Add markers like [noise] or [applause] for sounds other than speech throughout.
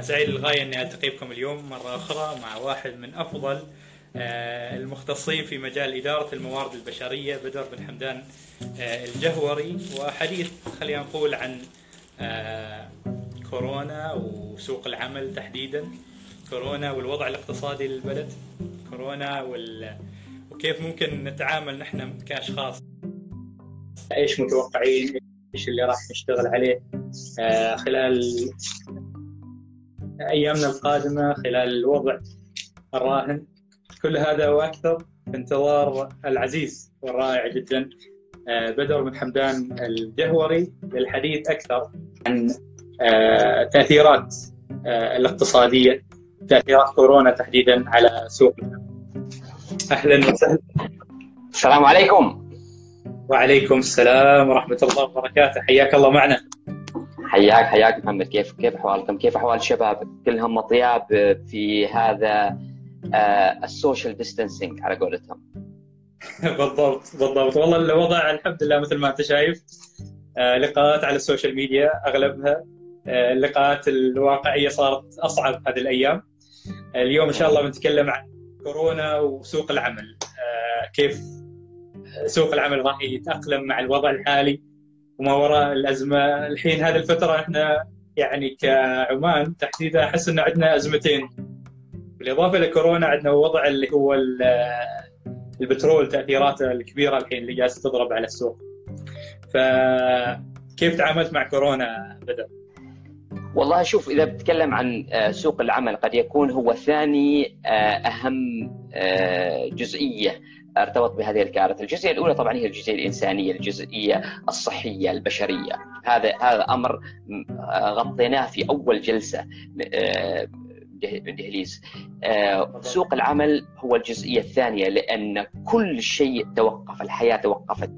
سعيد للغاية أني ألتقي بكم اليوم مرة أخرى مع واحد من أفضل آه، المختصين في مجال إدارة الموارد البشرية بدر بن حمدان آه، الجهوري. وحديث خلينا نقول عن آه، كورونا وسوق العمل تحديدا. كورونا والوضع الاقتصادي للبلد كورونا وال... وكيف ممكن نتعامل نحن كأشخاص. إيش متوقعين؟ إيش اللي راح نشتغل عليه؟ خلال أيامنا القادمة خلال الوضع الراهن. كل هذا وأكثر في انتظار العزيز والرائع جدا آه، بدر بن حمدان الجهوري للحديث أكثر عن آه، تأثيرات آه، الاقتصادية تأثيرات كورونا تحديدا على سوق أهلا وسهلا. السلام عليكم. وعليكم السلام ورحمة الله وبركاته. حياك الله معنا. حياك حياك محمد كيف كيف أحوالكم؟ كيف أحوال الشباب؟ كلهم أطياب في هذا آه، ال social distancing على قولتهم. [laughs] بالضبط بالضبط والله الوضع الحمد لله مثل ما أنت شايف آه، لقاءات على ال social media أغلبها آه، اللقاءات الواقعية صارت أصعب هذه الأيام. اليوم إن شاء الله بنتكلم عن كورونا وسوق العمل كيف سوق العمل راح يتأقلم مع الوضع الحالي وما وراء الأزمة الحين هذه الفترة إحنا يعني كعمان تحديدا أحس إن عندنا أزمتين بالإضافة لكورونا عندنا وضع اللي هو البترول تأثيراته الكبيرة الحين اللي جالسة تضرب على السوق. فكيف تعاملت مع كورونا بدر؟ والله شوف إذا بتكلم عن آه، سوق العمل قد يكون هو ثاني آه، أهم آه، جزئية ارتبط بهذه الكارثة، الجزئية الأولى طبعا هي الجزئية الإنسانية، الجزئية الصحية البشرية، هذا هذا أمر غطيناه في أول جلسة دهليز. سوق العمل هو الجزئية الثانية لأن كل شيء توقف الحياة توقفت.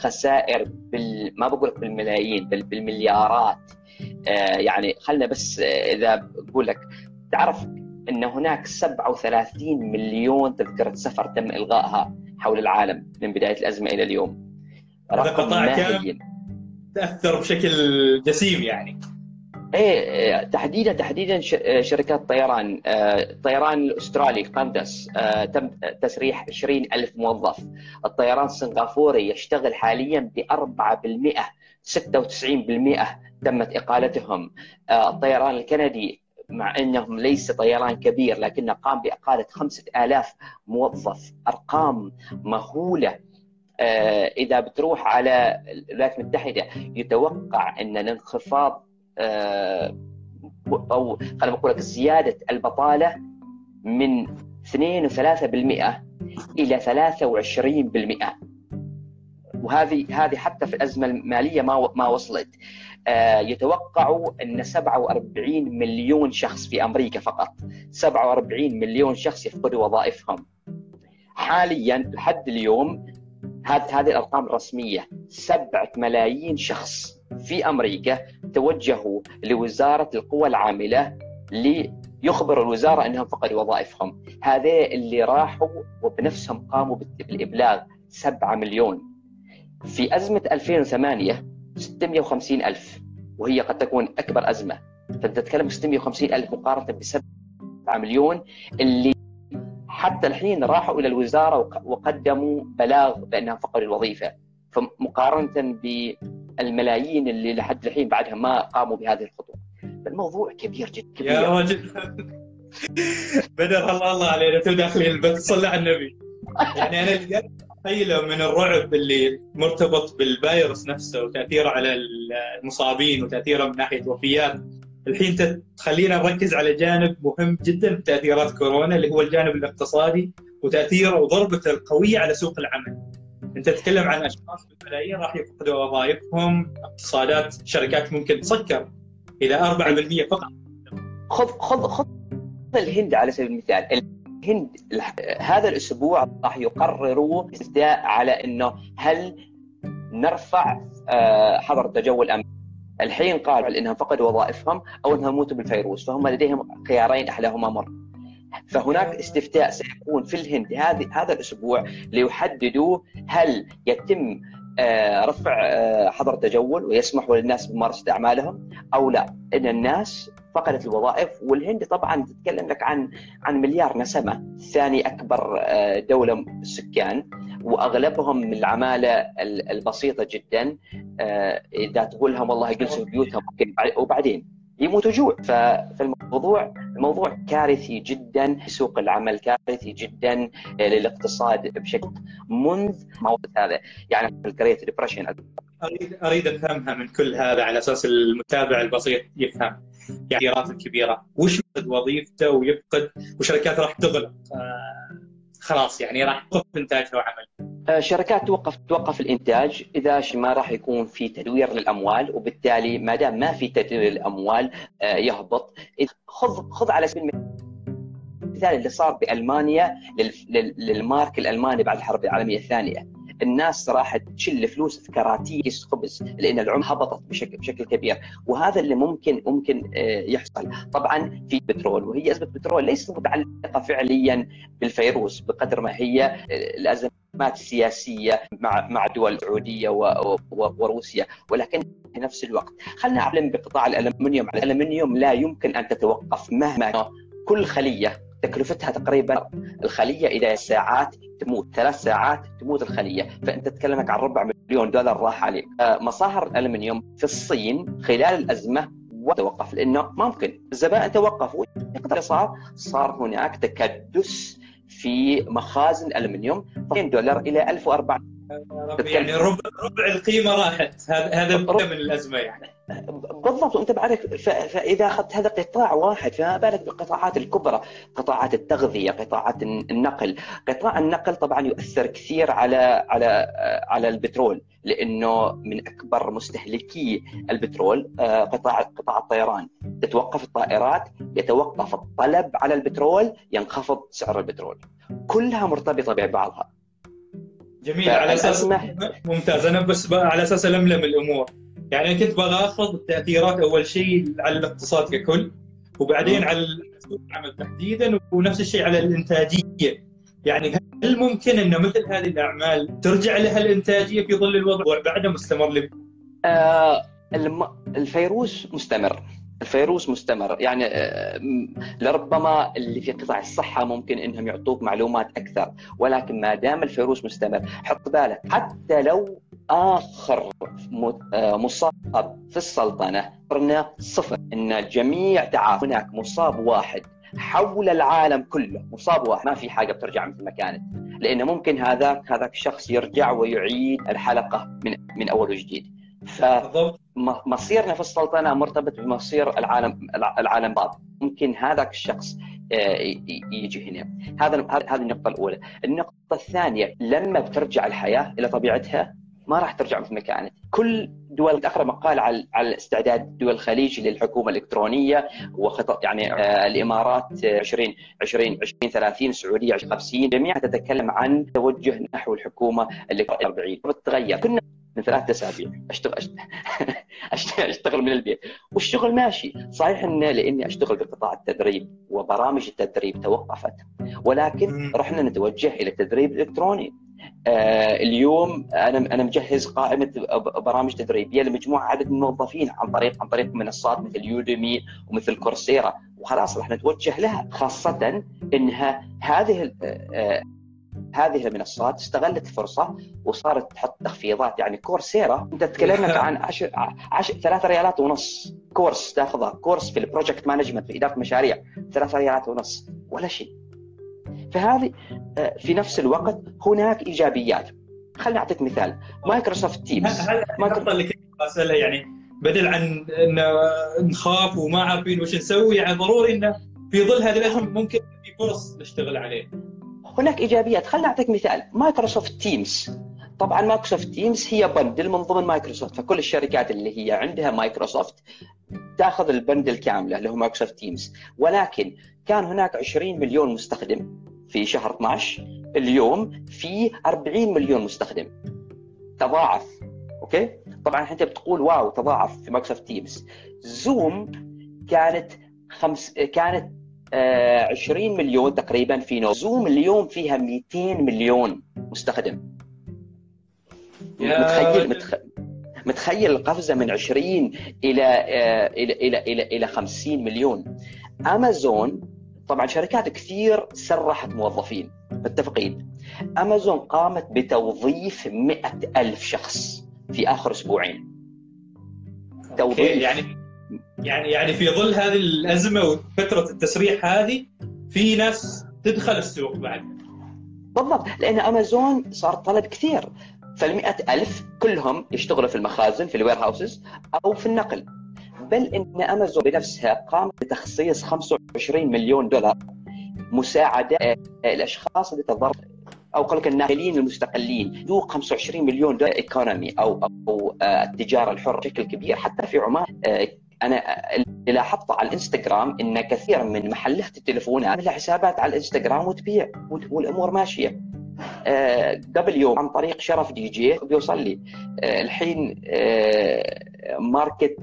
خسائر بال... ما بقول لك بالملايين بل بالمليارات. يعني خلنا بس إذا بقول لك تعرف إن هناك 37 مليون تذكرة سفر تم إلغائها حول العالم من بداية الأزمة إلى اليوم. رقم ماهي تأثر بشكل جسيم يعني. إيه تحديدا تحديدا شركات طيران الطيران الأسترالي قندس تم تسريح 20 ألف موظف. الطيران السنغافوري يشتغل حاليا ب 4% 96% تمت إقالتهم. الطيران الكندي مع إنهم ليس طيران كبير لكنه قام بإقالة خمسة آلاف موظف. أرقام مهولة. آه، إذا بتروح على الولايات المتحدة يتوقع إن الانخفاض آه، أو خلينا نقول لك زيادة البطالة من 2 و3% إلى 23% وهذه هذه حتى في الأزمة المالية ما ما وصلت. آه، يتوقعوا أن 47 مليون شخص في أمريكا فقط. 47 مليون شخص يفقدوا وظائفهم. حاليا لحد اليوم هذه الأرقام الرسمية 7 ملايين شخص في أمريكا توجهوا لوزارة القوى العاملة ليخبروا الوزارة أنهم فقدوا وظائفهم. هذا اللي راحوا وبنفسهم قاموا بالإبلاغ 7 مليون. في أزمة 2008 650 ألف وهي قد تكون أكبر أزمة. فأنت تتكلم 650 ألف مقارنة ب 7 مليون اللي حتى الحين راحوا إلى الوزارة وقدموا بلاغ بأنهم فقدوا الوظيفة. فمقارنة بالملايين اللي لحد الحين بعدها ما قاموا بهذه الخطوة. فالموضوع كبير جدا. كبير. يا راجل بدر الله الله علينا تو داخلين البث صلى على النبي. [laughs] يعني أنا تخيلة من الرعب اللي مرتبط بالفيروس نفسه وتأثيره على المصابين وتأثيره من ناحية وفيات الحين تخلينا نركز على جانب مهم جدا في تأثيرات كورونا اللي هو الجانب الاقتصادي وتأثيره وضربته القوية على سوق العمل. أنت تتكلم عن أشخاص بالملايين راح يفقدوا وظائفهم، اقتصادات شركات ممكن تسكر إلى 4% فقط. خذ خذ خذ الهند على سبيل المثال الهند هذا الأسبوع راح يقرروا استفتاء على إنه هل نرفع آه، حظر التجول أم الحين قالوا إنهم فقدوا وظائفهم أو إنهم موتوا بالفيروس فهم لديهم خيارين احلاهما مر. فهناك استفتاء سيكون في الهند هذه هذا الأسبوع ليحددوا هل يتم آه، رفع آه، حظر التجول ويسمحوا للناس بممارسه اعمالهم أو لا. إن الناس فقدت الوظائف والهند طبعا تتكلم لك عن عن مليار نسمة. ثاني أكبر آه، دولة سكان. وأغلبهم من العماله البسيطة جدا. آه، إذا تقول لهم والله جلسوا في بيوتهم وبعدين يموتوا جوع. فالموضوع الموضوع كارثي جدا. سوق العمل كارثي جدا للاقتصاد بشكل منذ موضوع هذا. يعني ال Great Depression أريد أريد أفهمها من كل هذا على أساس المتابع البسيط يفهم. يعني الكبيرة. وش وظيفته ويفقد؟ وشركات راح تغلق. خلاص يعني راح توقف انتاجها وعمل آه، شركات توقف توقف الإنتاج إذا ما راح يكون في تدوير للأموال وبالتالي ما دام ما في تدوير للأموال آه، يهبط. خذ خذ على سبيل المثال اللي صار بألمانيا للمارك الألماني بعد الحرب العالمية الثانية. الناس راح تشل فلوس في كراتيس خبز لأن العملة هبطت بشكل بشكل كبير وهذا اللي ممكن ممكن آه، يحصل. طبعا في بترول وهي ازمه بترول ليست متعلقة فعليا بالفيروس بقدر ما هي آه، الأزمات السياسية مع مع دول السعوديه وروسيا. ولكن في نفس الوقت خلينا نعلم بقطاع الألمنيوم. الألمنيوم لا يمكن أن تتوقف مهما كل خلية تكلفتها تقريبا الخلية اذا ساعات تموت ثلاث ساعات تموت الخلية. فأنت تتكلمك عن ربع مليون دولار راح عليك. آه، مصاهر الألمنيوم في الصين خلال الأزمة وتوقف لأنه ممكن. الزبائن توقفوا. صار صار هناك تكدس في مخازن الالمنيوم 2 دولار إلى 1400 يعني ربع ربع القيمة راحت. هذا هذا من الأزمة يعني. بالضبط وأنت بعرف فإذا أخذت هذا قطاع واحد فما بالك بالقطاعات الكبرى؟ قطاعات التغذية قطاعات النقل. قطاع النقل طبعا يؤثر كثير على على على البترول لأنه من أكبر مستهلكي البترول آه، قطاع قطاع الطيران. تتوقف الطائرات يتوقف الطلب على البترول ينخفض سعر البترول. كلها مرتبطة ببعضها. جميل على أساس ممتاز أنا بس على أساس ألملم الأمور. يعني أنا كنت بغى اخذ التاثيرات أول شيء على الاقتصاد ككل وبعدين على سوق العمل تحديدا ونفس الشيء على الإنتاجية. يعني هل ممكن انه مثل هذه الأعمال ترجع لها الإنتاجية في ظل الوضع؟ وبعده مستمر آه الفيروس مستمر. الفيروس مستمر. يعني آه، لربما اللي في قطاع الصحة ممكن إنهم يعطوك معلومات أكثر ولكن ما دام الفيروس مستمر حط بالك حتى لو آخر آه، مصاب في السلطنة صرنا صفر. إن جميع تعافى هناك مصاب واحد حول العالم كله. مصاب واحد ما في حاجة بترجع مثل ما كانت لأنه ممكن هذاك هذاك الشخص يرجع ويعيد الحلقة من من أول وجديد. فمصيرنا في السلطنه مرتبط بمصير العالم العالم بعض. ممكن هذاك الشخص آه، يجي هنا. هذا هذه النقطة الأولى. النقطة الثانية لما بترجع الحياة إلى طبيعتها ما راح ترجع مثل ما كانت كل دول اقرا مقال على على استعداد دول الخليج للحكومة الإلكترونية وخطط يعني آه الإمارات 20 20 20 30 السعودية 20 50 جميعها تتكلم عن توجه نحو الحكومة الالكترونيه 40 بتتغير. كنا من ثلاثة اسابيع اشتغل [laughs] أشتغل من البيت. والشغل ماشي. صحيح ان لإني أشتغل بقطاع التدريب وبرامج التدريب توقفت. ولكن رحنا نتوجه إلى التدريب الالكتروني آه اليوم أنا أنا مجهز قائمة برامج تدريبيه لمجموعة عدد من الموظفين عن طريق عن طريق منصات مثل يوديمي ومثل كورسيرا. وخلاص راح نتوجه لها خاصة إنها هذه آه هذه المنصات استغلت الفرصه وصارت تحط تخفيضات. يعني Coursera إنت تتكلم عن 10 10 3 ريالات ونص. course تاخذه course في ال project management في إدارة مشاريع 3 ريالات ونص. ولا شيء. فهذه آه، في نفس الوقت هناك إيجابيات. خليني أعطيك مثال. Microsoft Teams هذا النقطة اللي كنت أسألها يعني بدل عن إن نخاف وما عارفين وش نسوي يعني ضروري إنه في ظل هذه الازمه ممكن في فرص نشتغل عليه. هناك إيجابيات. خليني أعطيك مثال. Microsoft Teams. طبعا Microsoft Teams هي bundle من ضمن مايكروسوفت. فكل الشركات اللي هي عندها مايكروسوفت تأخذ ال bundle الكامله اللي هو Microsoft Teams. ولكن كان هناك 20 مليون مستخدم في شهر 12 اليوم في 40 مليون مستخدم. تضاعف. okay؟ طبعا أنت بتقول wow تضاعف في Microsoft Teams. Zoom كانت خمس كانت 20 آه، مليون تقريبا في نو زوم اليوم فيها 200 مليون مستخدم. متخيل؟ متخ... متخيل القفزة من 20 إلى إلى إلى إلى, إلى 50 مليون. أمازون طبعا شركات كثير سرحت موظفين. متفقين. أمازون قامت بتوظيف مئة ألف شخص في آخر أسبوعين. توظيف. يعني يعني يعني في ظل هذه الأزمة وفترة التسريح هذه في ناس تدخل السوق بعد. بالضبط لأن أمازون صار طلب كثير. فال ألف كلهم يشتغلوا في المخازن في الوير هاوسز أو في النقل. بل إن أمازون بنفسها قامت بتخصيص 25 مليون دولار مساعدة الأشخاص اللي تضرر أو لك الناقلين المستقلين. ذو 25 مليون دولار ايكونومي أو أو التجارة الحرة بشكل كبير حتى في عمان أنا اللي لاحظته على الإنستغرام إن كثير من محلات التليفونات لها حسابات على الإنستغرام وتبيع والأمور ماشية. آه قبل يوم عن طريق شرف دي جي بيوصل لي. آه الحين آه ماركت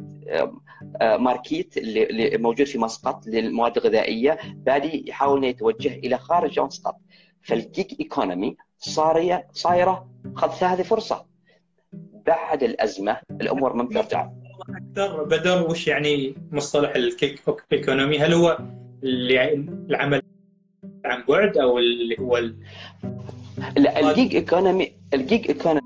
ماركيت اللي موجود في مسقط للمواد الغذائية. بادي يحاول يتوجه إلى خارج مسقط. فال gig economy صار صايرة خذت هذه فرصة. بعد الأزمة الأمور ما بترجع أكثر بدر وش يعني مصطلح ال gig economy هل هو العمل عن بعد أو اللي هو ال... لا ال gig economy ال gig economy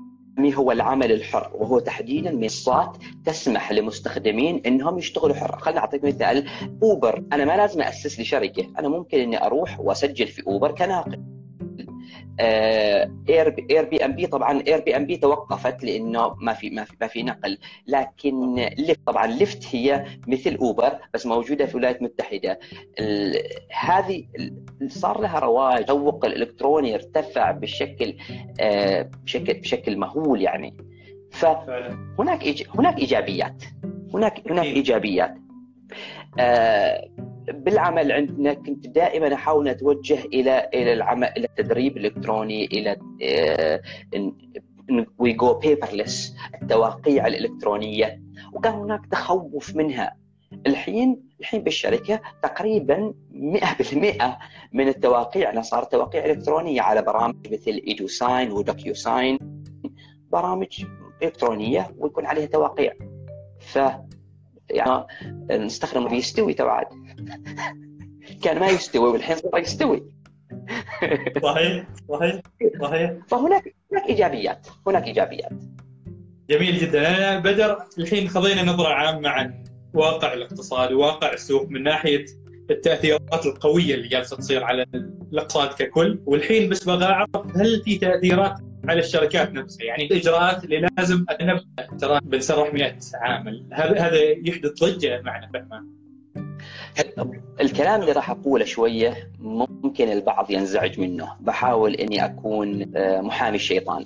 هو العمل الحر وهو تحديدا منصات تسمح لمستخدمين إنهم يشتغلوا حر. خليني أعطيك مثال Uber أنا ما لازم أسس لي شركه أنا ممكن إني أروح وأسجل في Uber كناقل. Air Airbnb طبعا Airbnb توقفت لأنه ما في ما في ما في نقل. لكن Lyft طبعا Lyft هي مثل Uber بس موجودة في الولايات المتحدة. هذه صار لها رواج. التسوق الإلكتروني ارتفع بشكل آه بشكل بشكل مهول يعني. فهناك هناك إيجابيات. هناك هناك إيجابيات. آه بالعمل عندنا كنت دائما أحاول أتوجه إلى إلى العمل إلى التدريب الالكتروني إلى we go paperless التواقيع الإلكترونية. وكان هناك تخوف منها. الحين الحين بالشركة تقريبا 100% من التواقيع صارت تواقيع إلكترونية على برامج مثل Adobe Sign و DocuSign برامج إلكترونية ويكون عليها تواقيع. ف يعني نستخدم يستوي تبعد [laughs] كان ما يستوي والحين صار يستوي. [laughs] صحيح صحيح صحيح. فهناك هناك إيجابيات هناك إيجابيات. جميل جدا. أنا بدر الحين خذينا نظرة عامة عن واقع الاقتصاد وواقع السوق من ناحية التأثيرات القوية اللي جالسة تصير على الأقتصاد ككل. والحين بس بغى اعرف هل في تأثيرات على الشركات نفسها؟ يعني الإجراءات اللي لازم اتنبه ترى بنسرح 100 عامل هذا هذا يحدث ضجة معنا في عمان الكلام اللي راح أقوله شوية ممكن البعض ينزعج منه. بحاول إني أكون محامي الشيطان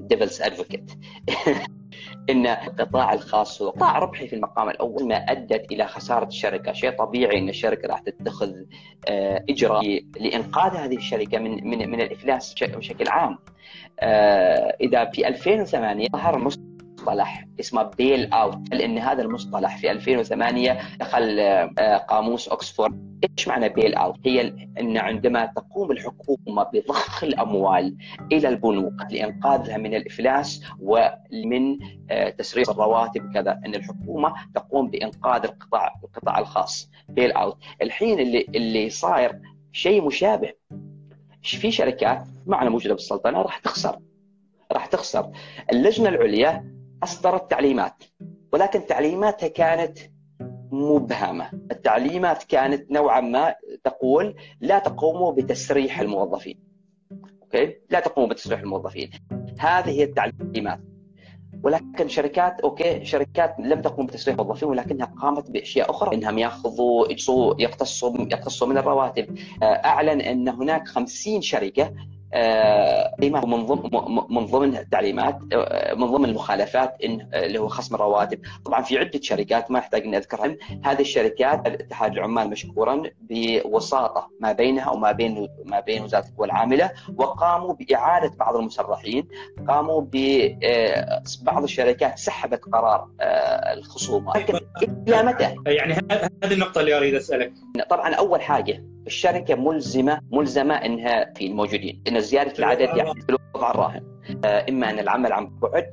devil's advocate [laughs] إن القطاع الخاص هو قطاع ربحي في المقام الأول ما أدت إلى خسارة الشركة، شيء طبيعي إن الشركة راح تتخذ إجراء لإنقاذ هذه الشركة من من من الإفلاس بشكل عام. إذا في 2008 ظهر مصطلح اسمه bail out لأن هذا المصطلح في 2008 دخل قاموس اوكسفورد إيش معنى bail out؟ هي إن عندما تقوم الحكومة بضخ الأموال إلى البنوك لإنقاذها من الإفلاس ومن تسريع الرواتب كذا إن الحكومة تقوم بإنقاذ القطاع القطاع الخاص. bail out، الحين اللي اللي صاير شيء مشابه. في شركات معنا موجوده بالسلطنه راح تخسر. راح تخسر. اللجنة العليا أصدرت تعليمات ولكن تعليماتها كانت مبهمة، التعليمات كانت نوعا ما تقول لا تقوموا بتسريح الموظفين. okay؟ لا تقوموا بتسريح الموظفين. هذه هي التعليمات. ولكن شركات okay شركات لم تقوم بتسريح الموظفين ولكنها قامت بأشياء أخرى إنهم يأخذوا يقتصوا يقتصوا من الرواتب أعلن أن هناك 50 شركة من ضمن من ضمن التعليمات من ضمن المخالفات إن اللي هو خصم الرواتب، طبعا في عدة شركات ما احتاج إني اذكرها، هذه الشركات اتحاد العمال مشكورا بوساطة ما بينها وما بين ما بين وزارة القوى العاملة وقاموا بإعادة بعض المسرحين، قاموا ببعض الشركات سحبت قرار الخصومة، لكن إلى متى؟ يعني هذه النقطة اللي أريد أسألك. طبعا أول حاجة الشركة ملزمة ملزمة إنها في الموجودين إن زيادة العدد يعني بالوضع الراهن. آه، إما أن العمل عن بعد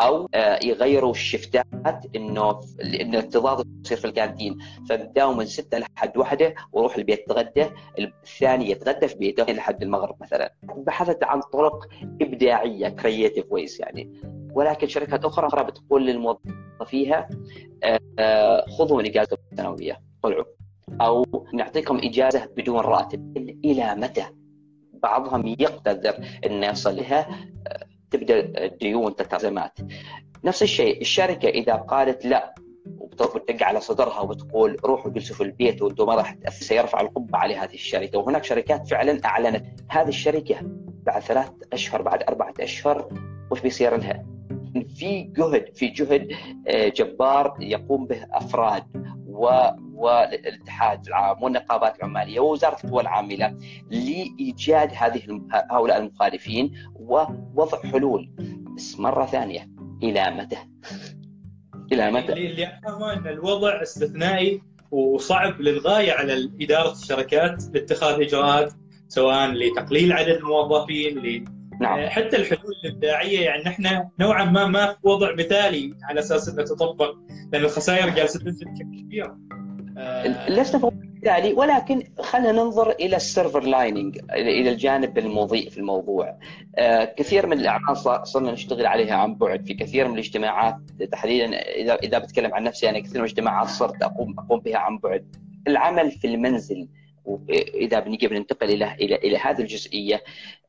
أو آه، يغيروا الشفتات إنه إن التضاد يصير في ال canteen فبداوا من ستة لحد واحدة وروح البيت يتغدى الثاني يتغدى في بيته لحد المغرب مثلا. بحثت عن طرق إبداعية creative ways يعني. ولكن شركات أخرى بتقول للموظفيها آه، خذوا اجازه سنويه طلعوا. أو نعطيكم إجازة بدون راتب إلى متى؟ بعضهم يقتدر انه يصل لها تبدأ الديون تتزمات نفس الشيء الشركة إذا قالت لا وبتدق على صدرها وبتقول روحوا جلسوا في البيت وأنتم ما راح سيرفع القبه على هذه الشركة وهناك شركات فعلا أعلنت هذه الشركة بعد ثلاث أشهر بعد أربعة أشهر وش بيصير لها؟ في جهد في جهد آه، جبار يقوم به أفراد و والاتحاد العام والنقابات العمالية ووزارة القوى العاملة لإيجاد هذه هؤلاء المخالفين ووضع حلول بس مرة ثانية إلى متى؟ إلى متى؟ اللي افهمه إن الوضع استثنائي وصعب للغاية على إدارة الشركات لاتخاذ إجراءات سواء لتقليل عدد الموظفين نعم. آه، حتى الحلول الإبداعية يعني إحنا نوعا ما ما في وضع مثالي على أساس إنه تطبق لأن الخسائر جالسة تنزل بشكل كبير. لسنا في ولكن خلينا ننظر إلى ال silver lining إلى الجانب المضيء في الموضوع. آه كثير من الأعمال صرنا نشتغل عليها عن بعد في كثير من الاجتماعات تحديدا إذا إذا بتكلم عن نفسي أنا كثير من الاجتماعات صرت أقوم أقوم بها عن بعد. العمل في المنزل وإذا بنجي بننتقل إلى إلى إلى هذه الجزئية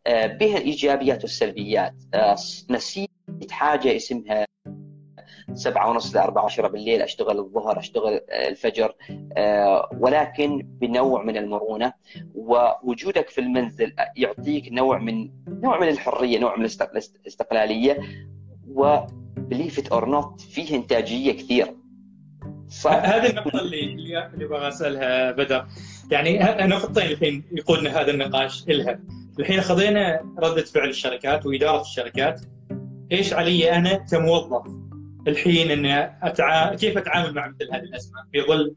آه، بها الإيجابيات والسلبيات آه، نسيت حاجة اسمها سبعة ونص ل 4 10 بالليل أشتغل الظهر أشتغل آه، الفجر ولكن بنوع من المرونة ووجودك في المنزل يعطيك نوع من نوع من الحرية نوع من الاستقلالية و believe it or not فيه إنتاجية كثير هذه النقطة اللي اللي أبغى أسألها بدر. يعني نقطتين الحين يقودنا هذا النقاش إلها. الحين خذينا ردة فعل الشركات وإدارة الشركات. إيش علي أنا كموظف؟ الحين إني أتع... كيف أتعامل مع مثل هذه الازمه في ظل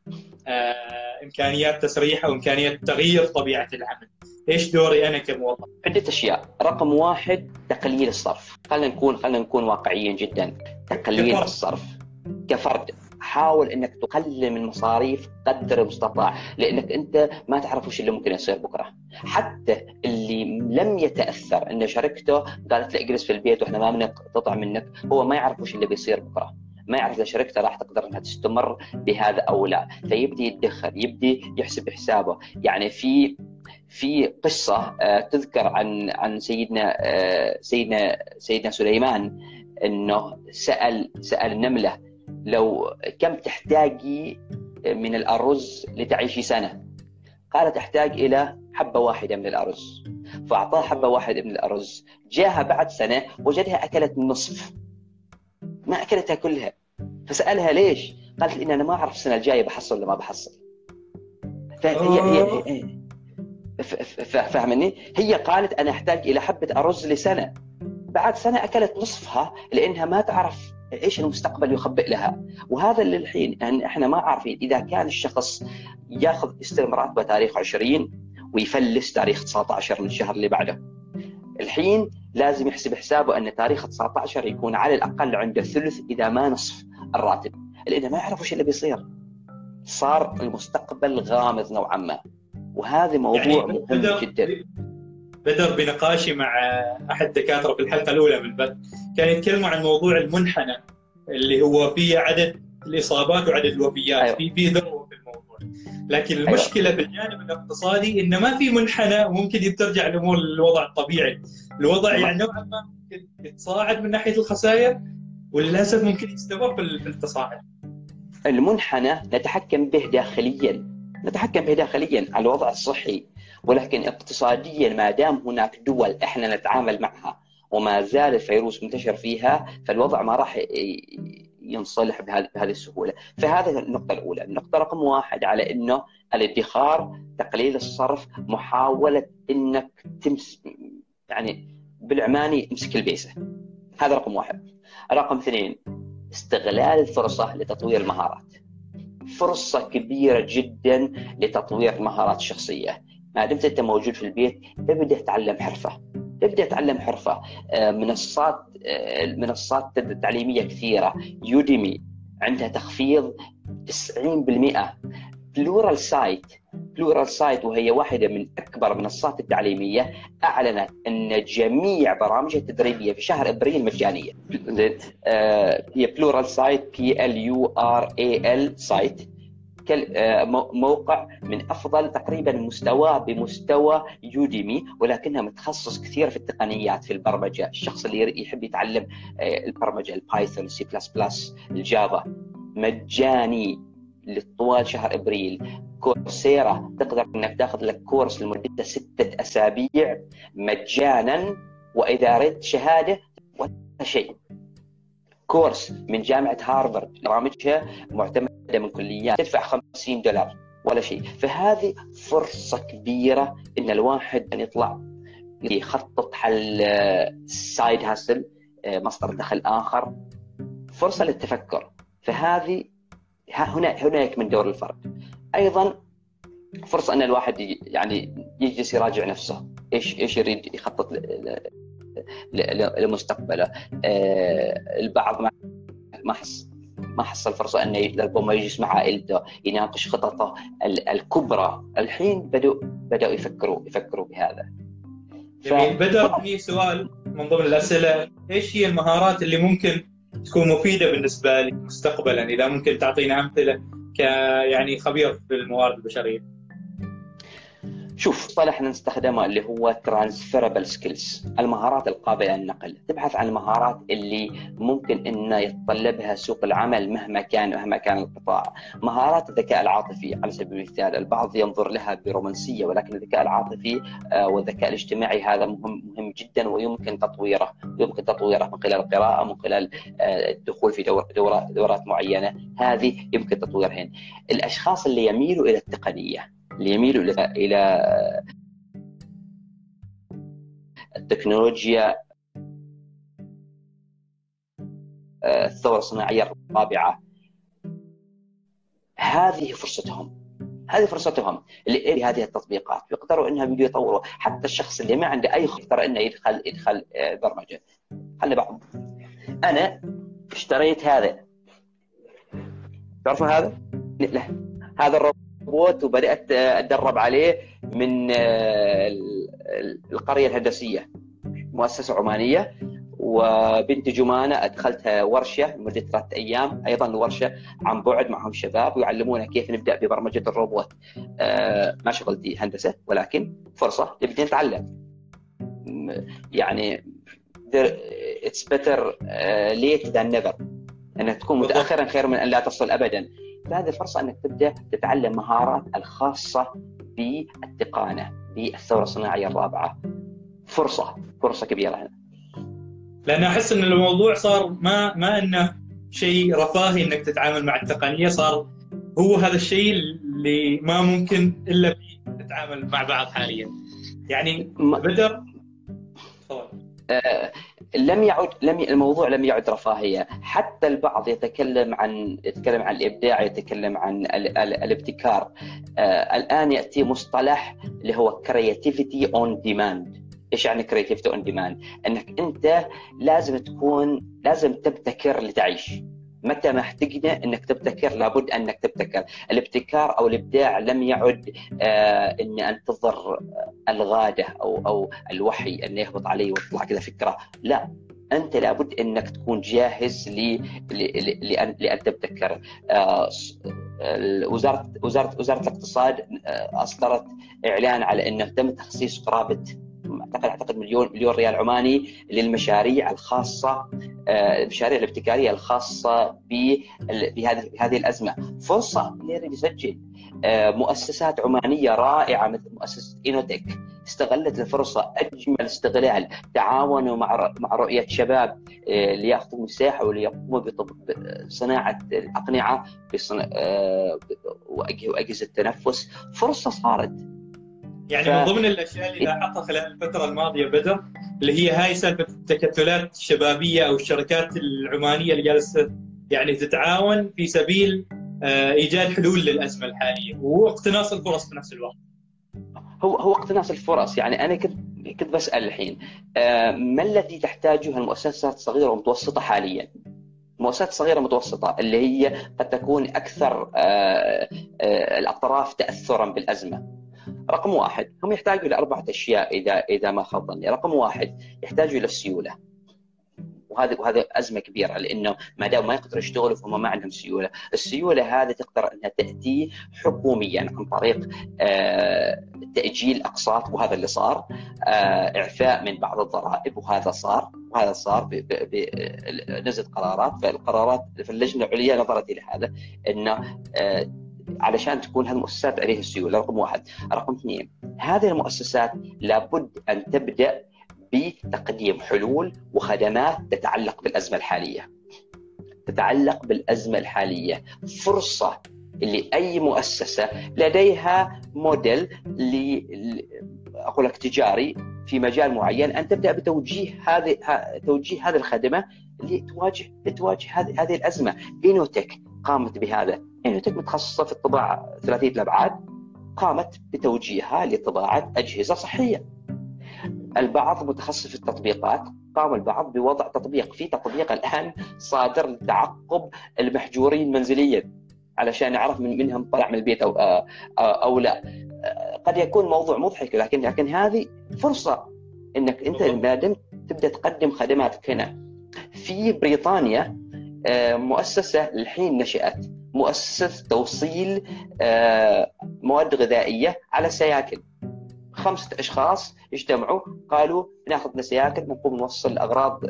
آه إمكانيات تسريحه وامكانيات تغيير طبيعة العمل. إيش دوري أنا كموظف؟ عدة أشياء، رقم واحد تقليل الصرف، خلينا نكون خلينا نكون واقعيين جدا، تقليل كفرد. الصرف. كفرد. حاول إنك تقلل من مصاريف قدر المستطاع لأنك أنت ما تعرف وش اللي ممكن يصير بكرة. حتى اللي لم يتأثر ان شركته قالت له اجلس في البيت وإحنا ما بنقطع منك هو ما يعرف وش اللي بيصير بكرة. ما يعرف إذا شركته راح تقدر إنها تستمر بهذا أو لا. فيبدي يدخر يبدي يحسب حسابه. يعني في في قصة آه، تذكر عن عن سيدنا آه، سيدنا سيدنا سليمان إنه سأل سأل نملة لو كم تحتاجي من الأرز لتعيشي سنة؟ قالت تحتاج إلى حبة واحدة من الأرز. فأعطاها حبة واحدة من الأرز. جاها بعد سنة وجدها أكلت النصف ما أكلتها كلها. فسألها ليش؟ قالت لي إن أنا ما أعرف السنة الجاية بحصل ولا ما بحصل. فهي هي, هي فاهمني؟ هي قالت أنا أحتاج إلى حبة أرز لسنة. بعد سنة أكلت نصفها لأنها ما تعرف إيش المستقبل يخبئ لها؟ وهذا اللي الحين يعني إحنا ما عارفين. إذا كان الشخص ياخذ يستلم راتبه تاريخ 20 ويفلس تاريخ 19 من الشهر اللي بعده. الحين لازم يحسب حسابه إن تاريخ 19 يكون على الأقل عنده ثلث إذا ما نصف الراتب. لأنه ما يعرف وش اللي بيصير. صار المستقبل غامض نوعا ما. وهذا موضوع يعني مهم جدا. بدر بنقاشي مع أحد الدكاتره في الحلقة الأولى من البث كان يتكلموا عن موضوع المنحنى اللي هو فيه عدد الإصابات وعدد الوفيات أيوة. في في ذروه في الموضوع لكن أيوة. المشكلة أيوة. في الجانب الاقتصادي انه ما في منحنى وممكن ترجع الأمور للوضع الطبيعي الوضع يعني نوعا ما ممكن يتصاعد من ناحية الخسائر وللأسف ممكن يستمر في التصاعد المنحنى نتحكم به داخليا نتحكم به داخليا على الوضع الصحي ولكن اقتصاديا ما دام هناك دول إحنا نتعامل معها وما زال الفيروس منتشر فيها فالوضع ما راح ينصلح بهذه السهولة، فهذه النقطة الأولى، النقطة رقم واحد على إنه الادخار، تقليل الصرف، محاولة إنك تمس يعني بالعماني امسك البيسة. هذا رقم واحد. رقم اثنين استغلال الفرصة لتطوير المهارات. فرصة كبيرة جدا لتطوير المهارات الشخصيه ما دمت أنت موجود في البيت ابدا تعلم حرفة. ابدا تعلم حرفة. آه، منصات آه، منصات تعليمية كثيرة. Udemy عندها تخفيض 90% Pluralsight Pluralsight وهي واحدة من أكبر المنصات التعليمية أعلنت أن جميع برامجها التدريبية في شهر إبريل مجانية. زين. آه هي Pluralsight P L U R A L sight موقع من أفضل تقريبا مستوى بمستوى Udemy ولكنها متخصص كثير في التقنيات في البرمجة، الشخص اللي يحب يتعلم آه، البرمجة ال Python C++ ال Java مجاني لطوال شهر إبريل. Coursera تقدر إنك تاخذ لك course لمدة ستة أسابيع مجانا وإذا ردت شهادة ولا شيء. course من جامعة هارفارد برامجها معتمدة من كليات تدفع 50 دولار ولا شيء. فهذه فرصة كبيرة إن الواحد أن يطلع يخطط حل سايد هاسل مصدر دخل آخر. فرصة للتفكر. فهذه هنا هناك من دور الفرد. أيضا فرصة أن الواحد يعني يجلس يراجع نفسه. إيش إيش يريد يخطط لمستقبله. آه، البعض ما حس ما حصل فرصه انه ربما يجلس مع عائلته يناقش خططه الكبرى. الحين بدأوا بدأوا يفكروا يفكروا بهذا. جميل. ف... بدأ في سؤال من ضمن الأسئلة. إيش هي المهارات اللي ممكن تكون مفيدة بالنسبة لي مستقبلا إذا ممكن تعطينا أمثلة ك يعني خبير في الموارد البشرية. شوف صالح نستخدمه اللي هو transferable skills المهارات القابلة للنقل. تبحث عن المهارات اللي ممكن إنه يتطلبها سوق العمل مهما كان مهما كان القطاع. مهارات الذكاء العاطفي على سبيل المثال البعض ينظر لها برومانسية ولكن الذكاء العاطفي آه، والذكاء الاجتماعي هذا مهم مهم جدا ويمكن تطويره يمكن تطويره من خلال القراءة من خلال آه، الدخول في دور دورات معينة. هذه يمكن تطويرهن. الأشخاص اللي يميلوا إلى التقنية اللي يميلوا إلى التكنولوجيا آه، الثورة الصناعية الرابعة. هذه فرصتهم. هذه فرصتهم اللي هذه التطبيقات. يقدروا انهم يطوروا. حتى الشخص اللي ما عنده أي خطر إنه يدخل يدخل آه، برمجة. خلي بعض. أنا اشتريت هذا. تعرفون هذا؟ لا. هذا الروبوت روبوت وبدأت أتدرب عليه من آه، القرية الهندسية مؤسسة عمانية. وبنت جمانة أدخلتها ورشة لمدة ثلاثة أيام أيضا الورشه عن بعد معهم شباب ويعلمونا كيف نبدأ ببرمجة الروبوت. آه، ما شغلتي هندسة ولكن فرصة نبدا نتعلم يعني it's better late than never انك تكون متاخرا خير من أن لا تصل ابدا. فهذه فرصه أنك تبدأ تتعلم مهارات الخاصة بالتقانة بالثورة الصناعية الرابعة. فرصة فرصة كبيرة هنا. لأن أحس إن الموضوع صار ما ما إنه شيء رفاهي إنك تتعامل مع التقنية صار هو هذا الشيء اللي ما ممكن إلا تتعامل مع بعض حاليا. يعني بدر لم يعد لم الموضوع لم يعد رفاهية، حتى البعض يتكلم عن يتكلم عن الإبداع، يتكلم عن ال ال الابتكار. آه الآن يأتي مصطلح اللي هو creativity on demand. إيش يعني creativity on demand؟ إنك أنت لازم تكون لازم تبتكر لتعيش. متى ما احتجنا انك تبتكر لابد انك تبتكر، الابتكار أو الابداع لم يعد آه اني انتظر الغادة أو أو الوحي انه يهبط علي ويطلع كذا فكرة، لا أنت لابد أنك تكون جاهز ل... لأن لأن تبتكر. آه وزارة وزارة وزارة الاقتصاد آه، أصدرت إعلان على أنه تم تخصيص قرابة اعتقد أعتقد مليون مليون ريال عماني للمشاريع الخاصة آه، المشاريع الابتكارية الخاصة بهذه بهذه الأزمة. فرصة يسجل آه، مؤسسات عمانية رائعة مثل مؤسسة انوتك استغلت الفرصة أجمل استغلال. تعاونوا مع مع رؤية شباب آه، ليأخذوا مساحة وليقوموا بصناعة الأقنعة وأجهزة التنفس. فرصة صارت. يعني ف... من ضمن الأشياء اللي لاحظتها خلال الفترة الماضية بدر اللي هي هاي سالفة التكتلات الشبابية أو الشركات العمانية اللي جالسة يعني تتعاون في سبيل إيجاد حلول للأزمة الحالية واقتناص الفرص في نفس الوقت. هو هو اقتناص الفرص يعني أنا كنت كنت بسأل الحين ما الذي تحتاجه المؤسسات الصغيرة والمتوسطة حاليا؟ المؤسسات الصغيرة المتوسطه اللي هي قد تكون أكثر الأطراف تاثرا بالأزمة رقم واحد هم يحتاجوا إلى أربعة أشياء إذا إذا ما خاب ظني، رقم واحد يحتاجوا إلى السيولة. وهذه وهذه أزمة كبيرة لأنه ما دام ما يقدروا يشتغلوا فهم ما عندهم سيولة، السيولة هذه تقدر أنها تأتي حكوميا عن طريق آه، تأجيل أقساط وهذا اللي صار، آه، إعفاء من بعض الضرائب وهذا صار، وهذا صار نزلت قرارات. فالقرارات في اللجنه العليا نظرت إلى هذا إنه آه، علشان تكون هالمؤسسات عليها السيولة. رقم واحد. رقم اثنين هذه المؤسسات لابد أن تبدأ بتقديم حلول وخدمات تتعلق بالأزمة الحالية. تتعلق بالأزمة الحالية. فرصة لأي مؤسسة لديها موديل ل أقول لك تجاري في مجال معين أن تبدأ بتوجيه هذه توجيه هذه الخدمة لتواجه لتواجه هذه هذه الأزمة. انوتك قامت بهذا. انوتك متخصصة في الطباعة ثلاثية الأبعاد قامت بتوجيهها لطباعة أجهزة صحية. البعض متخصص في التطبيقات قام البعض بوضع تطبيق في تطبيق الآن صادر لتعقب المحجورين منزليا علشان نعرف من منهم طلع من البيت أو أو, أو لا. قد يكون موضوع مضحك لكن لكن هذه فرصة إنك أنت ما دمت تبدأ تقدم خدماتك هنا. في بريطانيا آه، مؤسسة الحين نشأت. مؤسسة توصيل آه، مواد غذائية على سياكل خمسة أشخاص اجتمعوا قالوا ناخذ سياكل ونقوم نوصل أغراض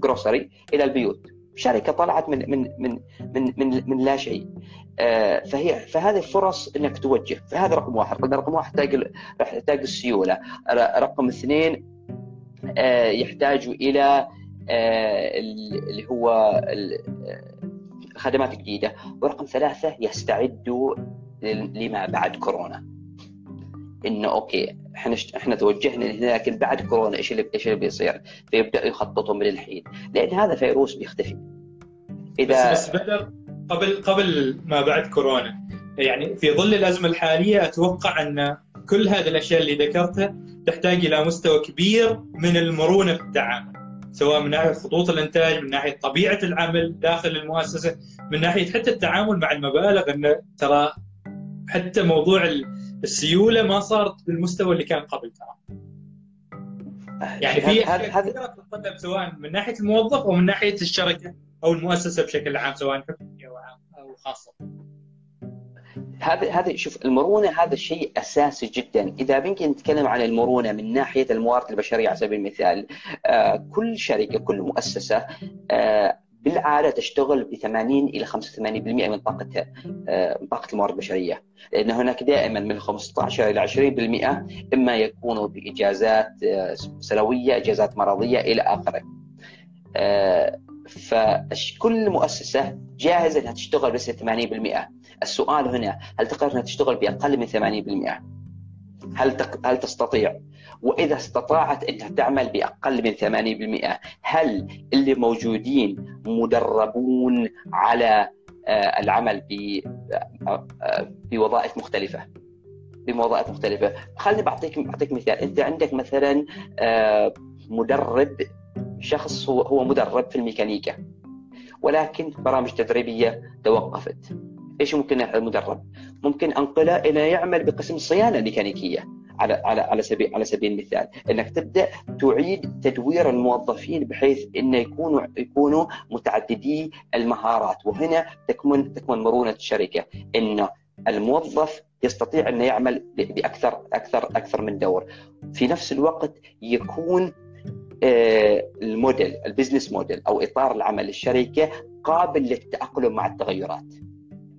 جروسري آه، إلى البيوت. شركة طلعت من من من من من, من لا شيء. فهي فهذه فرص إنك توجه. فهذا رقم واحد. رقم واحد تحتاج يحتاج السيولة. رقم اثنين يحتاج إلى اللي هو خدمات جديدة. ورقم ثلاثة يستعدوا لما بعد كورونا. إنه أوكي إحنا إحنا توجهنا هنا لكن بعد كورونا إيش اللي إيش اللي بيصير؟ فيبدأوا يخططوا من الحين. لأن هذا فيروس بيختفي. إذا بس, بس بدر قبل قبل ما بعد كورونا يعني في ظل الأزمة الحالية أتوقع أن كل هذه الأشياء اللي ذكرتها تحتاج إلى مستوى كبير من المرونة في التعامل سواء من ناحية خطوط الإنتاج من ناحية طبيعة العمل داخل المؤسسة من ناحية حتى التعامل مع المبالغ. انه ترى حتى موضوع السيولة ما صارت بالمستوى اللي كان قبل ترى. يعني في اشياء تتطلب سواء من ناحية الموظف أو من ناحية الشركة أو المؤسسة بشكل عام سواء حكومية أو خاصة. هذا هذا شوف المرونة هذا شيء أساسي جدا. إذا بنك نتكلم عن المرونة من ناحية الموارد البشرية على سبيل المثال آه كل شركة كل مؤسسة آه بالعادة تشتغل ب 80 إلى 85% من طاقتها آه، من طاقة الموارد البشرية. لأن هناك دائما من 15 إلى 20% إما يكونوا بإجازات سنوية إجازات مرضية إلى آخره. فكل مؤسسة جاهزة إنها تشتغل بس 80% السؤال هنا هل تقدر إنها تشتغل بأقل من 80%؟ هل تق... هل تستطيع؟ وإذا استطاعت إنها تعمل بأقل من 80% هل اللي موجودين مدربون على آه، العمل ب آه، آه، بوظائف مختلفة؟ بوظائف مختلفة، خليني بعطيك بعطيك مثال، أنت عندك مثلا مدرب شخص هو هو مدرب في الميكانيكا. ولكن برامج تدريبية توقفت. إيش ممكن المدرب؟ ممكن أنقلة إلى يعمل بقسم الصيانه الميكانيكيه على على على سبيل على سبيل المثال إنك تبدأ تعيد تدوير الموظفين بحيث انه يكونوا يكونوا متعددي المهارات. وهنا تكمن تكمن مرونة الشركة انه الموظف يستطيع إنه يعمل باكثر أكثر أكثر من دور. في نفس الوقت يكون ال model ال business model أو إطار العمل للشركه قابل للتأقلم مع التغيرات.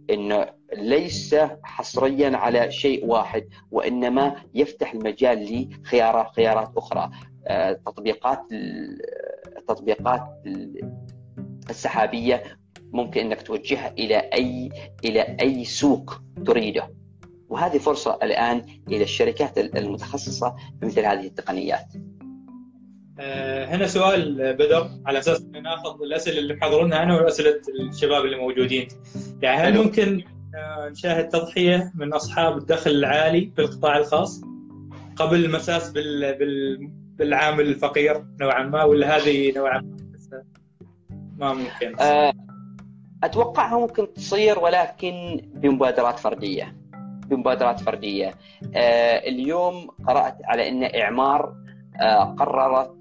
إنه ليس حصريا على شيء واحد وإنما يفتح المجال لخيارات خيارات أخرى. آه، تطبيقات التطبيقات السحابية ممكن إنك توجهها إلى أي إلى أي سوق تريده. وهذه فرصة الآن إلى الشركات المتخصصة في مثل هذه التقنيات. آه، هنا سؤال بدر على أساس ان ناخذ الأسئلة اللي محضرونها أنا واسئله الشباب اللي موجودين. يعني هل ممكن آه، نشاهد تضحية من أصحاب الدخل العالي في القطاع الخاص قبل المساس بال... بال... بالعامل الفقير نوعا ما ولا هذه نوعا ما ما ممكن؟ آه، أتوقعها ممكن تصير ولكن بمبادرات فردية. بمبادرات فردية. اليوم قرأت على إن إعمار قررت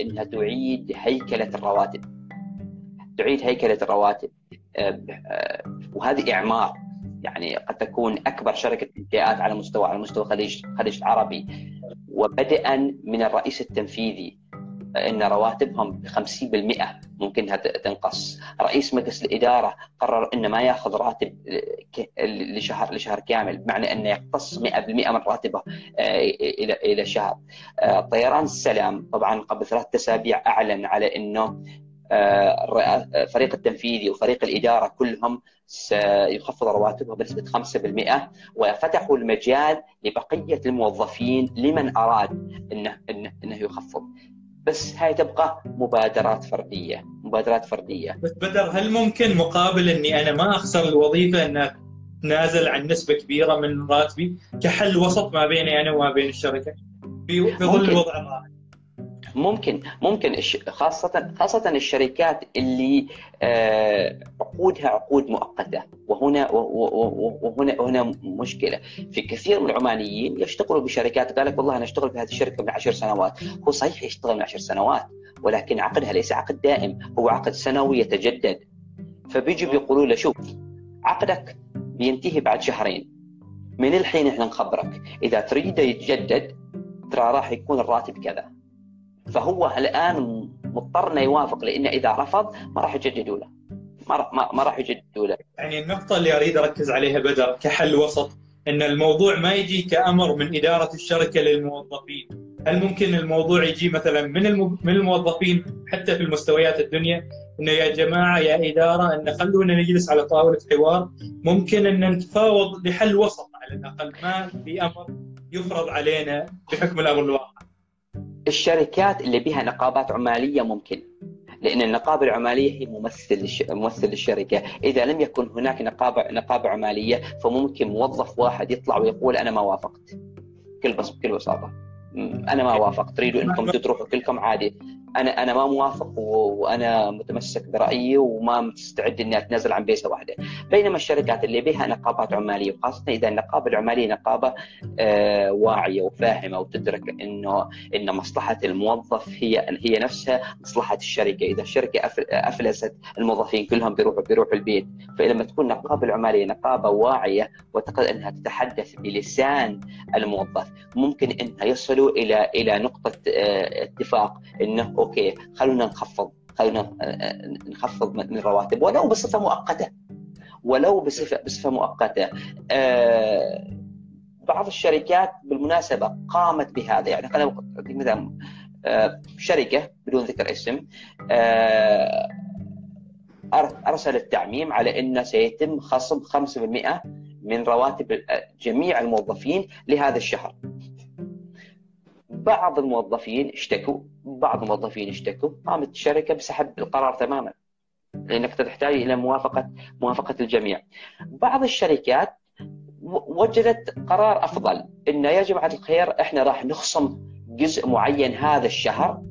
إنها تعيد هيكلة الرواتب. تعيد هيكلة الرواتب. وهذه إعمار. يعني قد تكون أكبر شركة انتاجات على مستوى على مستوى الخليج الخليج العربي. وبدءا من الرئيس التنفيذي. إن رواتبهم ب 50% ممكن انها تنقص، رئيس مجلس الإدارة قرر إنه ما يأخذ راتب لشهر لشهر كامل بمعنى إنه يقتص 100% من راتبه آه، إلى إلى شهر. آه، طيران السلام طبعا قبل ثلاث أسابيع أعلن على إنه الفريق التنفيذي وفريق الإدارة كلهم سيخفض رواتبهم بنسبة 5% وفتحوا المجال لبقية الموظفين لمن أراد انه انه, إنه يخفض. بس هاي تبقى مبادرات فردية، مبادرات فردية. بس بدر هل ممكن مقابل إني أنا ما أخسر الوظيفة إن نازل عن نسبة كبيرة من راتبي كحل وسط ما بيني أنا وما بين الشركة في ظل الوضع الراهن؟ ممكن ممكن خاصة خاصة الشركات اللي آه، عقودها عقود مؤقتة. وهنا وهنا هنا مشكلة. في كثير من العمانيين يشتغلوا بشركات قال لك والله أنا أشتغل في هذه الشركة من عشر سنوات. هو صحيح يشتغل من عشر سنوات ولكن عقدها ليس عقد دائم هو عقد سنوي يتجدد. فبيجوا بيقولوا له شوف عقدك بينتهي بعد شهرين. من الحين إحنا نخبرك. إذا تريد يتجدد ترى راح يكون الراتب كذا. فهو الآن مضطر إنه يوافق لأنه إذا رفض ما راح يجددوا له. ما ما, راح يجددوا له. يعني النقطة اللي أريد أركز عليها بدر كحل وسط إن الموضوع ما يجي كأمر من إدارة الشركة للموظفين. هل ممكن الموضوع يجي مثلا من من الموظفين حتى في المستويات الدنيا؟ انه يا جماعة يا إدارة إن خلونا نجلس على طاولة حوار. ممكن إن نتفاوض لحل وسط على الأقل ما بامر يفرض علينا بحكم الأمر الواقع. الشركات اللي بها نقابات عمالية ممكن لأن النقابه العمالية هي ممثل ممثل للشركه، إذا لم يكن هناك نقابه نقابه عمالية فممكن موظف واحد يطلع ويقول أنا ما وافقت. بكل بس بكل بساطة. أنا ما وافقت، تريدوا إنكم تروحوا كلكم عادي، أنا أنا ما موافق وأنا متمسك برأيي وما مستعد إني أتنازل عن بيسة واحدة. بينما الشركات اللي بها نقابات عمالية وخاصة إذا النقابة العمالية نقابة آه واعية وفاهمة وتدرك انه إن مصلحة الموظف هي هي نفسها مصلحة الشركة. إذا الشركة أفلست الموظفين كلهم بيروحوا بيروحوا البيت. فلما تكون النقابة العمالية نقابة واعية وتقدر إنها تتحدث بلسان الموظف ممكن إنها يصلوا إلى إلى نقطة آه اتفاق إنه أوكي خلونا نخفض خلونا آه، آه، نخفض من الرواتب ولو بصفة مؤقتة. ولو بصفه بصفة مؤقتة. آه بعض الشركات بالمناسبة قامت بهذا. يعني خلينا اعطيك مثال آه شركة بدون ذكر اسم آه أرسلت تعميم على إنه سيتم خصم 5% من رواتب جميع الموظفين لهذا الشهر. بعض الموظفين اشتكوا بعض الموظفين اشتكوا. قامت الشركة بسحب القرار تماما. لأنك تحتاج إلى موافقة موافقة الجميع. بعض الشركات وجدت قرار أفضل. انه يا جماعة الخير إحنا راح نخصم جزء معين هذا الشهر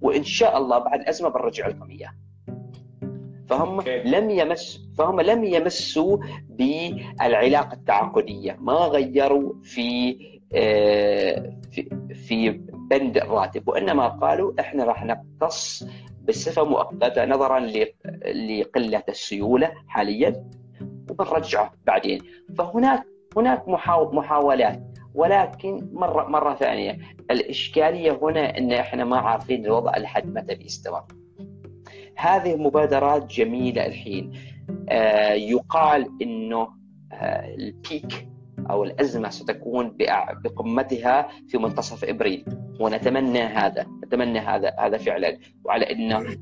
وإن شاء الله بعد أزمة بنرجع لكم إياه. فهم لم يمس فهم لم يمسوا بالعلاقة التعاقدية. ما غيروا في آه، في في بند الراتب. وإنما قالوا إحنا راح نقتص بصفة مؤقتة نظرا لقلة السيولة حاليا وبنرجعه بعدين. فهناك هناك محاولات. ولكن مرة مرة ثانية الإشكالية هنا إن إحنا ما عارفين الوضع لحد متى بيستمر. هذه مبادرات جميلة الحين. آه يقال إنه آه البيك أو الأزمة ستكون بقمتها في منتصف إبريل. ونتمنى هذا نتمنى هذا هذا فعلا. وعلى انه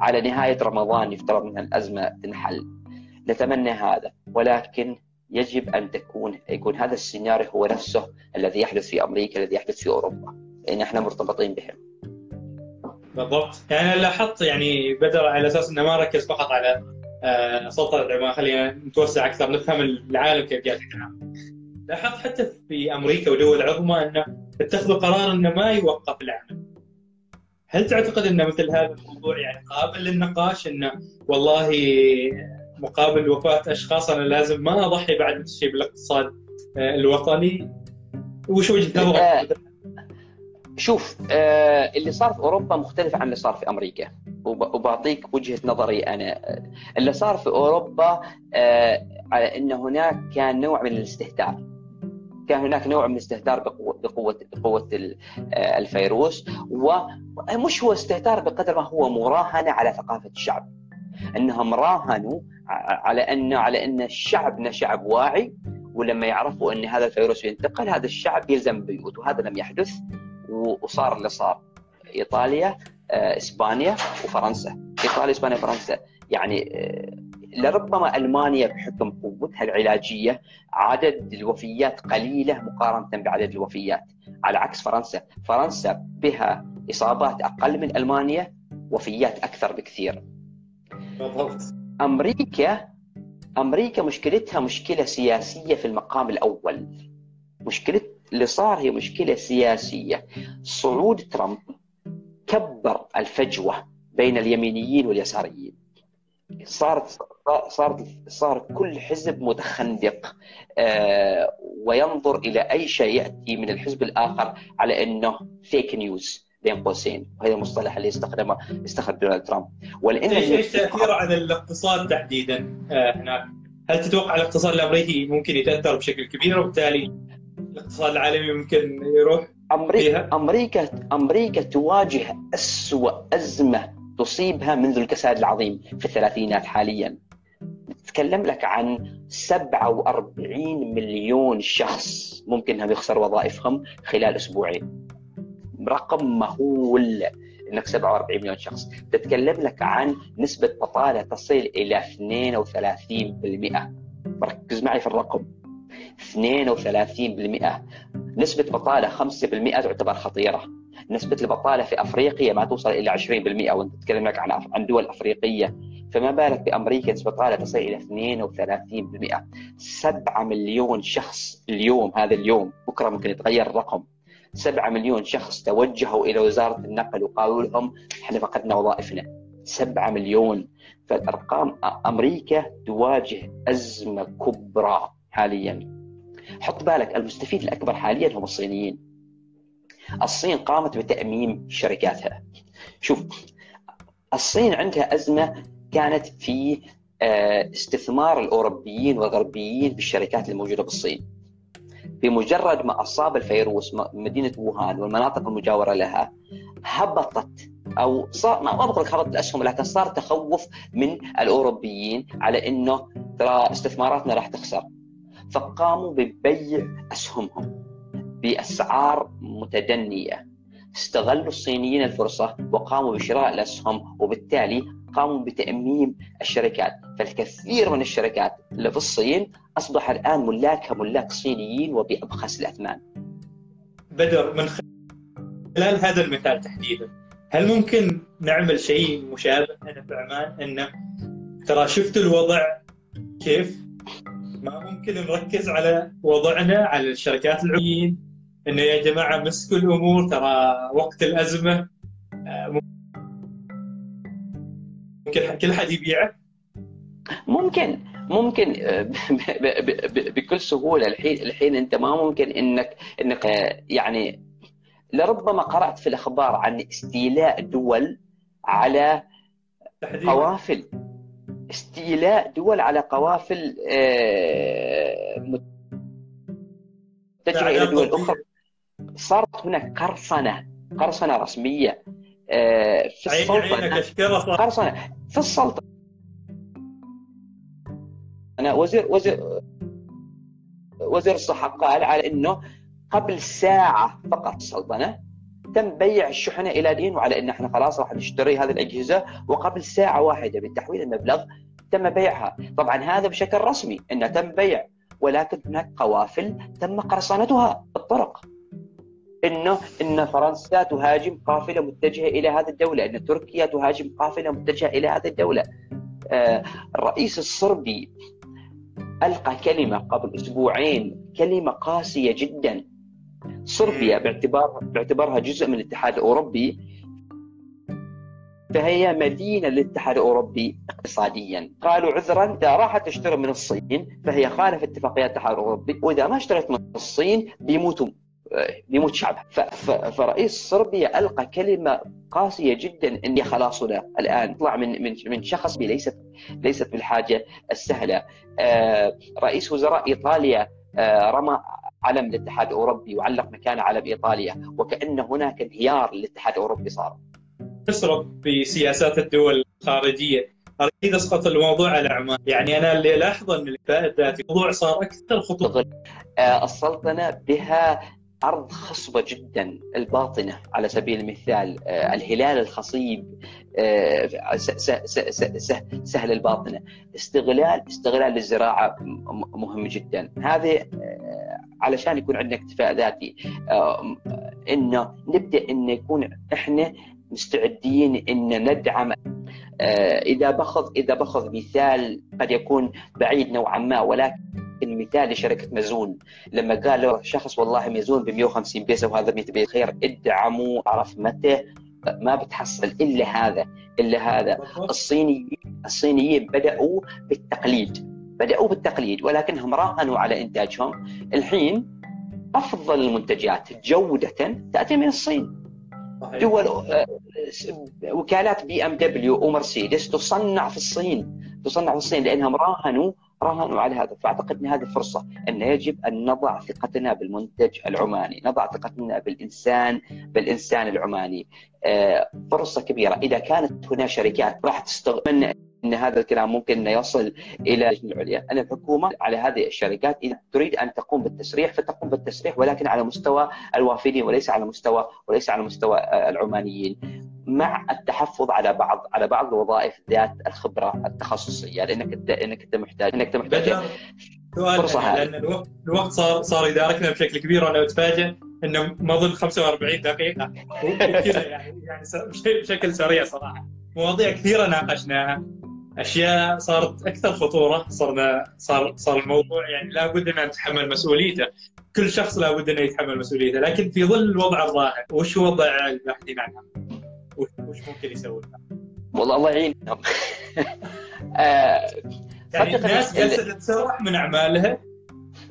على نهاية رمضان يفترض أن الأزمة تنحل. نتمنى هذا. ولكن يجب أن تكون يكون هذا السيناريو هو نفسه الذي يحدث في أمريكا الذي يحدث في أوروبا. لأن إحنا مرتبطين بهم. بالضبط. يعني لاحظت يعني بدر على أساس إنه ما ركز فقط على سلطنه عمان خلينا نتوسع أكثر نفهم العالم كيف قاعد يتعامل لاحظت حتى في أمريكا ودول عظمى انه اتخذوا قرار أنه ما يوقف العمل. هل تعتقد أن مثل هذا الموضوع يعني قابل للنقاش؟ انه والله مقابل وفاة أشخاص أنا لازم ما أضحي بعد الشيء بالاقتصاد آه، الوطني؟ وش وجهة نظرك؟ آه، شوف آه، اللي صار في أوروبا مختلف عن اللي صار في أمريكا. وبعطيك وجهة نظري أنا. اللي صار في أوروبا على إن هناك كان نوع من الاستهتار. كان هناك نوع من الاستهتار بقوه بقوة بقوه الفيروس ومش هو استهتار بقدر ما هو مراهنة على ثقافة الشعب. إنهم راهنوا على ان على إن شعبنا شعب واعي ولما يعرفوا إن هذا الفيروس ينتقل هذا الشعب يلزم بيوت وهذا لم يحدث وصار اللي صار. إيطاليا آه، إسبانيا وفرنسا. ايطاليا إسبانيا وفرنسا. يعني آه، لربما ألمانيا بحكم قوتها العلاجية عدد الوفيات قليلة مقارنة بعدد الوفيات. على عكس فرنسا. فرنسا بها إصابات أقل من ألمانيا وفيات أكثر بكثير. بالضبط. أمريكا أمريكا مشكلتها مشكلة سياسية في المقام الأول. مشكلة اللي صار هي مشكلة سياسية. صعود ترامب كبر الفجوة بين اليمينيين واليساريين. صارت صارت صار كل حزب متخندق آه وينظر إلى أي شيء يأتي من الحزب الآخر على أنه فيك نيوز بين قوسين. وهذا المصطلح اللي استخدمه استخدم دونالد ترامب. ولان إيش إيش تاثيره على الاقتصاد تحديدا آه هناك؟ هل تتوقع الاقتصاد الأمريكي ممكن يتأثر بشكل كبير وبالتالي الاقتصاد العالمي ممكن يروح أمريكا فيها؟ أمريكا أمريكا تواجه اسوء أزمة تصيبها منذ الكساد العظيم في الثلاثينات حاليا. نتكلم لك عن 47 مليون شخص ممكن انهم يخسروا وظائفهم خلال أسبوعين. رقم مهول إنك 47 مليون شخص. تتكلم لك عن نسبة بطالة تصل إلى 32% ركز معي في الرقم. 32% نسبة بطالة 5% تعتبر خطيرة. نسبة البطالة في أفريقيا ما توصل إلى 20% وأنت تتكلم لك عن عن دول أفريقية. فما بالك بأمريكا نسبة البطالة تصل إلى 32% 7 مليون شخص اليوم هذا اليوم بكرة ممكن يتغير الرقم. 7 مليون شخص توجهوا إلى وزارة النقل وقالوا لهم إحنا فقدنا وظائفنا. 7 مليون. فالأرقام أمريكا تواجه أزمة كبرى حاليا. حط بالك المستفيد الأكبر حاليا هم الصينيين. الصين قامت بتأميم شركاتها. شوف الصين عندها أزمة كانت في آه، استثمار الأوروبيين والغربيين بالشركات الموجودة بالصين. بمجرد ما أصاب الفيروس مدينة ووهان والمناطق المجاورة لها هبطت أو صار ما بقول لك هبطت الاسهم لكن صار تخوف من الأوروبيين على إنه ترى استثماراتنا راح تخسر. فقاموا ببيع أسهمهم بأسعار متدنية. استغلوا الصينيين الفرصة وقاموا بشراء الأسهم وبالتالي قاموا بتأميم الشركات. فالكثير من الشركات اللي في الصين أصبح الآن ملاكها ملاك صينيين وبأبخس الأثمان. بدر من خلال هذا المثال تحديدا هل ممكن نعمل شيء مشابه هنا في عمان؟ انه ترى شفتوا الوضع كيف؟ ما ممكن نركز على وضعنا على الشركات العليين إنه يا جماعة مسكوا الأمور ترى وقت الأزمة آه، ممكن كل حد يبيعه. ممكن ممكن آه، [laughs] بكل سهولة. الحين الحين أنت ما ممكن إنك إنك آه، يعني لربما قرأت في الأخبار عن استيلاء دول على قوافل. استيلاء دول على قوافل متجهه إلى دول أخرى. صارت هناك قرصنة قرصنة رسمية آه، في السلطنة. قرصنة. في السلطنة. أنا وزير وزير وزير الصحة قال على إنه قبل ساعة فقط السلطنة. تم بيع الشحنة إلى دين وعلى أن إحنا خلاص راح نشتري هذه الأجهزة وقبل ساعة واحدة بتحويل المبلغ تم بيعها. طبعا هذا بشكل رسمي انه تم بيع ولكن هناك قوافل تم قرصنتها بالطرق إنه إن فرنسا تهاجم قافلة متجهة إلى هذه الدولة، إن تركيا تهاجم قافلة متجهة إلى هذه الدولة. الرئيس الصربي ألقى كلمة قبل أسبوعين كلمة قاسية جدا. صربيا باعتبار باعتبارها جزء من الاتحاد الأوروبي. فهي مدينة للاتحاد الأوروبي اقتصاديا. قالوا عذرا إذا راحت تشتري من الصين فهي خالف اتفاقيات الاتحاد الأوروبي وإذا ما اشترت من الصين بيموتوا بيموت شعبها فرئيس صربيا ألقى كلمة قاسية جدا إني خلاصنا الآن طلع من من من شخص ليست ليست بالحاجة السهلة. آه، رئيس وزراء إيطاليا آه، رمى علم الاتحاد الأوروبي وعلق مكانه علم ايطاليا وكأن هناك انهيار للاتحاد الأوروبي صار. تسرق بسياسات الدول الخارجية. اريد أسقط الموضوع على عمان، يعني أنا اللي الاحظه إن الذاتي الموضوع صار أكثر خطورة. السلطنه بها أرض خصبة جدا الباطنة على سبيل المثال آه، الهلال الخصيب آه، سهل الباطنة. استغلال استغلال الزراعة مهم جدا. هذه آه، علشان يكون عندنا اكتفاء ذاتي إنه نبدأ إن يكون إحنا مستعدين إن ندعم إذا باخذ إذا باخذ مثال قد يكون بعيد نوعا ما ولكن مثال لشركة مزون لما قال له شخص والله مزون ب 150 بيسة وهذا 100 بيسة خير ادعموا عرف متى؟ ما بتحصل إلا هذا إلا هذا. الصينيين الصينيين بدأوا بالتقليد بدأوا بالتقليد ولكنهم راهنوا على إنتاجهم. الحين أفضل المنتجات جودة تأتي من الصين. دول آه، وكالات بي إم دبليو ومرسيدس تصنع في الصين تصنع في الصين لأنهم راهنوا راهنوا على هذا فأعتقد إن هذه فرصة أن يجب أن نضع ثقتنا بالمنتج العماني، نضع ثقتنا بالإنسان بالإنسان العماني. آه، فرصة كبيرة إذا كانت هنا شركات راح تستغل إن هذا الكلام ممكن إنه يصل إلى اللجنه العليا، أن الحكومة على هذه الشركات إذا تريد أن تقوم بالتسريح فتقوم بالتسريح ولكن على مستوى الوافدين وليس على مستوى وليس على مستوى آه، العمانيين. مع التحفظ على بعض على بعض الوظائف ذات الخبرة التخصصية لأنك انت انك أنت محتاج انك أنت محتاج فرصة لأن الوقت الوقت صار صار يداركنا بشكل كبير وأنا اتفاجئ انه ما ظل 45 دقيقة. [laughs] وكذا يعني يعني بشكل سريع صراحة. مواضيع كثيرة ناقشناها. أشياء صارت أكثر خطورة صرنا صار صار الموضوع يعني لابد أن نتحمل مسؤوليته كل شخص لابد انه يتحمل مسؤوليته لكن في ظل الوضع الظاهر وش وضع الباحثين عنها؟ وش ممكن يسوي؟ والله الله يعينهم [laughs] آه يعني الناس جالسة تتسرح من أعمالها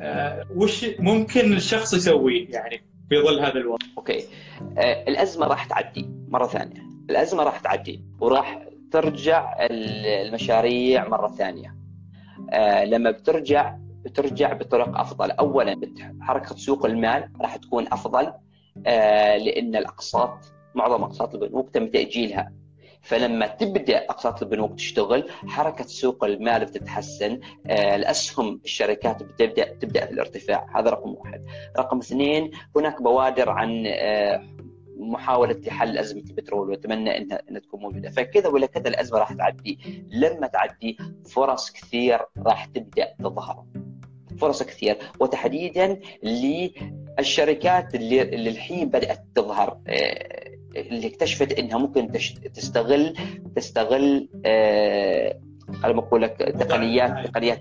آه وش ممكن الشخص يسويه يعني في ظل هذا الوضع؟ أوكي آه الأزمة راح تعدي مرة ثانية الأزمة راح تعدي وراح ترجع المشاريع مرة ثانية. آه لما بترجع بترجع بطرق أفضل. اولا حركة سوق المال راح تكون أفضل آه لأن الأقساط معظم أقساط البنوك تم تأجيلها. فلما تبدأ أقساط البنوك تشتغل حركة سوق المال بتتحسن. آه، الاسهم الشركات بتبدا تبدأ في الارتفاع. هذا رقم واحد. رقم اثنين هناك بوادر عن محاولة حل أزمة البترول وأتمنى أنها, أنها تكون موجودة. فكذا ولا كذا الأزمة راح تعدي. لما تعدي فرص كثير راح تبدأ تظهر. فرص كثير. وتحديدا للشركات اللي, اللي الحين بدأت تظهر آه، اللي اكتشفت إنها ممكن تستغل تستغل آه خلينا أقول لك تقنيات تقنيات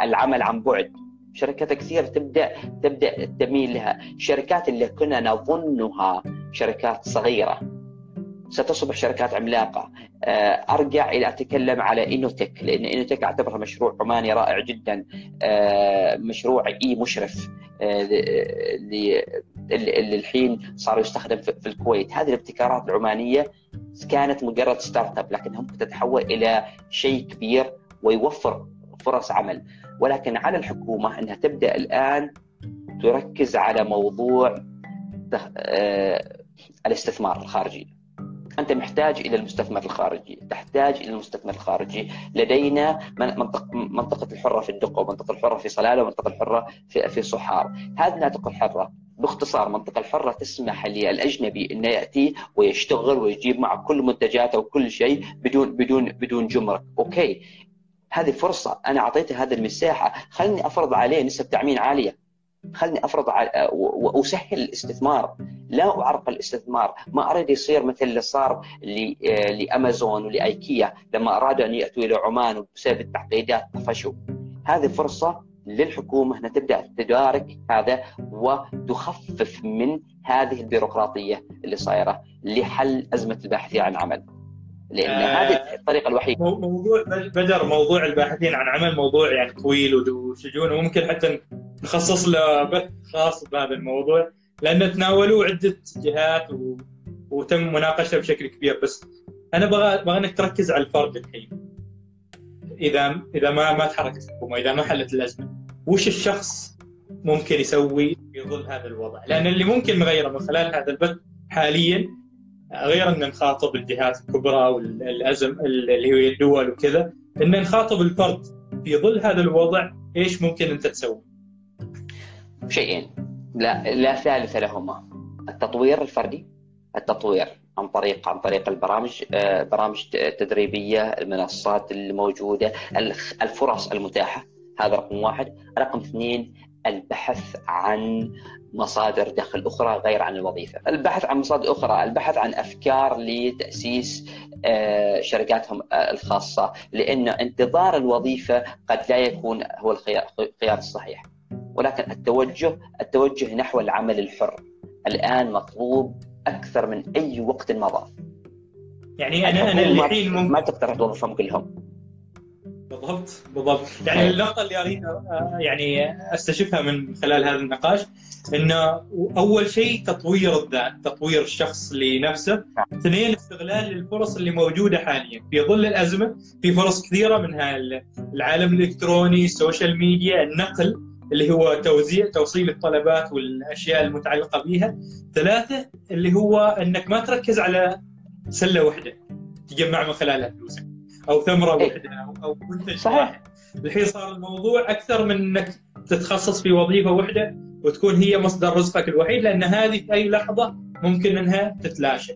العمل عن بعد. شركات كثير تبدأ تبدأ تميل لها. الشركات اللي كنا نظنها شركات صغيرة. ستصبح شركات عملاقة. آه، أرجع إلى أتكلم على إنوتك لأن إنوتك أعتبرها مشروع عماني رائع جدا. آه، مشروع إي مشرف آه، اللي الحين صار يستخدم في الكويت. هذه الابتكارات العمانية كانت مجرد ستارت أب لكن ممكن تتحول إلى شيء كبير ويوفر فرص عمل. ولكن على الحكومة أنها تبدأ الآن تركز على موضوع الاستثمار الخارجي. أنت محتاج إلى المستثمر الخارجي، تحتاج إلى المستثمر الخارجي، لدينا منطقه منطقة الحرة في الدقة ومنطقة الحرة في صلالة ومنطقة الحرة في في صحار، هذه المناطق الحرة. باختصار المنطقة الحرة تسمح للأجنبي انه يأتي ويشتغل ويجيب معه كل منتجاته وكل شيء بدون بدون بدون جمرك، أوكي. هذه فرصة أنا اعطيته هذه المساحة، خلني أفرض عليه نسب تامين عالية. خلني أفرض وأسهل الاستثمار لا اعرقل الاستثمار ما أريد يصير مثل اللي صار لأمازون ولأيكيا لما أرادوا أن يأتوا إلى عمان وبسبب التعقيدات طفشوا هذه فرصة للحكومة إنها تبدأ تدارك هذا وتخفف من هذه البيروقراطية اللي صايرة لحل أزمة الباحثين عن عمل. لأن آه هذه الطريقة الوحيدة. موضوع بدر موضوع الباحثين عن عمل موضوع يعني طويل وشجون وممكن حتى نخصص له بث خاص بهذا الموضوع لأنه تناولوه عدة جهات و... وتم مناقشته بشكل كبير. بس أنا أبغى أبغى إنك تركز على الفرد الحين. إذا إذا ما ما تحركت الحكومة إذا ما حلت الازمه وش الشخص ممكن يسوي في ظل هذا الوضع؟ لأن اللي ممكن نغيره من خلال هذا البث حاليا غير أن نخاطب الجهات الكبرى والازم اللي هي الدول وكذا إن نخاطب الفرد في ظل هذا الوضع إيش ممكن أنت تسوي؟ شيئين. لا لا ثالث لهما. التطوير الفردي التطوير عن طريق عن طريق البرامج آه، برامج تدريبية المنصات الموجودة الفرص المتاحة. هذا رقم واحد. رقم اثنين البحث عن مصادر دخل أخرى غير عن الوظيفة، البحث عن مصادر أخرى، البحث عن أفكار لتأسيس آه، شركاتهم آه، الخاصة، لأن انتظار الوظيفة قد لا يكون هو الخيار الصحيح. ولكن التوجه التوجه نحو العمل الحر الآن مطلوب أكثر من أي وقت مضى. يعني أنا أنا الحين ممكن ما تقدر توظفهم كلهم. بالضبط بالضبط. يعني النقطة اللي أريد يعني أستشفها من خلال هذا النقاش انه أول شيء تطوير الذات، تطوير الشخص لنفسه، اثنين استغلال الفرص اللي موجودة حاليا. في ظل الأزمة في فرص كثيرة منها العالم الإلكتروني، السوشيال ميديا، النقل اللي هو توزيع توصيل الطلبات والأشياء المتعلقة بها، ثلاثة اللي هو إنك ما تركز على سلة واحدة تجمع من خلالها فلوسك. أو ثمرة إيه. واحدة أو منتج صحيح. واحد الحين صار الموضوع أكثر من إنك تتخصص في وظيفة واحدة وتكون هي مصدر رزقك الوحيد لأن هذه في أي لحظة ممكن إنها تتلاشى.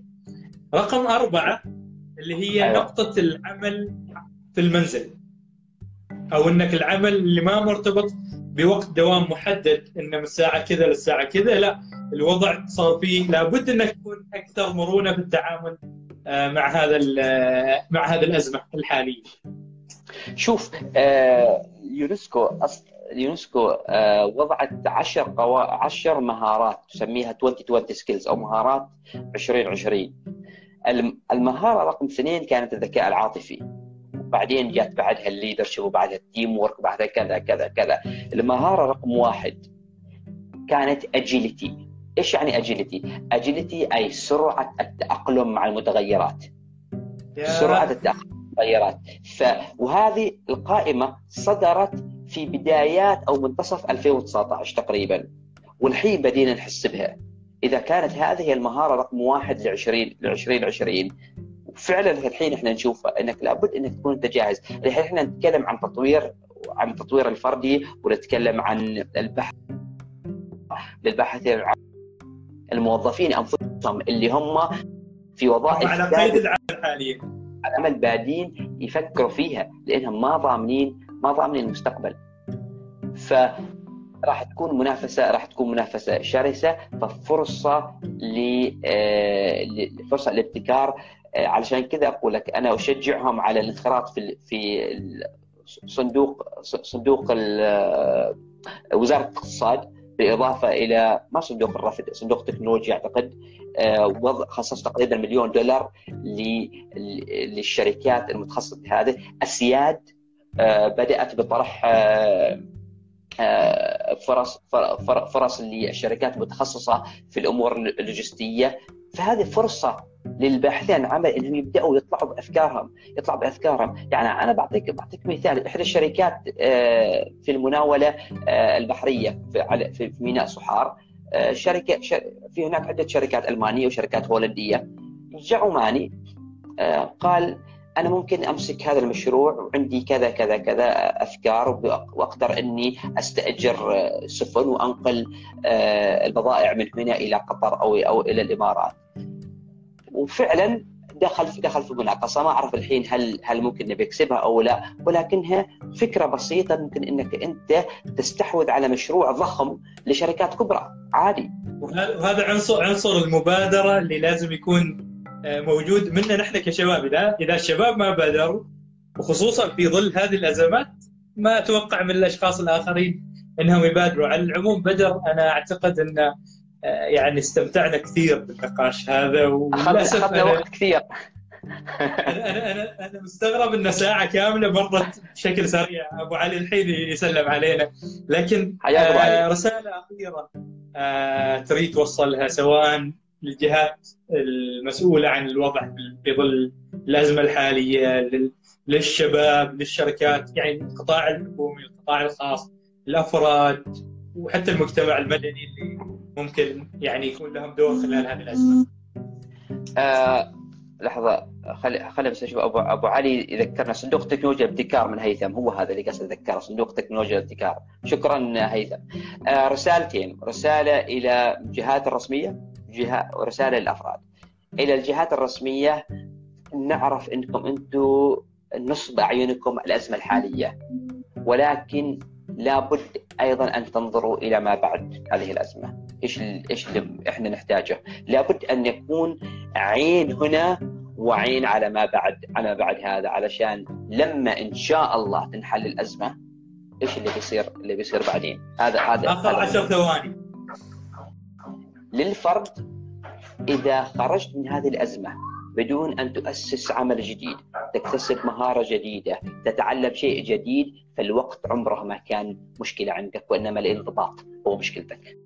رقم أربعة اللي هي أيوة. نقطة العمل في المنزل. أو إنك العمل اللي ما مرتبط بوقت دوام محدد انه من الساعة كذا للساعة كذا لا الوضع صار فيه لابد إنك تكون أكثر مرونة في التعامل مع هذا مع هذه الأزمة الحالية. شوف آه، يونسكو أص... يونسكو آه، وضعت 10 قوا... 10 مهارات تسميها 2020 skills أو مهارات 2020 المهارة رقم اثنين كانت الذكاء العاطفي. وبعدين جات بعدها ال leadership وبعدها ال team work وبعدها كذا كذا كذا. المهارة رقم واحد كانت اجيلتي إيش يعني اجيلتي؟ اجيلتي أي سرعة التأقلم مع المتغيرات. سرعة التأقلم مع المتغيرات، ف وهذه القائمة صدرت في بدايات أو منتصف 2019 تقريبا. والحين بدينا نحس بها. إذا كانت هذه المهارة رقم واحد ل 20 ل 2020 فعلا الحين إحنا نشوف إنك لابد إنك تكون أنت جاهز، الحين إحنا نتكلم عن تطوير عن التطوير الفردي ونتكلم عن البحث للباحثين الموظفين أنفسهم اللي هم في وظائف على قيد العمل حاليا. العمل بادين يفكروا فيها لأنهم ما ضامنين ما ضامنين المستقبل. ف راح تكون منافسة راح تكون منافسة شرسة ففرصة ل آه، فرصة للابتكار آه، علشان كذا أقول لك أنا أشجعهم على الانخراط في في صندوق صندوق آه، وزارة الاقتصاد. بالاضافه إلى ما صندوق الرفد صندوق تكنولوجيا أعتقد آه، وضع خصص تقريبا مليون دولار للشركات المتخصصة بهذا السياد آه، بدأت بطرح آه، فرص فرص للشركات المتخصصة في الأمور اللوجستية. فهذه فرصة للباحثين عن عمل انهم يبدأوا يطلعوا بأفكارهم يطلعوا بأفكارهم. يعني أنا بعطيك بعطيك مثال. إحدى الشركات آه، في المناولة آه، البحرية في ميناء صحار. آه، شركه في هناك عدة شركات ألمانية وشركات هولندية. جاء عماني قال أنا ممكن أمسك هذا المشروع وعندي كذا كذا كذا أفكار وأقدر إني أستأجر سفن وأنقل البضائع من هنا إلى قطر أو أو إلى الإمارات. وفعلا دخل دخل في مناقصه ما أعرف الحين هل هل ممكن نبي يكسبها أو لا ولكنها فكرة بسيطة ممكن إنك أنت تستحوذ على مشروع ضخم لشركات كبرى. عادي. وهذا عنصر عنصر المبادرة اللي لازم يكون آه، موجود منا نحن كشباب. اذا إذا الشباب ما بادروا وخصوصا في ظل هذه الأزمات ما أتوقع من الأشخاص الآخرين إنهم يبادروا. على العموم بدر أنا أعتقد أن يعني استمتعنا كثير بالنقاش هذا وللأسف أخذنا وقت كثير. أنا أنا أنا مستغرب إن ساعة كاملة مرت بشكل سريع. أبو علي الحين يسلم علينا. لكن آه رسالة أخيرة. آه تريد توصلها سواء للجهات المسؤولة عن الوضع في ظل الأزمة الحالية للشباب للشركات يعني القطاع الحكومي القطاع الخاص الأفراد وحتى المجتمع المدني اللي ممكن يعني يكون لهم دور خلال هذه الأزمة. آه لحظة خلي خلي بس أشوف. ابو أبو علي يذكرنا صندوق تكنولوجيا ابتكار من هيثم. هو هذا اللي قصد اتذكره صندوق تكنولوجيا ابتكار. شكرا هيثم. آه رسالتين. رسالة إلى الجهات الرسمية جهه ورساله للأفراد. إلى الجهات الرسمية نعرف إنكم أنتم نصب أعينكم الأزمة الحالية. ولكن لابد أيضا أن تنظروا إلى ما بعد هذه الأزمة. إيش إيش اللي إحنا نحتاجه؟ لابد أن يكون عين هنا وعين على ما بعد على ما بعد هذا علشان لما إن شاء الله تنحل الأزمة إيش اللي بيصير اللي بيصير بعدين؟ هذا هذا آخر 10 ثواني. للفرد إذا خرجت من هذه الأزمة بدون أن تؤسس عمل جديد، تكتسب مهارة جديدة، تتعلم شيء جديد، فالوقت عمره ما كان مشكلة عندك وإنما الانضباط هو مشكلتك.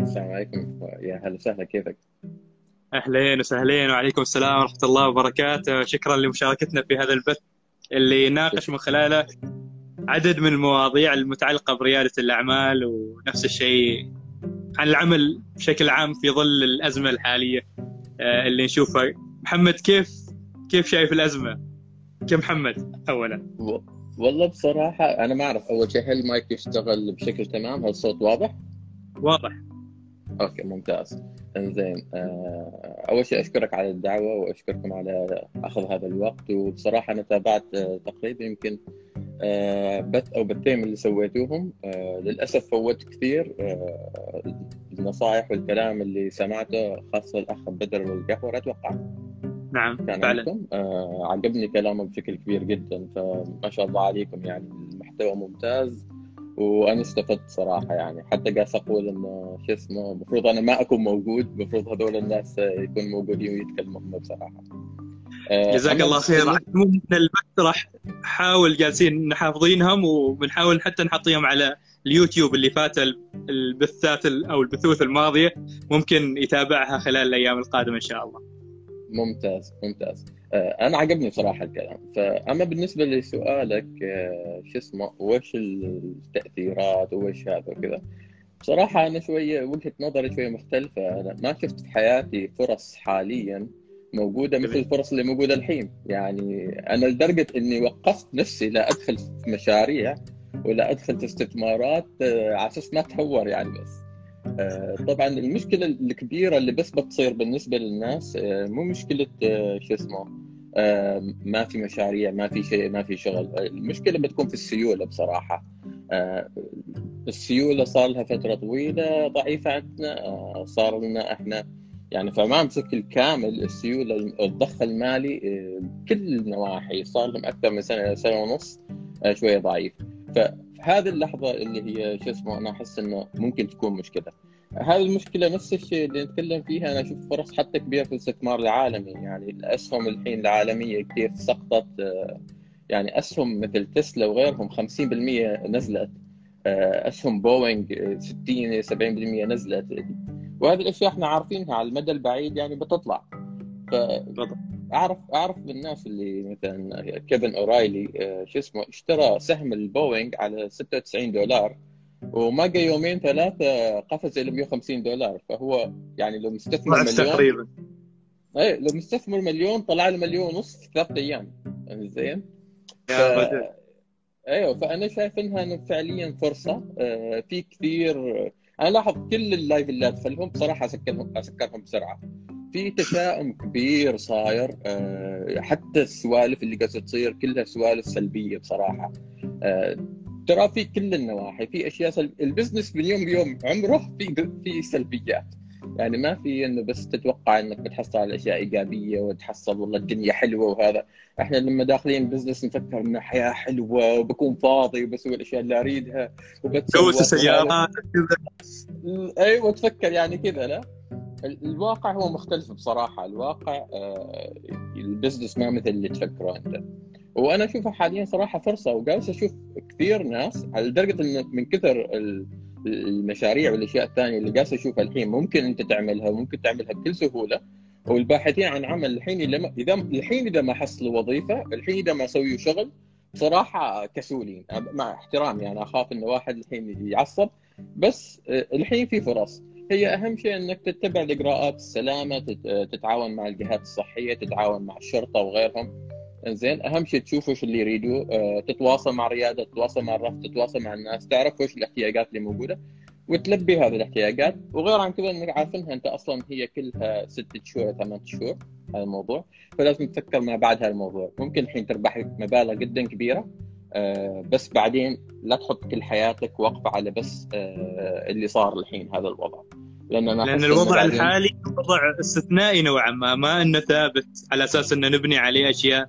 السلام عليكم يا هلا وسهلا كيفك؟ أهلين وسهلين وعليكم السلام ورحمة الله وبركاته. شكرا لمشاركتنا في هذا البث اللي يناقش من خلاله عدد من المواضيع المتعلقة بريادة الأعمال ونفس الشيء عن العمل بشكل عام في ظل الأزمة الحالية آه، اللي نشوفها. محمد كيف كيف شايف الأزمة؟ كمحمد اولا؟ والله بصراحة أنا ما أعرف أول شيء هل المايك يشتغل بشكل تمام؟ هل الصوت واضح؟ واضح. okay ممتاز. انزين آه، أول شيء أشكرك على الدعوة وأشكركم على أخذ هذا الوقت. وبصراحة أنا تابعت آه، تقريبا يمكن آه، بث أو بثين اللي سويتوهم. للأسف فوت كثير النصائح والكلام اللي سمعته خاصة الأخ بدر والقهوة أتوقع. نعم كان فعلا. عجبني كلامه بشكل كبير جدا فما شاء الله عليكم يعني المحتوى ممتاز. وأنا استفدت صراحة يعني حتى قاعد أقول إنه شو اسمه المفروض أنا ما أكون موجود المفروض هذول الناس يكونوا موجودين ويتكلموا هم بصراحة آه، جزاك الله خير عموما البث راح حاول جالسين نحافظينهم وبنحاول حتى نحطيهم على اليوتيوب اللي فات البثات أو البثوث الماضية ممكن يتابعها خلال الأيام القادمة إن شاء الله. ممتاز ممتاز. آه، أنا عجبني صراحة الكلام. فأما بالنسبة لسؤالك آه، شو اسمه وش التأثيرات وش هذا وكذا؟ بصراحة أنا شوية وجهة نظري شوية مختلفة. أنا ما شفت في حياتي فرص حاليا موجودة مثل الفرص اللي موجودة الحين. يعني أنا لدرجة إني وقفت نفسي لا أدخل في مشاريع ولا أدخل في استثمارات آه، على أساس ما أتهور يعني بس. طبعا المشكلة الكبيرة اللي بس بتصير بالنسبة للناس مو مشكلة شو اسمه ما في مشاريع ما في شيء ما في شغل. المشكلة بتكون في السيولة بصراحة. آه، السيولة صار لها فترة طويلة ضعيفة عندنا آه، صار لنا إحنا يعني فما بشكل كامل السيولة الضخ المالي آه، النواحي صار لهم أكثر من سنة سنة ونص شوية ضعيف. فهذه اللحظة اللي هي شو اسمه أنا أحس إنه ممكن تكون مشكلة. هذه المشكلة نفس الشيء اللي نتكلم فيها. أنا أشوف فرص حتى كبيرة في الاستثمار العالمي. يعني الأسهم الحين العالمية كيف سقطت يعني أسهم مثل تسلا وغيرهم 50% نزلت أسهم بوينغ 60 70% نزلت. وهذه الأشياء إحنا عارفينها على المدى البعيد يعني بتطلع. ف اعرف أعرف بالناس اللي مثلا كيفن أوليري شو اسمه اشترى سهم البوينغ على 96 دولار. وما جا يومين ثلاثة قفز إلى 150 دولار فهو يعني لو مستثمر مليون تقريبا. اي لو مستثمر مليون طلع له مليون ونص في ثلاث أيام. زين؟ ف... أيوه فأنا شايف إنها إنه فعليا فرصة. آه، في كثير أنا لاحظ كل ال live اللي ادخلهم بصراحة اسكرهم اسكرهم بسرعة. في تشاؤم كبير صاير آه، حتى السوالف اللي قاعدة تصير كلها سوالف سلبية بصراحة. آه، ترى في كل النواحي في أشياء سلب... ال business من يوم بيوم عمره في في سلبيات. يعني ما في إنه بس تتوقع إنك بتحصل على أشياء إيجابية وتحصل والله الدنيا حلوة وهذا. إحنا لما داخلين business نفكر إنه حياة حلوة وبكون فاضي وبسوي الأشياء اللي أريدها جوز سيارات أيوه تفكر يعني كذا لا؟ الواقع هو مختلف بصراحة. الواقع آه، ال business ما مثل اللي تفكره أنت. وأنا أشوفها حاليا صراحة فرصة وجالس أشوف كثير ناس على لدرجة إن من كثر المشاريع والأشياء الثانية اللي جالس اشوفها الحين ممكن أنت تعملها وممكن تعملها بكل سهولة. والباحثين عن عمل الحين لما إذا الحين إذا ما حصلوا وظيفة الحين إذا ما سووا شغل صراحة كسولين. مع احترامي يعني أخاف انه واحد الحين يعصب. بس آه، الحين في فرص. هي أهم شيء إنك تتبع الإجراءات السلامة تتعاون مع الجهات الصحية تتعاون مع الشرطة وغيرهم. زين أهم شيء تشوف وش اللي يريدوا آه، تتواصل مع الرياده تتواصل مع الرف تتواصل مع الناس تعرف وش الاحتياجات اللي موجودة وتلبي هذه الاحتياجات. وغير عن كذا إنك عارفينها أنت أصلا هي كلها ستة شهور ثمان شهور هذا الموضوع. فلازم تفكر ما بعد هذا الموضوع. ممكن الحين تربح مبالغ جدا كبيرة آه، بس بعدين لا تحط كل حياتك واقفه على بس آه، اللي صار الحين هذا الوضع. لأن أنا لأن الوضع الحالي وضع استثنائي نوعا ما ما انه ثابت على أساس انه نبني عليه أشياء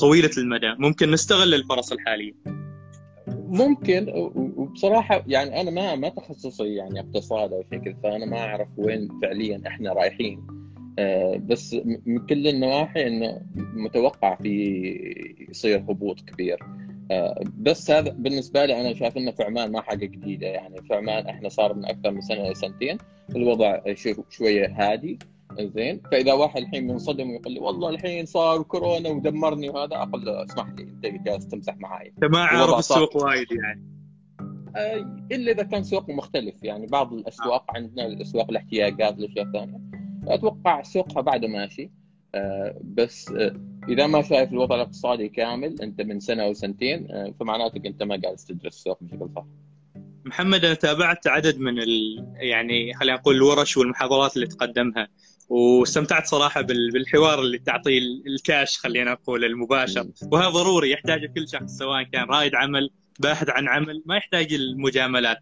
طويلة المدى. ممكن نستغل الفرص الحالية. ممكن وبصراحة يعني أنا ما ما تخصصي يعني اقتصاد أو شيء كذا فأنا ما أعرف وين فعليا إحنا رايحين. آه، بس من كل النواحي إنه متوقع في يصير هبوط كبير. بس هذا بالنسبة لي أنا شايف انه في عمان ما حاجة جديدة. يعني في عمان إحنا صار من أكثر من سنة لسنتين الوضع شوية هادي. زين. فإذا واحد الحين منصدم ويقول لي والله الحين صار كورونا ودمرني وهذا أقول له اسمح لي أنت جالس تمزح معي أنت ما عارف السوق وايد يعني. آه، إلا إذا كان سوق مختلف. يعني بعض الأسواق آه. عندنا الأسواق الاحتياجات الاشياء الثانية أتوقع سوقها بعده ماشي. آه، بس إذا ما شايف الوضع الاقتصادي كامل أنت من سنة أو سنتين فمعناتك أنت ما قاعد تدرس السوق بشكل صح. محمد أنا تابعت عدد من ال... يعني خلينا نقول الورش والمحاضرات اللي تقدمها واستمتعت صراحة بالحوار اللي تعطيه الكاش خلينا نقول المباشر وهذا ضروري يحتاجه كل شخص سواء كان رائد عمل باحث عن عمل ما يحتاج المجاملات.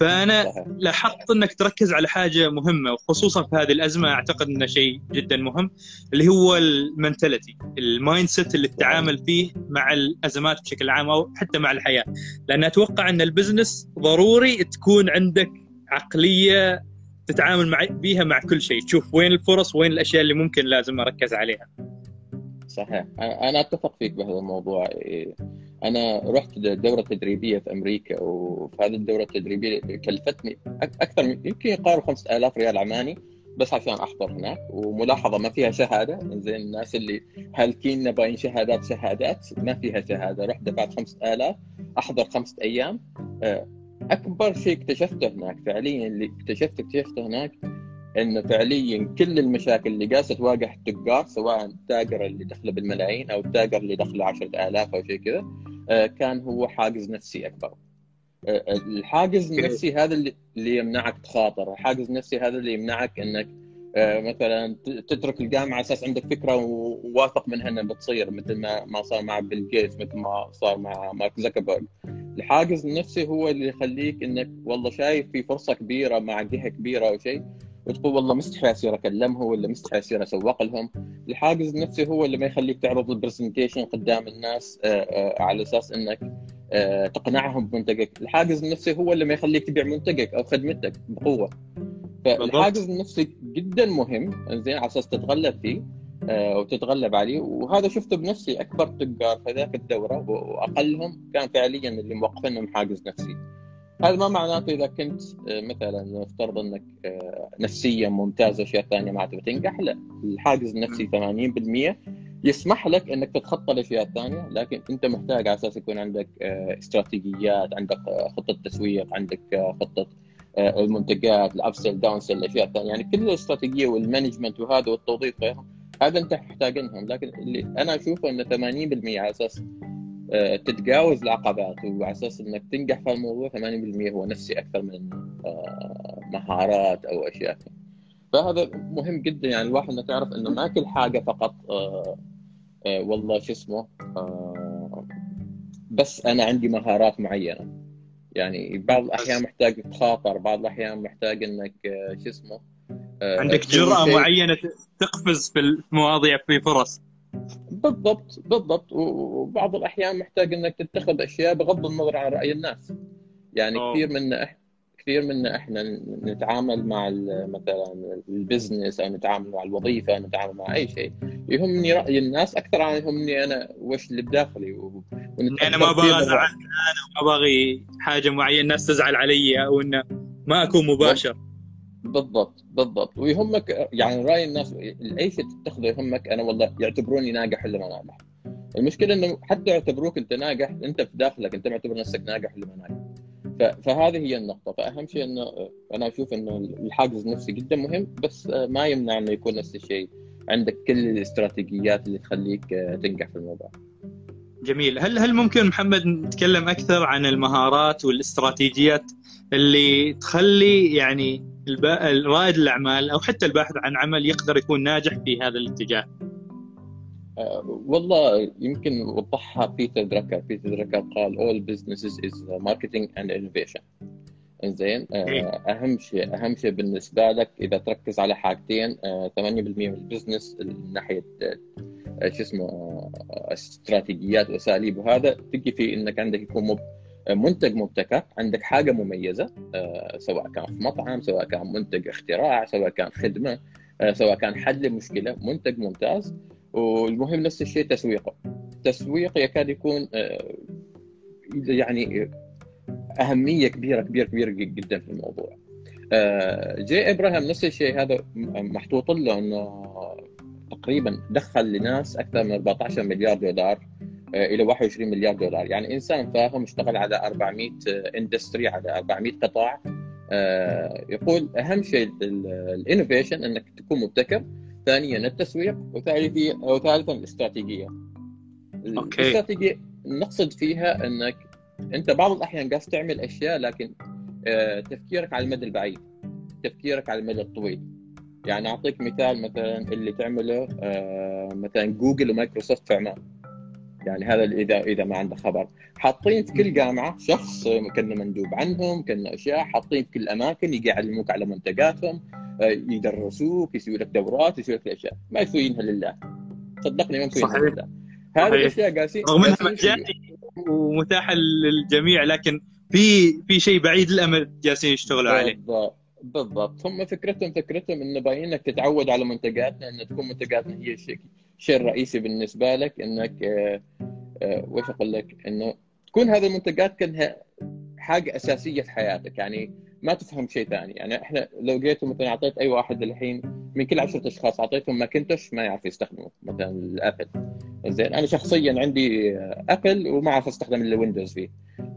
فأنا لاحظت إنك تركز على حاجة مهمة وخصوصا في هذه الأزمة أعتقد إنه شيء جدا مهم اللي هو ال mentality ال mindset اللي تتعامل فيه مع الأزمات بشكل عام أو حتى مع الحياة. لأن أتوقع إن ال business ضروري تكون عندك عقلية تتعامل مع بيها مع كل شيء. تشوف وين الفرص وين الأشياء اللي ممكن لازم أركز عليها. صحيح. أنا أتفق فيك بهذا الموضوع. أنا رحت دورة تدريبية في أمريكا وفي هذه الدورة التدريبية كلفتني أكثر من يمكن يقارب 5000 ريال عماني بس عشان أحضر هناك. وملاحظة ما فيها شهادة. زين الناس اللي هالكين نبغين شهادات شهادات ما فيها شهادة. رحت دفعت 5000 أحضر خمسة أيام. أكبر شيء اكتشفته هناك فعليا اللي اكتشفته اكتشفته هناك إنه فعليا كل المشاكل اللي قاسة تواجه التجار سواء التاجر اللي دخله بالملايين أو التاجر اللي دخله 10000 أو شيء كذا آه، كان هو حاجز نفسي أكبر. آه، الحاجز النفسي هذا اللي يمنعك تخاطر. الحاجز النفسي هذا اللي يمنعك إنك آه، مثلا تترك الجامعة على أساس عندك فكرة وواثق منها إنها بتصير مثل ما ما صار مع بيل جيتس مثل ما صار مع مارك زكربرج الحاجز النفسي هو اللي يخليك إنك والله شايف في فرصة كبيرة مع جهة كبيرة أو شيء وتقول والله مستحي اصير أكلمهم ولا مستحي اصير أسوق لهم. الحاجز النفسي هو اللي ما يخليك تعرض البرزنتيشن قدام الناس آه، آه، على أساس إنك آه، تقنعهم بمنتجك. الحاجز النفسي هو اللي ما يخليك تبيع منتجك أو خدمتك بقوة. فالحاجز النفسي جدا مهم زين على أساس تتغلب فيه وتتغلب عليه. وهذا شفته بنفسي أكبر تجار في ذاك الدورة وأقلهم كان فعليا اللي موقفينهم حاجز نفسي. هذا ما معناته إذا كنت آه، مثلا نفترض إنك آه، نفسيا ممتاز واشياء ثانية ما تبي تنجح لا. الحاجز النفسي 80% يسمح لك إنك تتخطى الاشياء الثانية لكن أنت محتاج على أساس يكون عندك آه، استراتيجيات عندك خطة تسويق عندك خطة المنتجات ال upsell down sell الأشياء الثانية. يعني كل الاستراتيجية وال management وهذا والتوظيف غيرهم هذا أنت محتاجينهم لكن اللي أنا أشوفه إنه 80% على أساس تتجاوز العقبات وعلى أساس إنك تنجح في الموضوع 80% هو نفسي أكثر من آه، مهارات أو أشياء. فهذا مهم جدا يعني الواحد إنه تعرف إنه ما كل حاجة فقط آه، والله شو اسمه بس أنا عندي مهارات معينة. يعني بعض الأحيان محتاج تخاطر بعض الأحيان محتاج إنك شو اسمه عندك جرأة معينة تقفز في المواضيع في فرص. بالضبط بالضبط. وبعض الأحيان محتاج إنك تتخذ أشياء بغض النظر عن رأي الناس. يعني أوه. كثير منا كثير منا إحنا نتعامل مع مثلا البزنس أو نتعامل مع الوظيفة نتعامل مع أي شيء. يهمني رأي الناس أكثر عن يهمني أنا وش اللي بداخلي. و... أنا ما أبغى ازعل أنا ما أبغى حاجة معينة الناس تزعل علي أو إنه ما أكون مباشر. بالضبط بالضبط. ويهمك يعني رأي الناس اي شيء تتخذه يهمك أنا والله يعتبروني ناجح ولا ما ناجح. المشكلة إنه حتى يعتبروك أنت ناجح أنت في داخلك أنت معتبر نفسك ناجح ولا ما ناجح. فهذه هي النقطة. فأهم شيء إنه أنا أشوف إنه الحاجز النفسي جدا مهم بس ما يمنع إنه يكون نفس الشيء. عندك كل الاستراتيجيات اللي تخليك تنجح في الموضوع. جميل. هل هل ممكن محمد نتكلم أكثر عن المهارات والاستراتيجيات اللي تخلي يعني رائد الأعمال أو حتى الباحث عن عمل يقدر يكون ناجح في هذا الاتجاه؟ أه والله يمكن وضحها بيتر دراكر بيتر دراكر قال all businesses is marketing and innovation زين أه إيه. أهم شيء أهم شيء بالنسبة لك إذا تركز على حاجتين أه 8% من ال business من ناحية شو اسمه استراتيجيات وأساليب وهذا تجي في إنك عندك يكون منتج مبتكر عندك حاجة مميزة آه، سواء كان في مطعم سواء كان منتج اختراع سواء كان خدمة آه، سواء كان حل مشكله منتج ممتاز. والمهم نفس الشيء تسويقه. تسويق يكاد يكون آه، يعني أهمية كبيرة كبيرة كبيرة جدا في الموضوع. جي إبراهيم نفس الشيء هذا محطوط له إنه تقريبا دخل لناس أكثر من 14 مليار دولار إلى 21 مليار دولار. يعني إنسان فاهم اشتغل على 400 industry على 400 قطاع. آه، يقول أهم شيء ال innovation إنك تكون مبتكر. ثانيا التسويق وثالثا وثالثا الاستراتيجية. okay. الاستراتيجية نقصد فيها إنك أنت بعض الأحيان قاعد تعمل أشياء لكن آه، تفكيرك على المدى البعيد تفكيرك على المدى الطويل. يعني أعطيك مثال مثلا اللي تعمله مثلا جوجل ومايكروسوفت في عمان. يعني هذا اذا إذا ما عنده خبر. حاطين في كل جامعة شخص كنا مندوب عنهم كنا أشياء حاطين في كل الاماكن يعلموك على منتجاتهم آه، يدرسوك يسوي لك دورات يسوي لك أشياء. ما يسوينها لله. صدقني ما يسوينها لله. هذه الأشياء قاسين رغم إنها مجاني ومتاحة للجميع لكن في في شيء بعيد الامد جالسين يشتغلوا عليه. بالضبط. بالضبط. هم فكرتهم فكرتهم إنه باينك تتعود على منتجاتنا ان تكون منتجاتنا هي الشيء. الشيء الرئيسي بالنسبة لك إنك آه، آه، وش أقول لك؟ إنه تكون هذه المنتجات كانها حاجة أساسية في حياتك يعني ما تفهم شيء ثاني. يعني إحنا لو جيت مثلا أعطيت أي واحد الحين من كل عشرة أشخاص أعطيتهم ماكنتوش ما يعرف يستخدمه مثلا الآبل. زين. أنا شخصيا عندي أبل وما أعرف أستخدم إلا ويندوز فيه.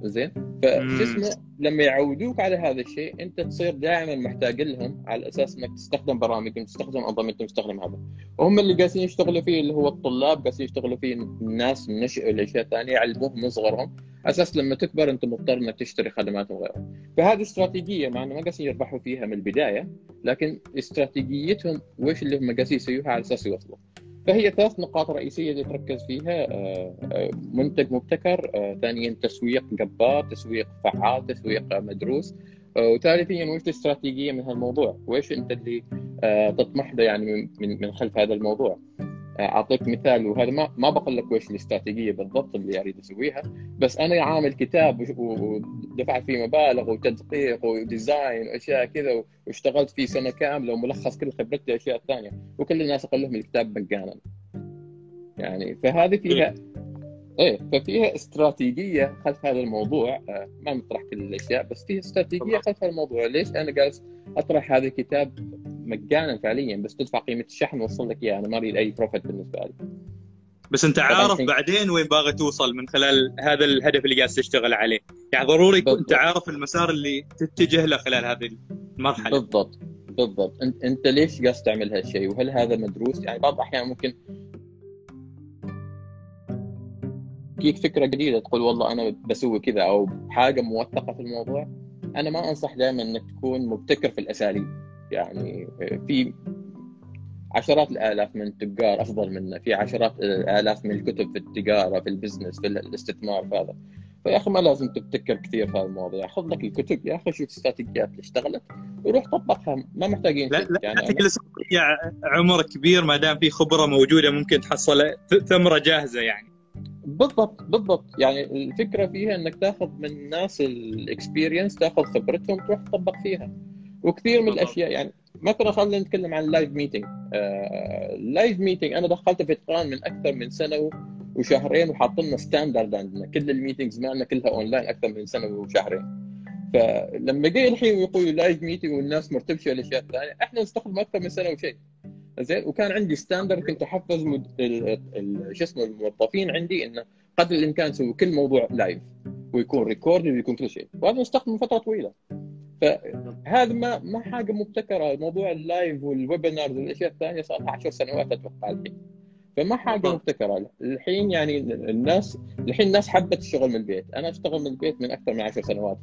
زين. فشو اسمه لما يعودوك على هذا الشيء أنت تصير دائما محتاج لهم على أساس إنك تستخدم برامج تستخدم أنظمة تستخدم هذا. وهم اللي قاعدين يشتغلوا فيه اللي هو الطلاب قاعدين يشتغلوا فيه الناس من نشأ الاشياء الثانية يعلموهم من صغرهم. أساس لما تكبر أنت مضطر إنك تشتري خدماتهم وغيرها. فهذه استراتيجية مع إنه ما قاعدين يربحوا فيها من البداية لكن استراتيجيتهم وش اللي هم قاعدين يسووها على أساس يوصلوا. فهي ثلاث نقاط رئيسية اللي تركز فيها آه، آه، منتج مبتكر آه، ثانيا تسويق جبار تسويق فعال تسويق مدروس وثالثيا وش الاستراتيجيه من هالموضوع؟ وش أنت اللي تطمح له يعني من من خلف هذا الموضوع؟ أعطيك مثال وهذا ما ما بقول لك وش الاستراتيجية بالضبط اللي أريد أسويها بس أنا عامل كتاب ودفعت فيه مبالغ وتدقيق وديزاين وأشياء كذا واشتغلت فيه سنة كاملة وملخص كل خبرتي أشياء ثانية وكل الناس أقول لهم الكتاب مجانا. يعني فهذه فيها إيه ففيها استراتيجية خلف هذا الموضوع. آه، ما نطرح كل الأشياء بس فيها استراتيجية خلف هذا الموضوع. ليش أنا جالس أطرح هذا الكتاب؟ مجانا فعليا بس تدفع قيمة الشحن وصل لك اياه أنا ما أريد أي بروفيت بالنسبة لي. بس أنت عارف بعدين وين باغي توصل من خلال هذا الهدف اللي قاعد تشتغل عليه. يعني ضروري أنت عارف المسار اللي تتجه له خلال هذه المرحلة. بالضبط. بالضبط. انت أنت ليش قاعد تعمل هالشيء؟ وهل هذا مدروس؟ يعني بعض الأحيان ممكن تجيك فكرة جديدة تقول والله أنا بسوي كذا أو حاجة موثقة في الموضوع. أنا ما أنصح دائما إنك تكون مبتكر في الأساليب. يعني في عشرات الآلاف من التجار أفضل منا في عشرات الآلاف من الكتب في التجارة في ال business في الاستثمار في هذا. فيا أخي ما لازم تبتكر كثير في المواضيع خذ لك الكتب يا أخي شوف استراتيجيات اللي اشتغلت وروح طبقها. ما محتاجين لا لا يعني. تجلس عمر كبير ما دام في خبرة موجودة ممكن تحصل ثمرة جاهزة يعني. بالضبط بالضبط. يعني الفكرة فيها إنك تاخذ من ناس ال experience تاخذ خبرتهم تروح تطبق فيها. وكثير من الأشياء يعني مثلا خلينا نتكلم عن ال live meeting ال live meeting أنا دخلته في اتقان من أكثر من سنة وشهرين وحاطين لنا standard عندنا. كل ال meetings مالنا كلها اونلاين أكثر من سنة وشهرين. فلما جاي الحين ويقولوا live meeting والناس مرتبشة الاشياء الثانية إحنا نستخدم أكثر من سنة وشيء. زين؟ وكان عندي standard كنت احفز مد... شو اسمه الموظفين عندي إنه قدر الإمكان يسوي كل موضوع live ويكون record ويكون كل شيء. وهذا نستخدمه فترة طويلة. فهذا ما ما حاجة مبتكرة. موضوع ال live وال webinars والأشياء الثانية صار لها 10 سنوات أتوقع الحين. فما حاجة مبتكرة. الحين يعني الناس الحين الناس حبت الشغل من البيت. أنا أشتغل من البيت من أكثر من 10 سنوات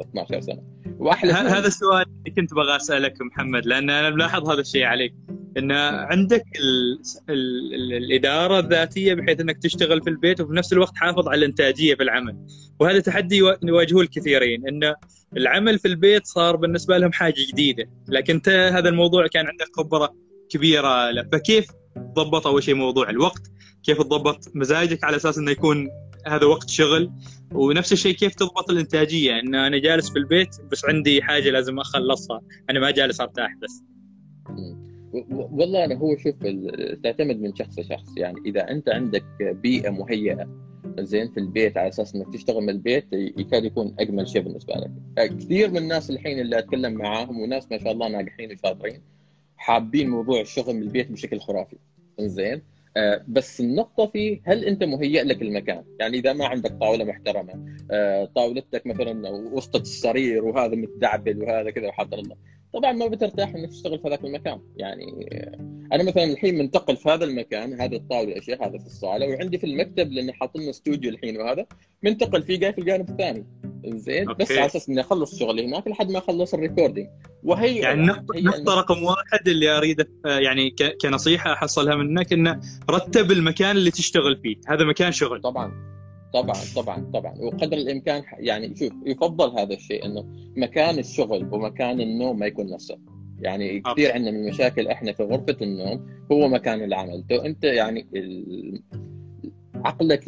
12 سنة. وأحلى هذا السؤال اللي كنت بغى أسألك محمد لأن أنا ملاحظ هذا الشيء عليك. إن عندك ال ال ال الإدارة الذاتية بحيث إنك تشتغل في البيت وفي نفس الوقت تحافظ على الإنتاجية في العمل. وهذا تحدي يواجهه الكثيرين إن العمل في البيت صار بالنسبة لهم حاجة جديدة. لكن هذا الموضوع كان عندك خبرة كبيرة له. فكيف تضبط أول شيء موضوع الوقت كيف تضبط مزاجك على أساس إنه يكون هذا وقت شغل. ونفس الشيء كيف تضبط الإنتاجية إن أنا جالس في البيت بس عندي حاجة لازم أخلصها أنا ما جالس أرتاح بس. والله أنا هو شوف تعتمد من شخص لشخص يعني إذا أنت عندك بيئة مهيئة زين في البيت على أساس إنك تشتغل من البيت يكاد يكون أجمل شيء بالنسبة لك. كثير من الناس الحين اللي أتكلم معاهم وناس ما شاء الله ناجحين وشاطرين حابين موضوع الشغل من البيت بشكل خرافي. زين آه بس النقطة في هل أنت مهيئ لك المكان؟ يعني إذا ما عندك طاولة محترمة آه طاولتك مثلا وسط السرير وهذا متدعبل وهذا كذا وحاضر الله. طبعا ما بترتاح إنك تشتغل في هذاك المكان. يعني أنا مثلا الحين منتقل في هذا المكان هذا الطاولة الاشياء هذا في الصالة وعندي في المكتب لأني حاطين لنا استوديو الحين وهذا منتقل فيه جاي في الجانب الثاني. زين بس على أساس إني أخلص شغلي هناك لحد ما أخلص ال recording وهي يعني النقطة نقطة رقم واحد اللي أريد يعني كنصيحة أحصلها منك إنه رتب المكان اللي تشتغل فيه، هذا مكان شغل. طبعا طبعا طبعا طبعا. وقدر الإمكان يعني شوف يفضل هذا الشيء إنه مكان الشغل ومكان النوم ما يكون نفسه. يعني كثير عندنا من المشاكل إحنا في غرفة النوم هو مكان العمل. تو أنت يعني ال... عقلك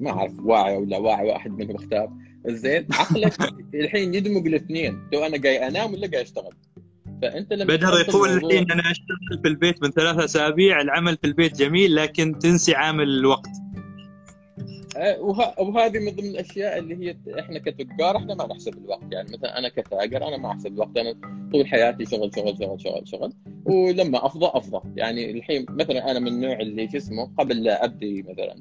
ما أعرف واعي ولا واعي واحد منهم اختار. زين عقلك الحين يدمج الاثنين. تو أنا جاي أنام ولا جاي أشتغل. فأنت لما بدر يقول الحين أنا أشتغل في البيت من ثلاثة أسابيع العمل في البيت جميل لكن تنسي عامل الوقت. آه، وهذه من ضمن الأشياء اللي هي إحنا كتجار إحنا ما نحسب الوقت. يعني مثلا أنا كتاجر أنا ما أحسب الوقت. أنا طول حياتي شغل شغل شغل شغل شغل. ولما أفضى أفضى. يعني الحين مثلا أنا من النوع اللي شو اسمه قبل لا أبدي مثلا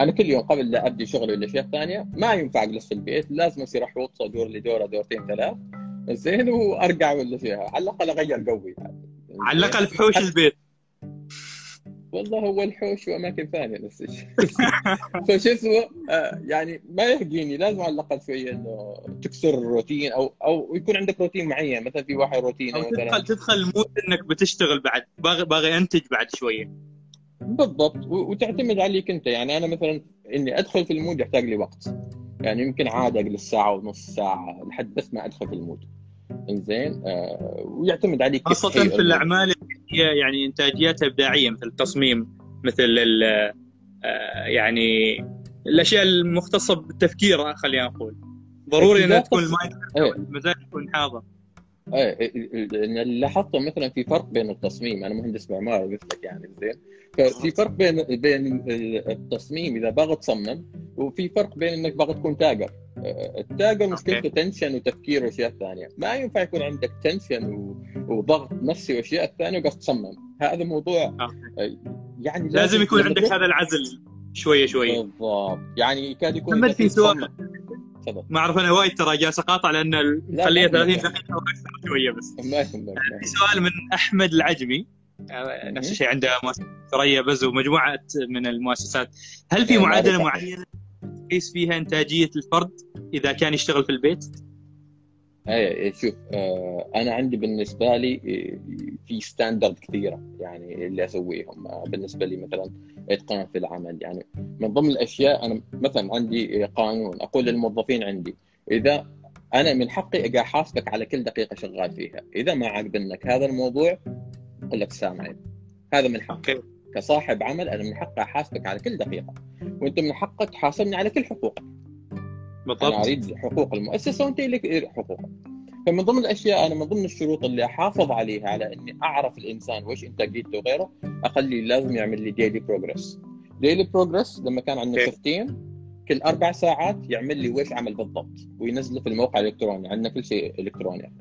أنا كل يوم قبل لا أبدي شغلي ولا اشياء ثانية ما ينفع أجلس في البيت لازم أصير أحوط ادور لي دورة دورتين ثلاث. زين وأرجع ولا فيها على الأقل أغير قوي يعني. على الأقل في حوش البيت. والله هو الحوش وأماكن ثانية نفس الشيء [laughs] فشو اسمه؟ آه يعني ما يهديني لازم على الأقل شوية إنه تكسر الروتين أو أو يكون عندك روتين معين. مثلا في واحد روتين أو مثلا تدخل تدخل ال mood إنك بتشتغل بعد. باغي باغي انتج بعد شوية. بالضبط. وتعتمد عليك انت. يعني أنا مثلا إني أدخل في ال mood يحتاج لي وقت. يعني يمكن عادي اجلس ساعه ونص ساعة لحد بس ما أدخل في ال mood. إنزين؟ آه ويعتمد عليك خاصة في الأعمال هي يعني إنتاجيتها إبداعية مثل التصميم مثل آه، يعني الأشياء المختصة بالتفكير خلينا نقول. ضروري إنها تكون إيه. المزاج يكون حاضر. إيه اللي لاحظته مثلا في فرق بين التصميم أنا مهندس معماري قلت لك يعني زين. ففي فرق بين بين التصميم إذا باغي تصمم وفي فرق بين إنك باغي تكون تاجر. التاجر مشكلته tension وتفكير وأشياء ثانية. ما ينفع يكون عندك tension وضغط نفسي وأشياء ثانية وقاعد تصمم. هذا موضوع يعني لازم, لازم يكون عندك هذا العزل. شوية شوية. بالضبط. يعني يكاد يكون محمد في سؤال. ما أعرف أنا وايد ترى جالس أقاطع لأن لا، خليها لا، 30 لا. دقيقه وأكثر شوية بس. [laughs] في سؤال من أحمد العجمي. نفس الشيء عنده ثريا بز ومجموعة من المؤسسات. هل في إيه، معادلة. معينة تقيس فيها إنتاجية الفرد إذا كان يشتغل في البيت؟ اي شوف آه، أنا عندي بالنسبة لي آه، في standard كثيرة يعني اللي أسويهم. آه، بالنسبة لي مثلا إتقان في العمل. يعني من ضمن الأشياء أنا مثلا عندي قانون أقول للموظفين عندي إذا أنا من حقي أجي احاسبك على كل دقيقة شغال فيها. إذا ما عجبنك هذا الموضوع أقول لك سامعين هذا من حقي. كصاحب عمل أنا من حقي أحاسبك على كل دقيقة. وأنت من حقك تحاسبني على كل حقوقك. أنا بالضبط أريد حقوق المؤسسة وأنت لك حقوقك فمن ضمن الأشياء أنا من ضمن الشروط اللي أحافظ عليها على إني أعرف الإنسان وش إنتاجيته وغيره أخلي لازم يعمل لي daily progress daily progress لما كان عندنا okay. shift-ين كل أربع ساعات يعمل لي وش عمل بالضبط وينزله في الموقع الإلكتروني عندنا كل شيء إلكتروني.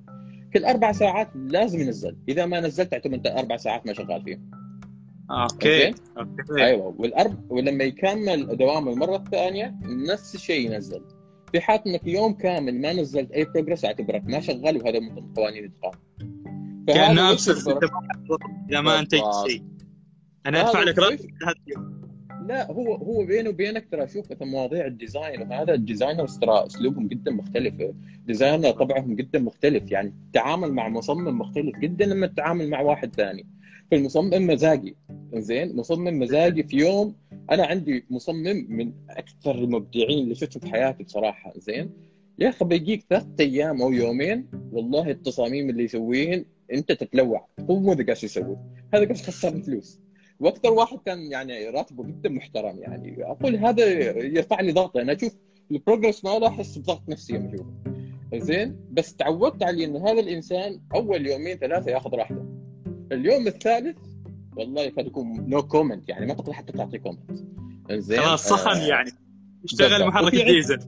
كل أربع ساعات لازم ينزل. إذا ما نزلت اعتبر أنت أربع ساعات ما شغال فيهم. Okay? Okay? أيوه. والأرب ولما يكمل دوامه المرة الثانية نفس الشيء ينزل. في حال إنك يوم كامل ما نزلت أي progress اعتبرك ما شغال وهذا من ضمن قوانين الاتقان كانه ابسط إذا ما انتجت. شيء. أنا أدفع لك راتب وش- هذا اليوم لا هو هو بينه وبينك ترى شوف مثلا مواضيع ال design وهذا ال designers ترى أسلوبهم جدا مختلف. designer طبعهم جدا مختلف. يعني التعامل مع مصمم مختلف جدا لما تتعامل مع واحد ثاني. فالمصمم مزاجي. زين مصمم مزاجي في يوم أنا عندي مصمم من أكثر المبدعين اللي شفته في حياتي بصراحة زين. يا أخي بيجيك ثلاث أيام أو يومين والله التصاميم اللي يسويهن أنت تتلوع هو مو ذا قاعد يسوي هذا قاعد خسر فلوس. وأكثر واحد كان يعني راتبه جدا محترم يعني أقول هذا يرفع لي ضغطي أنا أشوف ال progress ماله أحس بضغط نفسي يوم اشوفه زين بس تعودت عليه إن هذا الإنسان أول يومين ثلاثة ياخذ راحته. اليوم الثالث والله يكون no comment يعني ما تقدر حتى تعطي comment زين خلاص صخن آه، يعني. اشتغل. محرك الديزل.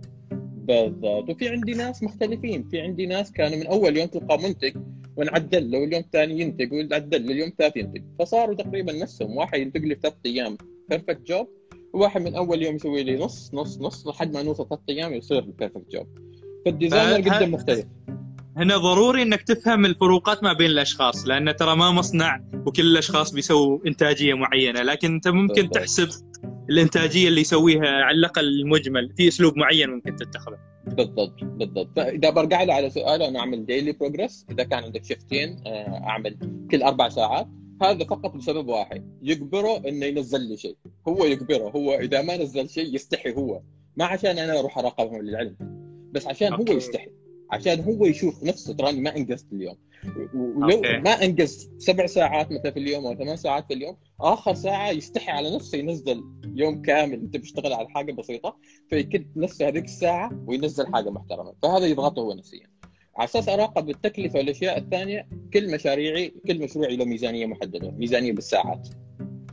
بالضبط. وفي عندي ناس مختلفين. في عندي ناس كانوا من أول يوم تلقى منتج ونعدل له واليوم الثاني ينتج ونعدل له اليوم الثالث ينتج. فصاروا تقريبا نفسهم. واحد ينتج لي ثلاث أيام. perfect job وواحد من أول يوم يسوي لي نص نص نص لحد ما نوصل ثلاث أيام يصير perfect job فال designer جدا مختلف. هنا ضروري إنك تفهم الفروقات ما بين الأشخاص لأن ترى ما مصنع وكل الأشخاص بيسووا إنتاجية معينة لكن أنت ممكن. تحسب الإنتاجية اللي يسويها على الأقل المجمل في أسلوب معين ممكن تتخذه. بالضبط بالضبط. فإذا برجع له على سؤاله أنا أعمل daily progress إذا كان عندك شفتين آه، أعمل كل أربع ساعات. هذا فقط لسبب واحد يجبره إنه ينزل لي شيء. هو يجبره هو إذا ما نزل شيء يستحي هو. ما عشان أنا أروح أراقبهم للعلم بس عشان okay. هو يستحي. عشان هو يشوف نفسه تراني ما انجزت اليوم. ولو okay. ما انجز سبع ساعات مثلا في اليوم أو ثمان ساعات في اليوم آخر ساعة يستحي على نفسه ينزل يوم كامل أنت بتشتغل على حاجة بسيطة فيكد نفسه هذيك الساعة وينزل حاجة محترمة. فهذا يضغطه هو نفسيا. على أساس أراقب التكلفة والأشياء الثانية كل مشاريعي كل مشروعي له ميزانية محددة ميزانية بالساعات.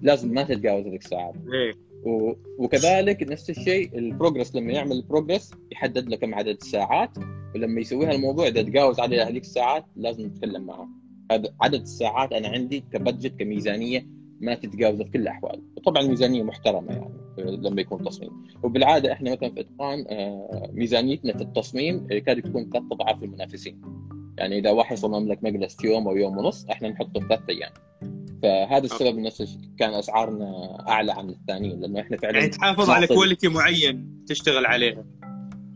لازم ما تتجاوز هذيك الساعات. إيه. و... وكذلك نفس الشيء البروجرس لما يعمل البروجرس يحدد له كم عدد الساعات ولما يسوي هالموضوع إذا تجاوز عدد هذيك الساعات لازم نتكلم معه. هذا عدد الساعات أنا عندي كبادجت كميزانية ما تتجاوز في كل الأحوال. وطبعا ميزانيه محترمة يعني لما يكون تصميم. وبالعادة إحنا مثلا في إتقان آه، ميزانيتنا في التصميم يكاد تكون ثلاث أضعاف المنافسين. يعني إذا واحد صمم لك مجلس يوم أو يوم ونص إحنا نحطه ثلاث أيام. فهذا السبب نفس كان أسعارنا أعلى عن الثانيين لأنه إحنا فعلا يعني تحافظ على كواليتي معين تشتغل عليها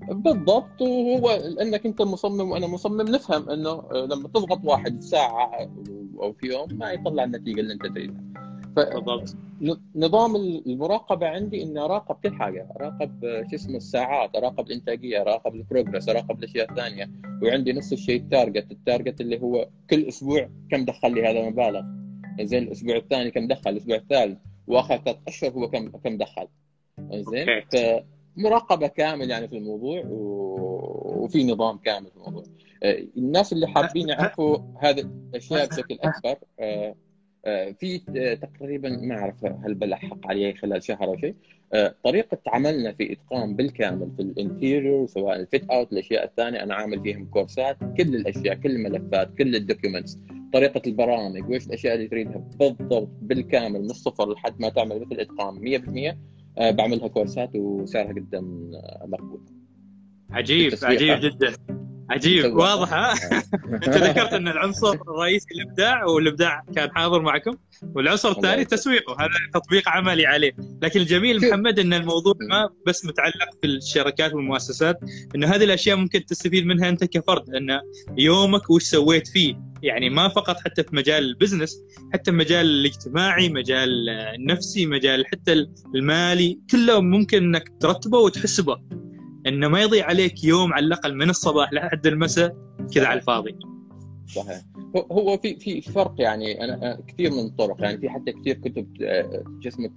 بالضبط وهو لانك أنت مصمم وأنا مصمم نفهم إنه لما تضغط واحد ساعة أو في يوم ما يطلع النتيجة اللي أنت تريدها. بالضبط. فنظام المراقبة عندي إني أراقب كل حاجة أراقب آه، شو اسمه الساعات أراقب الإنتاجية أراقب ال progress أراقب الأشياء الثانية وعندي نفس الشيء ال target ال target اللي هو كل أسبوع كم دخل لي هذا المبالغ؟ زين الأسبوع الثاني كم دخل؟ الأسبوع الثالث وآخر ثلاث أشهر هو كم كم دخل؟ زين. فمراقبه كامل يعني في الموضوع و... وفي نظام كامل في الموضوع. آه، الناس اللي حابين يعرفوا هذه الأشياء بشكل أكبر آه، في آه، تقريبا ما أعرف هل بلحق عليه خلال شهر أو شيء. آه، طريقة عملنا في إتقان بالكامل في ال interior سواء ال fit out الأشياء الثانية أنا عامل فيهم كورسات كل الأشياء كل الملفات كل ال documents. طريقة البرامج وإيش الأشياء اللي تريدها بالضبط بالكامل من الصفر لحد ما تعمل مثل إتقان 100% آه، بعملها كورسات وسعرها جدا آه، مقبول. عجيب. عجيب جدا. عجيب. واضح ها [laughs] انت ذكرت إن العنصر الرئيسي الابداع والإبداع كان حاضر معكم والعنصر الثاني يسلمك. التسويق وهذا تطبيق عملي عليه لكن الجميل. محمد إن الموضوع ما بس متعلق في الشركات والمؤسسات إن هذه الأشياء ممكن تستفيد منها أنت كفرد إن يومك وش سويت فيه يعني ما فقط حتى في مجال ال business حتى مجال الاجتماعي مجال آه، النفسي مجال حتى المالي كله ممكن إنك ترتبه وتحسبه إنه ما يضيع عليك يوم على الأقل من الصباح لحد المساء كذا على الفاضي. صحيح. هو- في في فرق يعني أنا كثير من الطرق. يعني في حتى كثير كتب آه، جسمك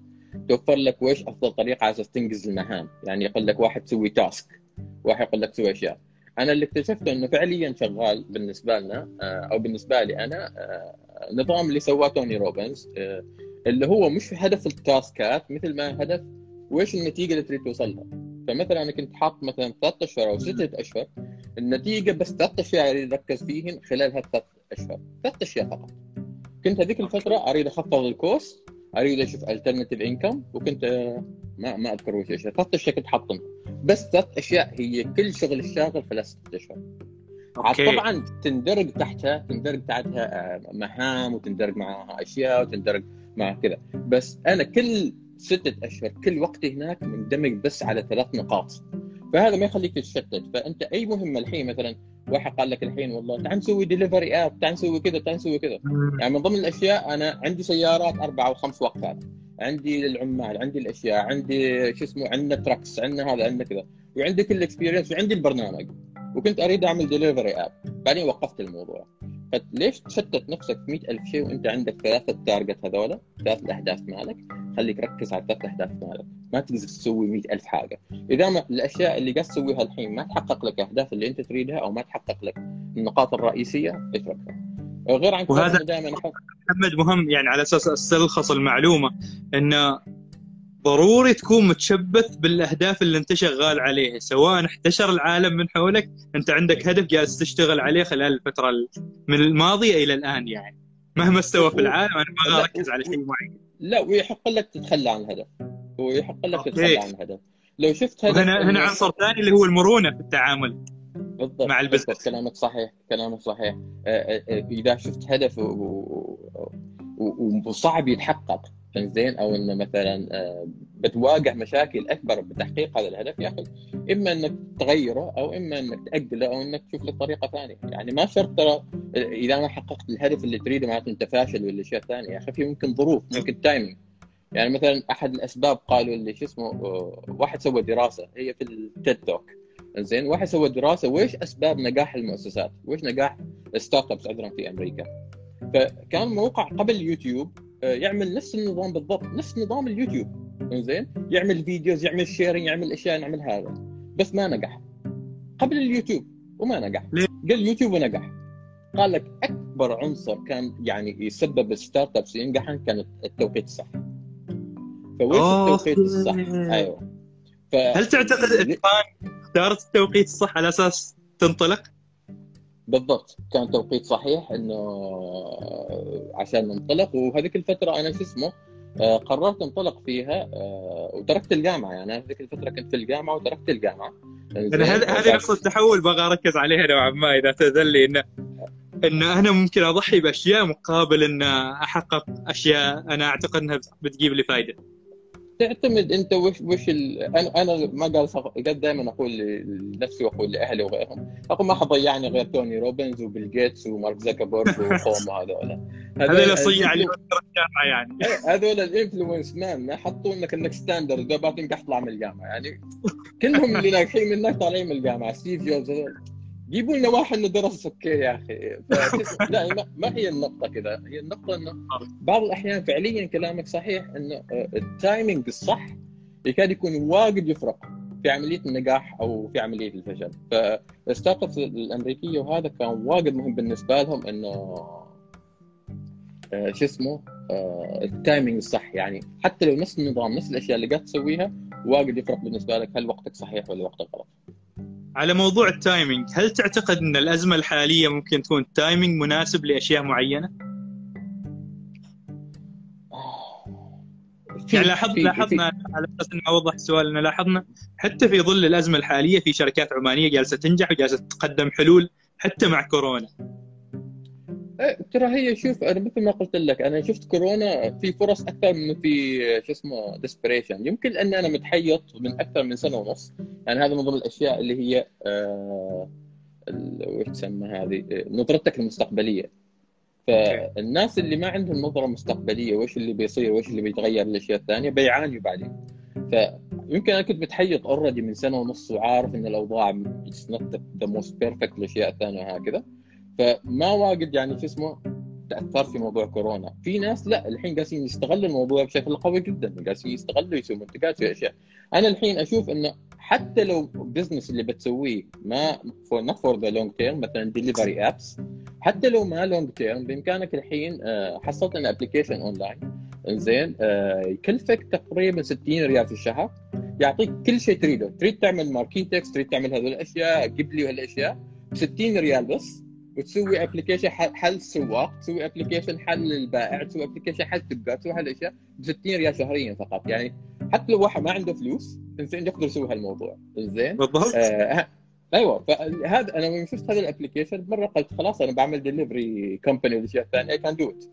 توفر لك وش أفضل طريقة على أساس تنجز المهام. يعني يقول لك واحد تسوي تاسك واحد يقول لك سوي أشياء. أنا اللي اكتشفته إنه فعليا شغال بالنسبة لنا آه، أو بالنسبة لي أنا آه، نظام اللي سواه توني روبنز آه، اللي هو مش هدف ال task ات مثل ما هدف وش النتيجة اللي تريد توصل لها. فمثلا أنا كنت حاط مثلا ثلاث أشهر أو ستة أشهر النتيجة بس ثلاث أشياء أريد أركز فيهن خلال هالثلاث أشهر ثلاث أشياء فقط. كنت هذيك الفترة أريد اخفض ال cost أريد أشوف alternative income وكنت آه، ما ما أذكر وش أشياء ثلاث أشياء كنت حاطهم. بس ثلاث أشياء هي كل شغل الشاغل خلال ست أشهر. okay. طبعا تندرج تحتها تندرج تحتها آه، مهام وتندرج معها أشياء وتندرج مع كذا. بس أنا كل ستة أشهر. كل وقتي هناك مندمج بس على ثلاث نقاط. فهذا ما يخليك تتشتت فأنت أي مهمه الحين مثلا واحد قال لك الحين والله تعال نسوي delivery app تعال نسوي كذا تعال نسوي كذا. يعني من ضمن الأشياء أنا عندي سيارات أربع أو خمس وقفات عندي العمال عندي الأشياء عندي شو اسمه عندنا trucks عندنا هذا عندنا كذا. وعندي كل ال experience وعندي البرنامج. وكنت أريد أعمل delivery app بعدين وقفت الموضوع. فليش تشتت نفسك في 100000 شيء وأنت عندك ثلاثة target هذولا؟ ثلاث الأهداف مالك. خليك ركز على ثلاث اهداف مالك. ما تقدر تسوي 100000 حاجة. إذا ما الأشياء اللي قاعد تسويها الحين ما تحقق لك الاهداف اللي أنت تريدها أو ما تحقق لك النقاط الرئيسية اتركها. غير عن وهذا- دائما محمد مهم يعني على أساس أستلخص المعلومة انه ضروري تكون متشبث بالأهداف اللي أنت شغال عليها سواء احتشر العالم من حولك أنت عندك هدف جالس تشتغل عليه خلال الفترة ال- من الماضية إلى الآن يعني. مهما استوى في العالم أنا ما أركز على شيء معين. لا ويحق لك تتخلى عن الهدف. ويحق لك. تتخلى عن الهدف. لو شفت هدف هنا إنه- عنصر ثاني اللي هو المرونة في التعامل بالضبط مع البزنس. بالضبط كلامك صحيح كلامك صحيح. آه، آه، آه، إذا شفت هدف و- و- وصعب يتحقق زين أو إنه مثلا آه، بتواجه مشاكل أكبر بتحقيق هذا الهدف يا أخي إما إنك تغيره أو إما إنك تأجله أو إنك تشوف لك طريقة ثانية يعني ما شرط ترى إذا ما حققت الهدف اللي تريده معناته أنت فاشل ولا اشياء ثانية يا أخي في ممكن ظروف ممكن timing يعني مثلا أحد الأسباب قالوا اللي شو اسمه آه، واحد سوى دراسة هي في ال TED Talk زين واحد سوى دراسة ويش أسباب نجاح المؤسسات؟ ويش نجاح ال startups عذرا في أمريكا؟ فكان موقع قبل اليوتيوب آه، يعمل نفس النظام بالضبط نفس نظام اليوتيوب. زين يعمل videos يعمل sharing يعمل أشياء يعمل هذا. بس ما نجح. قبل اليوتيوب وما نجح؟ قال اليوتيوب ونجح. قال لك أكبر عنصر كان يعني يسبب ال startups ينجحن كان التوقيت الصح. فويش التوقيت الصح؟ أيوه. ف... هل تعتقد اتقان اختارت التوقيت الصح على أساس تنطلق؟ بالضبط. كان توقيت صحيح إنه عشان ننطلق وهذيك الفترة أنا شو اسمه آه، قررت انطلق فيها آه، وتركت الجامعة. يعني هذيك الفترة كنت في الجامعة وتركت الجامعة. أنا هذه نقطة التحول بغى أركز عليها نوعا ما إذا تاذن لي انه ان أنا ممكن أضحي بأشياء مقابل ان أحقق أشياء أنا أعتقد إنها بتجيب لي فائده. تعتمد انت وش وش ال... أنا أنا ما قال قد دائما أقول لنفسي وأقول لأهلي وغيرهم. أقول ما حضيعني غير توني روبنز وبيل جيتس ومارك زكربرج [laughs] وقوم هذول هذا اللي صيع الجامعة يعني. هذول الانفلونس مان ما حطوا إنك انك ستاندرد بعدين تطلع من الجامعة. يعني كلهم اللي ناجحين منك طالعين من الجامعة. ستيف جوبز هذول. جيبوا لنا واحد انه درس أوكي يا أخي. [laughs] لا ما- هي النقطة كذا. هي النقطة إنه بعض الأحيان فعليا كلامك صحيح إنه آه، ال timing الصح يكاد يكون واجد يفرق في عملية النجاح أو في عملية الفشل. فال startups الأمريكية وهذا كان واجد مهم بالنسبة لهم إنه آه، شو اسمه آه، ال timing الصح. يعني حتى لو نفس النظام نفس الأشياء اللي قاعد تسويها واجد يفرق بالنسبة لك هل وقتك صحيح ولا وقتك غلط. على موضوع ال timing هل تعتقد إن الأزمة الحالية ممكن تكون timing مناسب لأشياء معينة؟ يعني لاحظ لاحظنا على أساس اني اوضح السؤال ان لاحظنا حتى في ظل الأزمة الحالية في شركات عمانية جالسة تنجح وجالسة تقدم حلول حتى مع كورونا ترى هي شوف أنا مثل ما قلت لك أنا شفت كورونا في فرص أكثر من في شو اسمه ديسبريشن يمكن لأن أنا متحيط من أكثر من سنة ونص. يعني هذا من ضمن الأشياء اللي هي آه وش تسمى هذه؟ نظرتك المستقبلية. فالناس اللي ما عندهم نظرة مستقبلية وش اللي بيصير وش اللي بيتغير الأشياء الثانية بيعانوا بعدين. فيمكن أنا كنت متحيط already من سنة ونص وعارف إن الأوضاع not the most perfect الأشياء الثانية وهكذا فما واجد يعني شو اسمه تاثرت في موضوع كورونا. في ناس لا الحين قاعدين يستغلوا الموضوع بشكل قوي جدا. قاعدين يستغلوا يسووا منتجات أشياء. أنا الحين أشوف انه حتى لو business اللي بتسويه ما for not for the long term مثلا delivery apps حتى لو ما long term بإمكانك الحين آه، حصلت ان application online زين يكلفك تقريبا 60 ريال في الشهر. يعطيك كل شيء تريده. تريد تعمل marketing text تريد تعمل هذول الأشياء قبلي وهالاشياء ب 60 ريال بس. وتسوي application حال السواق تسوي application حال البائع تسوي application حال التجار تسوي هالاشياء ب 60 ريال شهريا فقط. يعني حتى لو واحد ما عنده فلوس إنزين يقدر يسوي هالموضوع. زين بالضبط. آه أيوه. فهذا أنا لما شفت هذا ال application مرة قلت خلاص أنا بعمل delivery company والاشياء الثانية I can do it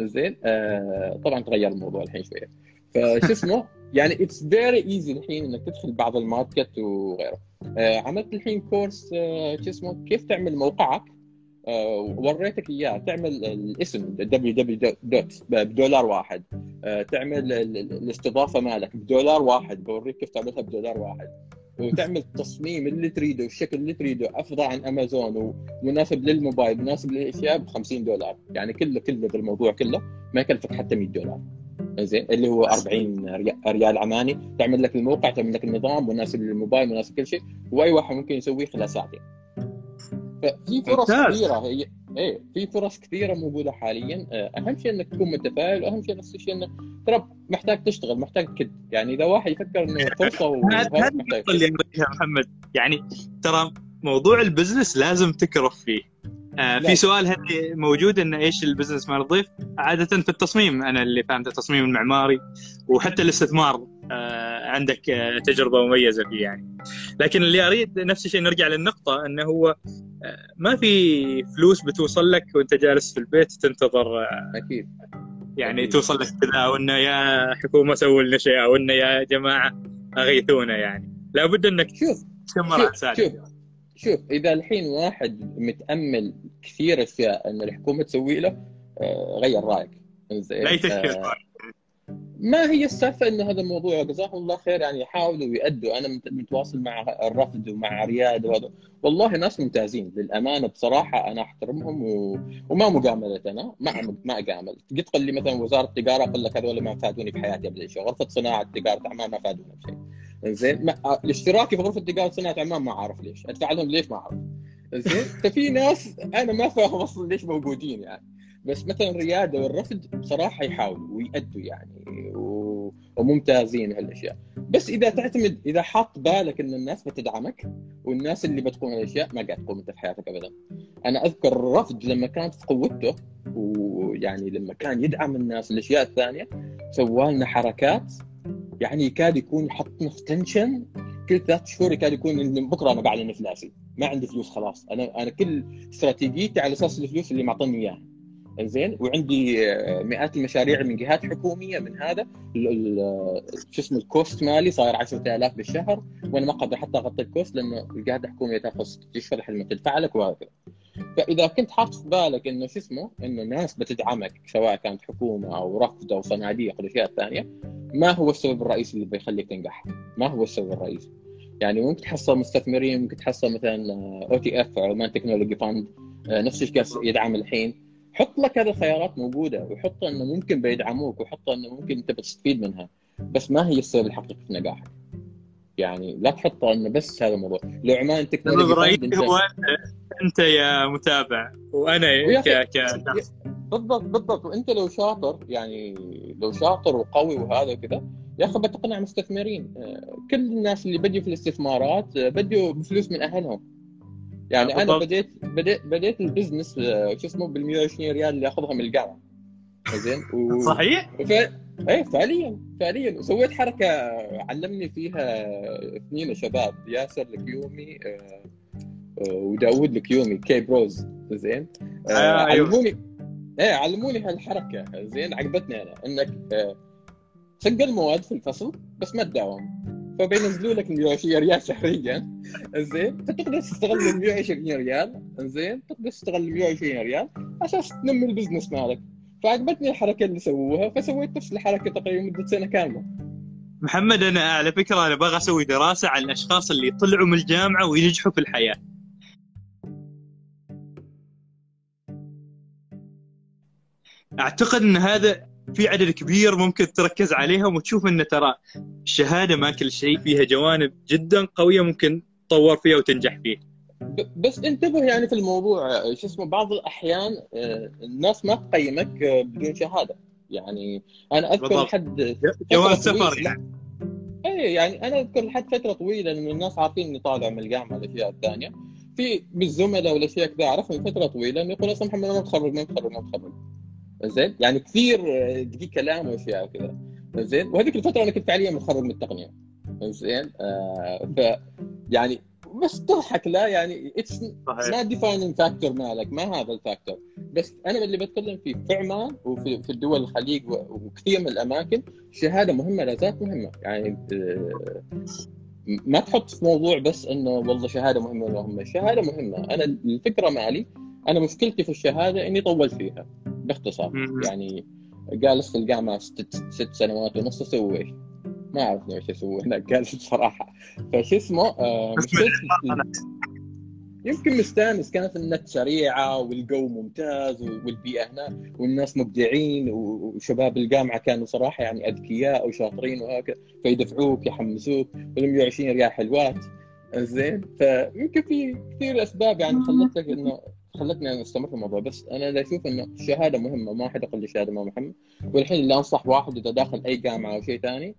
زين آه طبعا تغير الموضوع الحين شوية. فشو اسمه؟ [laughs] يعني it's very easy الحين إنك تدخل بعض ال market وغيره. آه عملت الحين course آه شو اسمه؟ كيف تعمل موقعك؟ وريتك إياه. تعمل الاسم www dot بدولار واحد. آه، تعمل الاستضافة مالك بدولار واحد بوريك كيف تعملها بدولار واحد. وتعمل التصميم اللي تريده والشكل اللي تريده أفضل عن أمازون ومناسب للموبايل مناسب للأشياء ب 50 دولار. يعني كله كله بالموضوع كله ما يكلفك حتى 100 دولار. زين اللي هو 40 ريال عماني. تعمل لك الموقع تعمل لك النظام مناسب للموبايل مناسب كل شيء. وأي واحد ممكن يسويه خلال ساعتين. ففي فرص كثيرة. هي إيه في فرص كثيرة موجودة حاليا. آه، أهم شيء إنك تكون متفائل وأهم شيء نفس الشيء إنه ترى محتاج تشتغل محتاج كد يعني إذا واحد يفكر إنه [laughs] فرصة النقطه اللي محمد. يعني ترى موضوع ال business لازم تكرف فيه. آه في سؤال هذه موجود إن إيش ال business مال الضيف؟ عادة في التصميم أنا اللي فهمته التصميم المعماري وحتى الاستثمار. عندك آه تجربة مميزة فيه يعني. لكن اللي أريد نفس الشيء نرجع للنقطة إنه هو آه ما في فلوس بتوصل لك وأنت جالس في البيت تنتظر آه أكيد. يعني أكيد. توصل لك كذا أو إنه يا حكومة سووا لنا شيء أو إنه يا جماعة أغيثونا يعني. لابد إنك شوف شوف, شوف شوف إذا الحين واحد متأمل كثير أشياء إن الحكومة تسوي له آه غير رأيك. زين؟ لا يتشكل آه ما هي السالفة انه هذا الموضوع جزاهم الله خير؟ يعني يحاولوا يأدوا أنا متواصل مع الرفد ومع رياد وهذا. والله ناس ممتازين للأمانة بصراحة أنا أحترمهم و... وما مجاملة أنا ما ما أجامل. قد تقول لي مثلا وزارة التجارة أقول لك هذول ما فادوني بحياتي قبل شيء غرفة صناعة تجاره اعمال ما فادونا بشيء. زين الاشتراكي في غرفة تجارة صناعة اعمال ما أعرف ليش. أدفع لهم ليش ما أعرف؟ زين ففي ناس أنا ما فاهم أصلا ليش موجودين يعني. بس مثلا الرياده والرفض بصراحة يحاولوا ويأدوا يعني و... وممتازين هالأشياء. بس إذا تعتمد إذا حاط بالك إن الناس بتدعمك والناس اللي بتقوم هالأشياء ما قاعد تقوم أنت في حياتك ابدا. أنا أذكر الرفض لما كانت في قوته ويعني لما كان يدعم الناس الأشياء الثانية سوى لنا حركات يعني يكاد يكون يحطنا في تنشن. كل ثلاث شهور يكاد يكون بكرة أنا بعلن افلاسي ما عندي فلوس خلاص. أنا أنا كل استراتيجيتي على أساس الفلوس اللي معطيني إياها. زين؟ وعندي آه، مئات المشاريع من جهات حكومية من هذا. شو اسمه ال cost مالي صاير 10000 بالشهر. وأنا ما أقدر حتى أغطي ال cost لأنه الجهات الحكومية تأخذ ست اشهر لحد ما تدفع لك وهكذا فإذا كنت حاط في بالك إنه شو اسمه إنه ناس بتدعمك سواء كانت حكومة أو رفد أو صناديق أو الاشياء الثانية ما هو السبب الرئيسي اللي بيخليك تنجح؟ ما هو السبب الرئيسي؟ يعني ممكن تحصل مستثمرين ممكن تحصل مثلا OTF Oman Technology Fund نفس الشيء يدعم الحين. حط لك هذه الخيارات موجودة وحط إنه ممكن بيدعموك وحط إنه ممكن أنت بتستفيد منها. بس ما هي السبب الحقيقي في نجاحك. يعني لا تحط إنه بس هذا الموضوع. لو Oman Technology أنت. هو أنت يا متابع وأنا ك ك بالضبط بالضبط. وأنت لو شاطر يعني لو شاطر وقوي وهذا وكذا يا أخي بتقنع مستثمرين. آه، كل الناس اللي بدوا في الاستثمارات آه، بدوا بفلوس من أهلهم. يعني بالضبط. أنا بديت بديت بديت ال business آه، شو اسمه بال 120 ريال اللي أخذها من الجامعة زين؟ و... [laughs] صحيح؟ ف... إيه فعليا فعليا. وسويت حركة علمني فيها اثنين شباب ياسر الكيومي آه، آه، وداوود الكيومي K Bros زين؟ آه، آه، أيوه. علموني إيه علموني هالحركة. زين؟ عجبتني أنا. إنك آه، سجل مواد في الفصل بس ما تداوم. فبينزلوا لك 120 ريال شهريا زين فتقدر تستغل ال 120 ريال. زين تقدر تستغل ال 120 ريال عشان تنمي البزنس مالك. فعجبتني الحركة اللي سووها فسويت نفس الحركة تقريبا مدة سنة كاملة. محمد أنا على فكرة أنا باغي أسوي دراسة عن الأشخاص اللي طلعوا من الجامعة وينجحوا في الحياة. أعتقد إن هذا في عدد كبير ممكن تركز عليهم وتشوف إن ترى الشهادة ما كل شيء فيها جوانب جدا قوية ممكن تطور فيها وتنجح فيه بس انتبه يعني في الموضوع شو اسمه بعض الأحيان آه، الناس ما تقيمك آه، بدون شهادة. يعني أنا أذكر بالضبط. لحد جواز سفر يعني. اي يعني أنا أذكر لحد فترة طويلة انه الناس عارفين إني طالع من الجامعة الأشياء الثانية. في بالزملاء والأشياء كذا اعرف من فترة طويلة إنه يقول أصلا محمد أنا ما متخرج ما متخرج ما متخرج زين؟ يعني كثير آه، تجي كلام وأشياء وكذا زين؟ وهذيك الفترة أنا كنت فعليا متخرج من التقنية. زين؟ آه ف يعني بس تضحك لا يعني it's ما defining factor مالك ما هذا ال factor. بس أنا اللي بتكلم فيه في عمان وفي في الدول الخليج وكثير من الأماكن الشهاده مهمة لا زالت مهمة. يعني آه، ما تحط في موضوع بس إنه والله شهادة مهمة ولا مهمه الشهاده مهمة. أنا الفكرة مالي أنا مشكلتي في الشهادة إني طولت فيها باختصار. يعني جالس في الجامعة ست, ست سنوات ونص أسوي إيش؟ ما أعرف إيش أسوي هناك جالس بصراحه [laughs] فشو اسمه؟ آه يمكن مستانس كانت النت سريعة والجو ممتاز والبيئة هناك والناس مبدعين وشباب الجامعة كانوا صراحة يعني أذكياء وشاطرين وهكذا. فيدفعوك يحمسوك وال 120 ريال حلوات زين؟ فيمكن في كثير أسباب يعني خلتك إنه خلتني أنا أستمر في الموضوع بس أنا اللي أشوف إنه الشهاده مهمة ما حد يقول الشهاده ما مهمة والحين اللي أنصح واحد إذا داخل أي جامعة أو شيء ثاني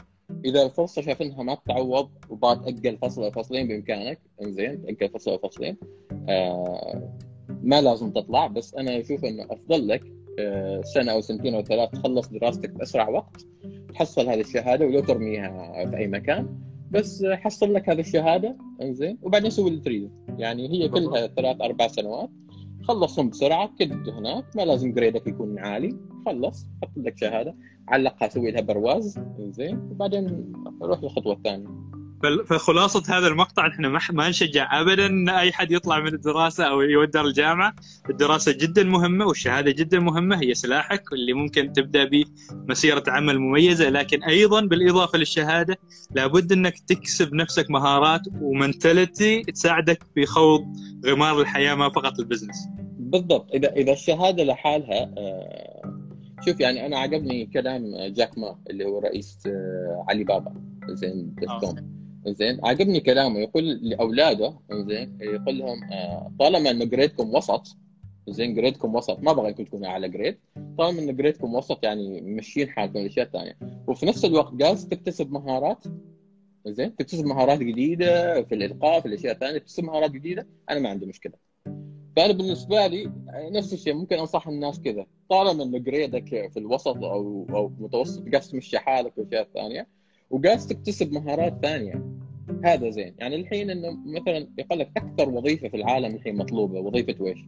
إذا الفرصة شاف إنها ما تتعوض وبعد تاجل فصل أو فصلين بإمكانك إنزين تاجل فصل أو فصلين آه ما لازم تطلع بس أنا أشوف إنه أفضل لك آه سنة أو سنتين أو ثلاث تخلص دراستك بأسرع وقت تحصل هذه الشهادة ولو ترميها في أي مكان بس حصل لك هذه الشهادة إنزين وبعدين سوي اللي تريده. يعني هي كلها ثلاث أربع سنوات. خلصهم بسرعة كد هناك ما لازم جريدك يكون عالي. خلص حط لك شهادة علقها سوي لها برواز. زين وبعدين روح للخطوة الثانية. فخلاصة هذا المقطع إحنا ما نشجع ابدا إن أي حد يطلع من الدراسة أو يودر الجامعة، الدراسة جدا مهمة والشهادة جدا مهمة هي سلاحك اللي ممكن تبدأ به مسيرة عمل مميزة لكن أيضا بالإضافة للشهادة لابد إنك تكسب نفسك مهارات و mentality تساعدك في خوض غمار الحياة ما فقط ال business. بالضبط. إذا إذا الشهادة لحالها آه، شوف يعني أنا عجبني كلام جاك ما اللي هو رئيس آه، علي بابا. زين dot com زين؟ عجبني كلامه. يقول لأولاده زين يقول لهم آه، طالما انه grade كم وسط زين grade كم وسط ما أبغى تكونوا أعلى grade طالما انه grade كم وسط يعني ماشيين حالكم الاشياء الثانية وفي نفس الوقت جالس تكتسب مهارات زين تكتسب مهارات جديدة في الإلقاء في الأشياء الثانية تكتسب مهارات جديدة أنا ما عندي مشكلة. فأنا بالنسبة لي نفس الشيء ممكن أنصح الناس كذا. طالما انه جريدك في الوسط أو أو متوسط قاعد تمشي حالك والاشياء الثانية وقاعد تكتسب مهارات ثانية. هذا زين. يعني الحين إنه مثلا يقول لك أكثر وظيفة في العالم الحين مطلوبة وظيفة ويش؟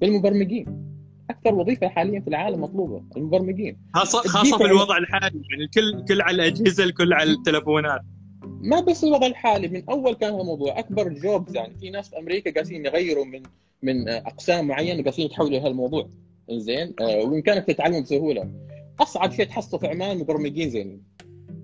في المبرمجين. أكثر وظيفة حاليا في العالم مطلوبة المبرمجين. خاصة خاصة في الوضع الحالي يعني الكل كل على الأجهزة الكل على التلفونات. ما بس الوضع الحالي من أول كان هذا الموضوع أكبر جوبز يعني في ناس في أمريكا قاعدين يغيروا من من أقسام معينة قاعدين يتحولوا لهالموضوع زين آه، وبامكانك تتعلم بسهولة. أصعب شيء تحصله في عمان مبرمجين زينين.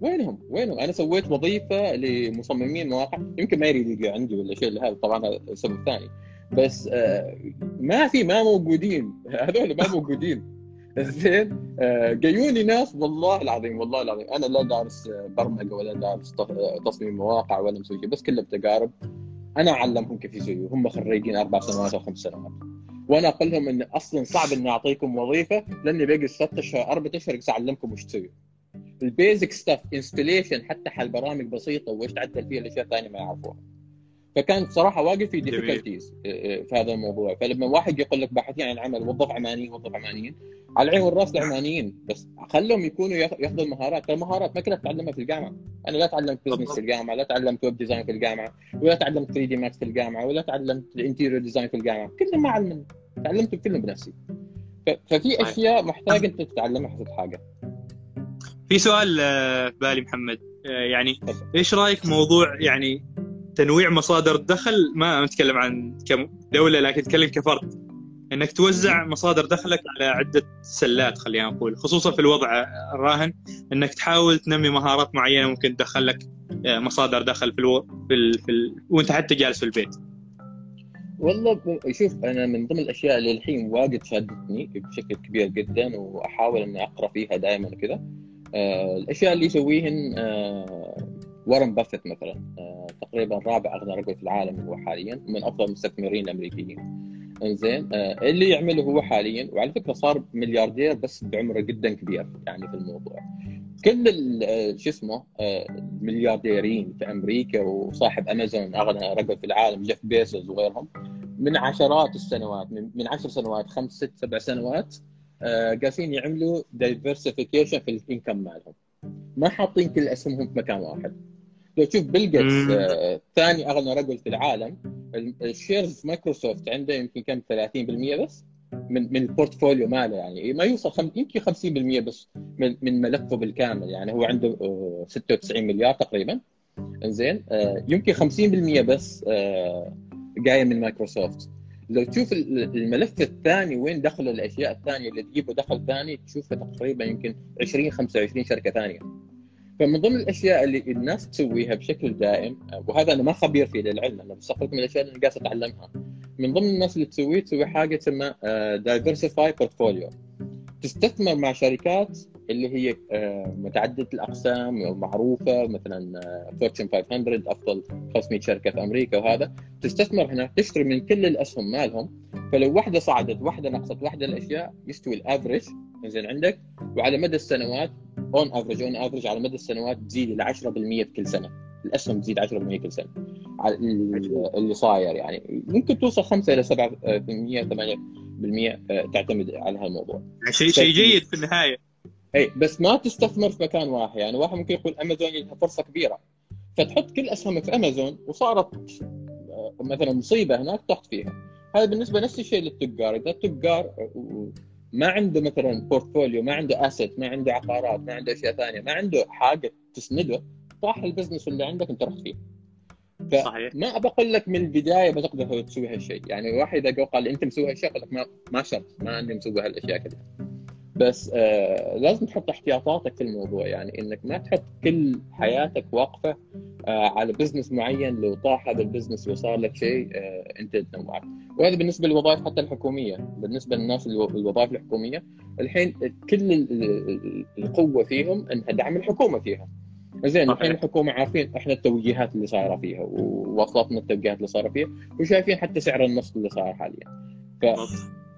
وينهم؟ وينهم؟ أنا سويت وظيفة لمصممين مواقع يمكن ما يريد يلقى عندي ولا شيء هذا طبعا هذا سبب ثاني بس آه، ما في ما موجودين. [laughs] هذول ما موجودين. زين آه، جايييني ناس والله العظيم والله العظيم. أنا لا دارس برمجة ولا دارس تص- تصميم مواقع ولا مسوي شيء بس كله بتجارب. أنا أعلمهم كيف يسووا هم خريجين أربع سنوات أو خمس سنوات. وأنا أقول لهم إن أصلا صعب إني أعطيكم وظيفة لأني باقي ست اشهر أربع أشهر اعلمكم وش تسوي. ال basic stuff installation حتى حال برامج بسيطة وإيش تعدل فيها الأشياء الثانية ما يعرفوها. فكان بصراحه واقف في difficulties في هذا الموضوع. فلما واحد يقول لك باحثين عن عمل وظف عمانيين وظف عمانيين على العين والراس العمانيين بس خلهم يكونوا ياخذوا المهارات. المهارات ما كلها تتعلمها في الجامعة. أنا لا تعلمت business في الجامعة لا تعلمت web design في الجامعة ولا تعلمت 3D Max في الجامعة ولا تعلمت ال interior design في الجامعة. كلهم ما علمني. تعلمت كلهم بنفسي. ففي أشياء محتاج أنت تتعلمها حسب حاجة. في سؤال آه، في بالي محمد. آه، يعني إيش رأيك موضوع يعني تنويع مصادر الدخل؟ ما نتكلم عن كدوله لكن نتكلم كفرد. إنك توزع مصادر دخلك على عدة سلات خلينا نقول. خصوصا في الوضع الراهن إنك تحاول تنمي مهارات معينة ممكن تدخل لك آه، مصادر دخل في ألو... في, ال... في ال... وأنت حتى جالس في البيت. والله شوف أنا من ضمن الأشياء اللي الحين واجد شدتني بشكل كبير جدا وأحاول إني أقرأ فيها دائما كذا الأشياء اللي يسويهن آه وارن بافيت مثلا آه تقريبا رابع أغنى رجل في العالم هو حاليا من أفضل المستثمرين الامريكيين إنزين آه اللي يعمله هو حاليا وعلى فكرة صار ملياردير بس بعمره جدا كبير يعني في الموضوع. كل آه، شو اسمه آه، المليارديرين في أمريكا وصاحب أمازون أغنى رجل في العالم جيف بيزوس وغيرهم من عشرات السنوات من عشر سنوات خمس ست سبع سنوات آه، قاسين يعملوا diversification في ال income مالهم. ما حاطين كل اسهمهم في مكان واحد. لو تشوف بيل جيتس ثاني أغنى رجل في العالم ال shares مايكروسوفت عنده يمكن كم 30% بس من من ال portfolio ماله يعني. ما يوصل خم... يمكن 50% بس من من ملفه بالكامل يعني. هو عنده 96 آه، مليار تقريبا. إنزين آه، يمكن 50% بس آه، جاية من مايكروسوفت لو تشوف الملف الثاني وين دخلوا الأشياء الثانية اللي تجيبوا دخل ثاني تشوفها تقريبا يمكن 20 25 شركة ثانية. فمن ضمن الأشياء اللي الناس تسويها بشكل دائم وهذا أنا ما خبير فيه للعلم أنا بس من الأشياء اللي قاعد أتعلمها. من ضمن الناس اللي تسويه تسوي حاجة تسمى diversify portfolio تستثمر مع شركات اللي هي آه، متعددة الأقسام ومعروفه مثلا Fortune 500 أفضل 500 شركة في أمريكا وهذا. تستثمر هنا تشتري من كل الأسهم مالهم. فلو واحدة صعدت واحدة نقصت واحدة الأشياء يستوي ال average زين عندك؟ وعلى مدى السنوات on average on average على مدى السنوات تزيد إلى 10% في كل سنة. الأسهم تزيد 10% كل سنة. اللي صاير يعني. ممكن توصل 5 إلى 7% 8% آه، تعتمد على هالموضوع. شيء شيء جيد في النهاية. إي بس ما تستثمر في مكان واحد. يعني واحد ممكن يقول أمازون لها فرصة كبيرة. فتحط كل اسهمك في أمازون وصارت آه، مثلا مصيبة هناك تحط فيها. هذا بالنسبة نفس الشيء للتجار. إذا التجار ما عنده مثلا portfolio ما عنده asset ما عنده عقارات ما عنده أشياء ثانية ما عنده حاجة تسنده طاح ال business اللي عندك أنت رحت فيه. صحيح. ما بقول لك من البداية بتقدر تسوي هالشيء. يعني واحد إذا قال أنت مسوي هالشيء أقول لك ما ما شرط ما عندي مسوي هالأشياء كذا بس آه لازم تحط احتياطاتك في الموضوع. يعني إنك ما تحط كل حياتك واقفة آه على business معين لو طاح هذا ال business وصار لك شيء آه أنت تنوعت وهذا بالنسبة للوظائف حتى الحكومية. بالنسبة للناس الوظائف الحكومية الحين كل القوة فيهم إنها دعم الحكومة فيها. زين الحين الحكومة عارفين إحنا التوجيهات اللي صايرة فيها ووصلتنا التوجيهات اللي صايرة فيها وشايفين حتى سعر النفط اللي صاير حاليا. ف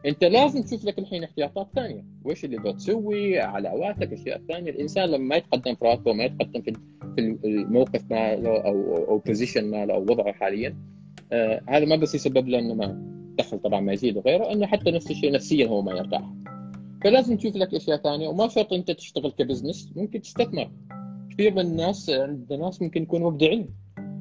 أنت لازم تشوف لك الحين احتياطات ثانية. وش اللي بتسوي علاواتك أشياء ثانية. الإنسان لما ما يتقدم في راتبه ما يتقدم في في الموقف ماله أو أو position ماله أو وضعه حاليا آه هذا ما بس يسبب له إنه ما دخل طبعا ما يزيد وغيره إنه حتى نفس الشيء نفسيا هو ما يرتاح. فلازم تشوف لك أشياء ثانية. وما شرط أنت تشتغل ك business ممكن تستثمر. كثير من الناس عند ناس ممكن يكونوا مبدعين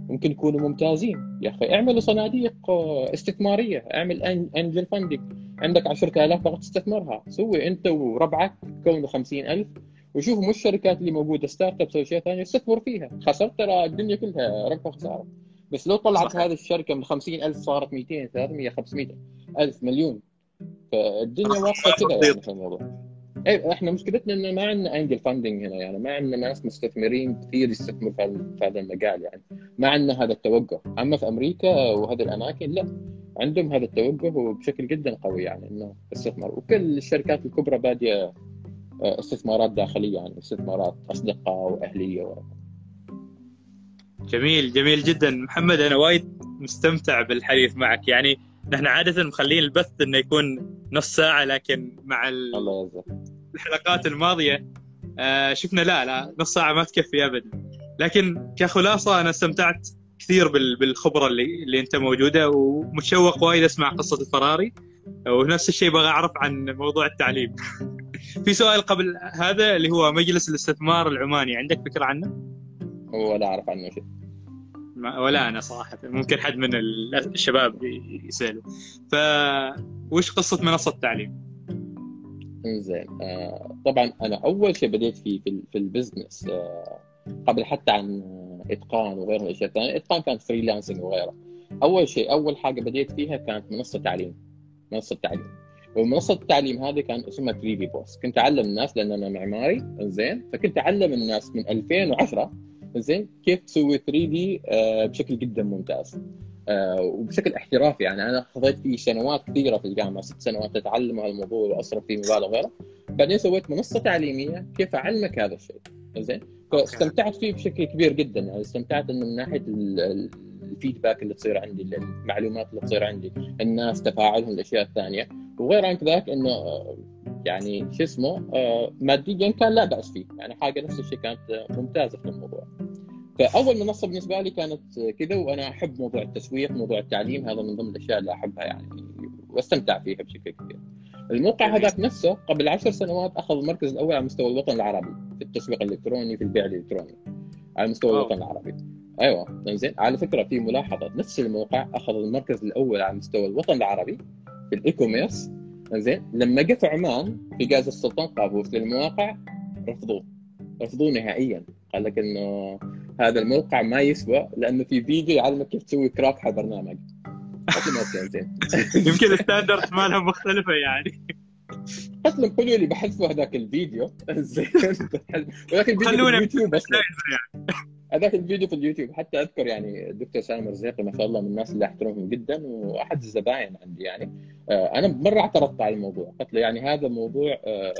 ممكن يكونوا ممتازين. يا أخي اعملوا صناديق آه، استثمارية اعمل angel funding عندك 10000 بغيت تستثمرها. سوي أنت وربعك كونوا 50000 وشوفوا مش الشركات اللي موجودة startups أو شيء ثاني استثمر فيها. خسرت ترى الدنيا كلها ربح خساره بس لو طلعت صحيح. هذه الشركة من 50000 صارت 200 300 500 ألف مليون. فالدنيا واقفة كذا يعني في الموضوع. إيه إحنا مشكلتنا إنه ما عندنا angel funding هنا يعني ما عندنا ناس مستثمرين كثير يستثمروا في هذا المجال يعني ما عندنا هذا التوجه أما في أمريكا وهذه الأماكن لا عندهم هذا التوجه وبشكل جدا قوي يعني إنه استثمار. وكل الشركات الكبرى بادية آه، استثمارات داخلية يعني استثمارات أصدقاء وأهلية و... جميل جميل جدا. محمد أنا وايد مستمتع بالحديث معك. يعني نحن عادة مخلين البث إنه يكون نص ساعة لكن مع ال... الله الحلقات الماضية آه شفنا لا لا نص ساعة ما تكفي ابدا لكن كخلاصة أنا استمتعت كثير بالخبرة اللي اللي أنت موجودة ومتشوق وايد أسمع قصة الفراري ونفس الشيء بغى أعرف عن موضوع التعليم. [laughs] في سؤال قبل هذا اللي هو مجلس الاستثمار العماني عندك فكرة عنه؟ ولا أعرف عنه شيء. ولا أنا صراحة ممكن حد من الشباب يسالوا. ف وش قصة منصة التعليم؟ زين آه طبعا أنا أول شيء بديت فيه في, في ال business آه قبل حتى عن إتقان وغيره من الأشياء الثانية. إتقان كانت freelancing وغيره. أول شيء أول حاجة بديت فيها كانت منصة تعليم. منصة تعليم. ومنصة التعليم هذه كان اسمها 3 دي بوس كنت أعلم الناس لأن أنا معماري زين فكنت أعلم الناس من 2010 زين كيف تسوي 3 دي آه بشكل جدا ممتاز. وبشكل احترافي يعني أنا قضيت فيه سنوات كثيرة في الجامعة ست سنوات أتعلم هذا الموضوع وأصرف فيه مبالغ وغيره بعدين سويت منصة تعليمية كيف أعلمك هذا الشيء. زين؟ فاستمتعت فيه بشكل كبير جدا يعني استمتعت إنه من ناحية الفيدباك اللي تصير عندي المعلومات اللي تصير عندي الناس تفاعلهم الأشياء الثانية. وغير عن كذلك إنه يعني شو اسمه آه، ماديا كان لا بأس فيه يعني حاجة نفس الشيء كانت ممتازة في الموضوع. فأول منصه بالنسبة لي كانت كذا وأنا أحب موضوع التسويق موضوع التعليم هذا من ضمن الأشياء اللي أحبها يعني واستمتع فيها بشكل كبير. الموقع هذاك نفسه قبل عشر سنوات أخذ المركز الأول على مستوى الوطن العربي في التسويق الإلكتروني في البيع الإلكتروني على مستوى الوطن العربي. أيوه زين على فكرة في ملاحظة نفس الموقع أخذ المركز الأول على مستوى الوطن العربي في ال e-commerce زين لما جاء في عمان في جائزه السلطان قابوس للمواقع رفضوه. رفضوه نهائيا. قال لك إنه هذا الموقع ما يسوى لأنه في فيديو يعلمك كيف تسوي crack حق برنامج يمكن ال standard مالهم مختلفة يعني. أصلا حلو اللي بحذفه هذاك الفيديو. [laughs] زين. ولكن الفيديو في اليوتيوب بس هذاك الفيديو في اليوتيوب. حتى أذكر يعني الدكتور سالم الرزيقي ما شاء الله من الناس اللي أحترمهم جدا وأحد الزباين عندي يعني. آه، أنا مرة اعترضت على الموضوع. قلت له يعني هذا موضوع آه،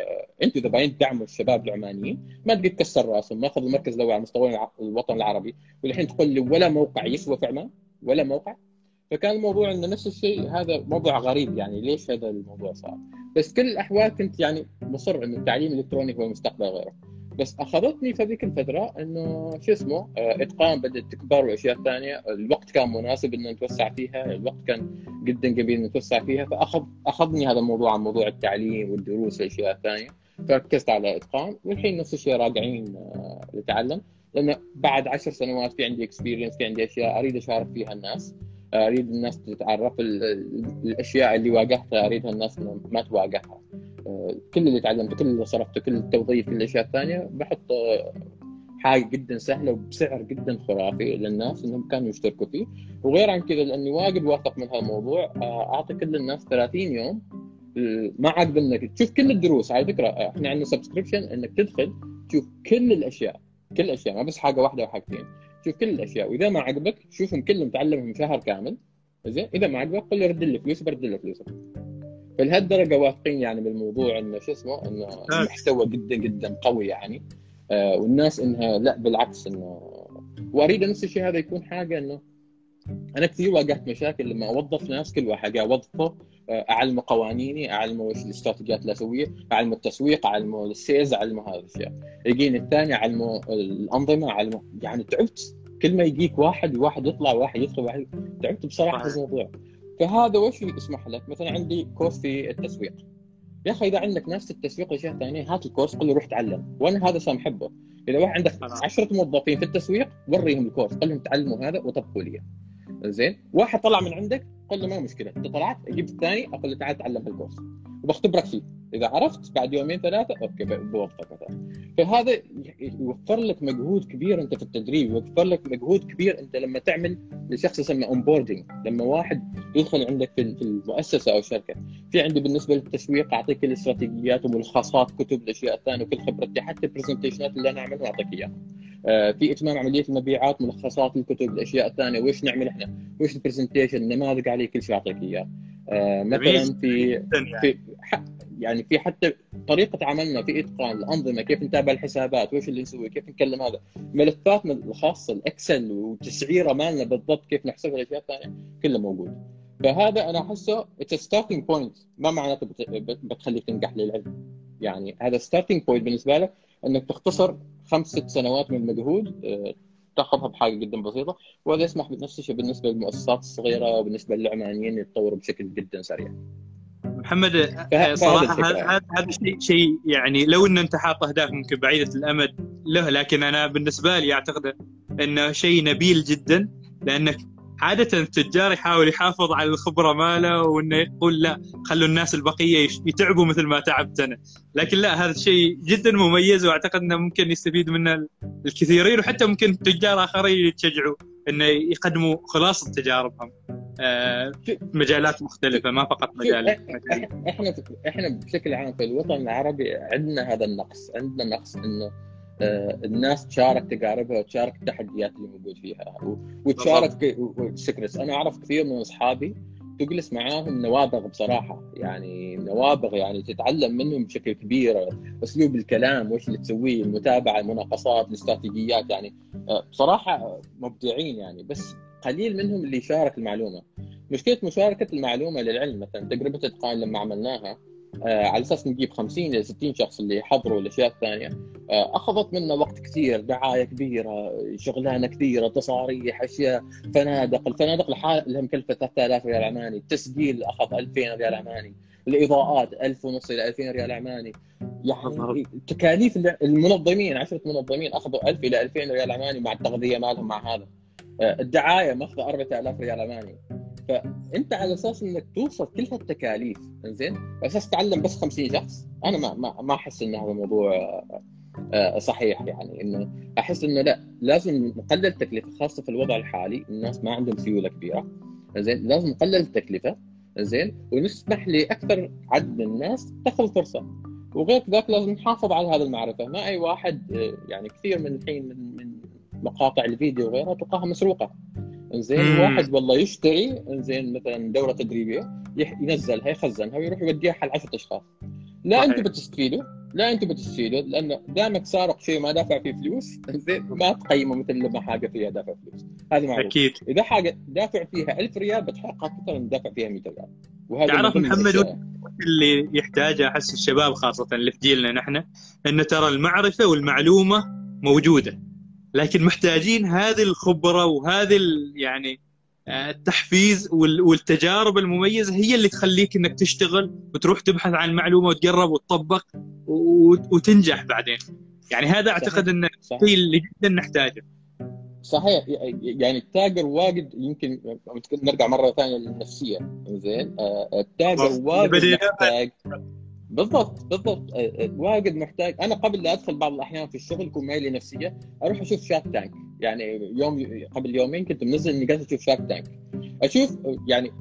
أنتم إذا باين تدعموا الشباب العمانيين ما تقدر تكسر رأسهم ماخذ المركز الأول على مستوى الوطن العربي والحين تقول لي ولا موقع يسوى في عمان ولا موقع. فكان الموضوع إنه نفس الشيء. هذا موضوع غريب يعني ليش هذا الموضوع صار؟ بس كل الأحوال كنت يعني مصر إنه التعليم الإلكتروني هو المستقبل غيره. بس أخذتني في ذيك الفترة إنه شو اسمه آه، إتقان بدأت تكبر وأشياء ثانية. الوقت كان مناسب إن نتوسع فيها الوقت كان جدا قبيل نتوسع فيها. فأخذ أخذني هذا الموضوع عن موضوع التعليم والدروس والاشياء الثانية فركزت على إتقان والحين نفس الشيء راجعين آه، نتعلم. لأنه بعد عشر سنوات في عندي اكسبيرينس في عندي أشياء أريد أشارك فيها الناس. أريد الناس تتعرف الأشياء اللي واجهتها أريدها الناس ما تواجهها. آه، كل اللي تعلمته كل اللي صرفته كل التوظيف كل الأشياء الثانية بحط آه، حاجة جدا سهلة وبسعر جدا خرافي للناس إنهم كانوا يشتركوا فيه. وغير عن كذا لأني واجد واثق من هالموضوع آه، أعطي كل الناس 30 يوم ما عقب انك تشوف كل الدروس على فكرة إحنا عندنا سبسكريبشن إنك تدخل تشوف كل الأشياء كل الأشياء ما بس حاجة واحدة أو حاجتين شوف كل الأشياء. وإذا ما عجبك شوفهم كلهم تعلمهم شهر كامل. زين؟ إذا ما عجبك قل له رد لي فلوس برد له فلوسك. فلهالدرجة واثقين يعني بالموضوع إنه شو اسمه إنه المحتوى جدا جدا قوي يعني. آه والناس إنها لا بالعكس إنه وأريد نفس الشيء هذا يكون حاجة إنه أنا كثير واجهت مشاكل لما أوظف ناس كل واحد اوظفه اعلمه قوانيني اعلمه وش الاستراتيجيات اللي اسويها اعلمه التسويق اعلمه السيلز اعلمه هذه الاشياء يجيني الثاني اعلمه الأنظمة اعلمه يعني تعبت. كل ما يجيك واحد واحد يطلع واحد يدخل واحد تعبت بصراحة في الموضوع. فهذا وش يسمح لك؟ مثلا عندي كورس في التسويق. يا أخي إذا عندك نفس التسويق واشياء ثانية هات الكورس قل له روح تعلم. وأنا هذا سامحبه إذا واحد عندك 10 موظفين في التسويق وريهم الكورس. قل لهم تعلموا هذا وطبقوا لي زين؟ واحد طلع من عندك قل له ما مشكلة. انت طلعت جبت الثاني أقول له تعال تعلم هالكورس وبختبرك فيه. إذا عرفت بعد يومين ثلاثة okay بوظفك مثلا فهذا يوفر لك مجهود كبير أنت في التدريب يوفر لك مجهود كبير أنت لما تعمل لشخص يسمى onboarding لما واحد يدخل عندك في المؤسسة أو الشركة في عندي بالنسبة للتسويق أعطيك الاستراتيجيات وملخصات كتب الأشياء الثانية وكل خبرتي حتى ال presentationات اللي أنا أعملها أعطيك إياها. آه، في إتمام عملية المبيعات ملخصات الكتب الأشياء الثانية وش نعمل إحنا؟ وش ال presentation نماذج عليه كل شيء أعطيك إياه. آه، مثلا في يعني. في يعني في حتى طريقة عملنا في إتقان الأنظمة كيف نتابع الحسابات وش اللي نسوي كيف نكلم هذا. ملفاتنا الخاصة ال Excel وتسعيرة مالنا بالضبط كيف نحسبها الأشياء الثانية كله موجود فهذا أنا أحسه it's starting point ما معناته بتخليك تنجح للعلم. يعني هذا starting point بالنسبة لك إنك تختصر خمس ست سنوات من المجهود آه، تاخذها بحاجة جدا بسيطة وهذا يسمح بنفس الشيء بالنسبة للمؤسسات الصغيرة وبالنسبة للعمانيين يتطوروا بشكل جدا سريع. محمد صراحة هذا هذا شيء شيء يعني لو ان أنت حاط اهداف ممكن بعيده الأمد له لكن أنا بالنسبة لي أعتقد إنه شيء نبيل جدا لأنك عادة التجار يحاول يحافظ على الخبرة ماله وإنه يقول لا خلوا الناس البقية يتعبوا مثل ما تعبت أنا، لكن لا هذا الشيء جدا مميز وأعتقد إنه ممكن يستفيد منه الكثيرين وحتى ممكن تجار آخرين يتشجعوا إنه يقدموا خلاصة تجاربهم. آه، في مجالات مختلفة ما فقط مجال إحنا إحنا بشكل عام في الوطن العربي عندنا هذا النقص، عندنا نقص إنه آه، الناس تشارك تجاربها وتشارك التحديات اللي موجود فيها. وتشارك سكرتس أنا أعرف كثير من أصحابي تجلس معاهم نوابغ بصراحة. يعني نوابغ يعني تتعلم منهم بشكل كبير أسلوب الكلام وإيش اللي تسويه المتابعة المناقصات الاستراتيجيات يعني آه، بصراحة مبدعين يعني. بس قليل منهم اللي يشارك المعلومة. مشكلة مشاركة المعلومة للعلم مثلا تجربة إتقان لما عملناها آه، على أساس نجيب 50 إلى 60 شخص اللي يحضروا الأشياء الثانية. آه، أخذت منا وقت كثير دعاية كبيرة شغلانة كثيرة تصاريح أشياء فنادق. الفنادق لها مكلفه 3000 ريال عماني التسجيل أخذ 2000 ريال عماني الإضاءات 1000 ونص إلى 2000 ريال عماني يعني تكاليف المنظمين 10 منظمين أخذوا 1000 إلى 2000 ريال عماني مع التغذية مالهم مع هذا. الدعاية ماخذة 4000 ريال عماني فأنت على أساس إنك توصل كل هالتكاليف زين على أساس تتعلم بس 50 شخص أنا ما ما أحس إن هذا الموضوع آه، صحيح يعني. إنه أحس إنه لا لازم نقلل التكلفة خاصة في الوضع الحالي الناس ما عندهم سيولة كبيرة. زين لازم نقلل التكلفة زين ونسمح لأكثر عدد من الناس تأخذ فرصة. وغير ذاك لازم نحافظ على هذه المعرفة. ما أي واحد آه، يعني كثير من الحين من مقاطع الفيديو وغيرها تلقاها مسروقة. إنزين واحد والله يشتري إنزين مثلا دوره تدريبية ينزلها يخزنها ويروح يوديها حل 10 أشخاص. لا أنتم بتستفيدوا لا أنتم بتستفيدوا لأن دامك سارق شيء ما دافع فيه فلوس زين ما تقيمه مثل لما حاجة فيها دافع فلوس. هذا معروف. أكيد. إذا حاجة دافع فيها 1000 ريال بتحقق أكثر من دافع فيها 100 ريال. وهذا تعرف محمد اللي يحتاجه أحس الشباب خاصة اللي في جيلنا نحن؟ انه ترى المعرفة والمعلومة موجودة. لكن محتاجين هذه الخبرة وهذه يعني آه، التحفيز والتجارب المميزة هي اللي تخليك إنك تشتغل وتروح تبحث عن معلومة وتقرب وتطبق وتنجح بعدين. يعني هذا أعتقد إنه الشيء اللي جدا نحتاجه. صحيح. يعني التاجر واجد يمكن نرجع مرة ثانية للنفسية. زين آه، التاجر واجد محتاج بالضبط بالضبط. واجد محتاج. أنا قبل لا أدخل بعض الأحيان في الشغل يكون مالي نفسية أروح أشوف شارك تانك يعني يوم قبل يومين كنت منزل إني قاعد أشوف شارك تانك أشوف يعني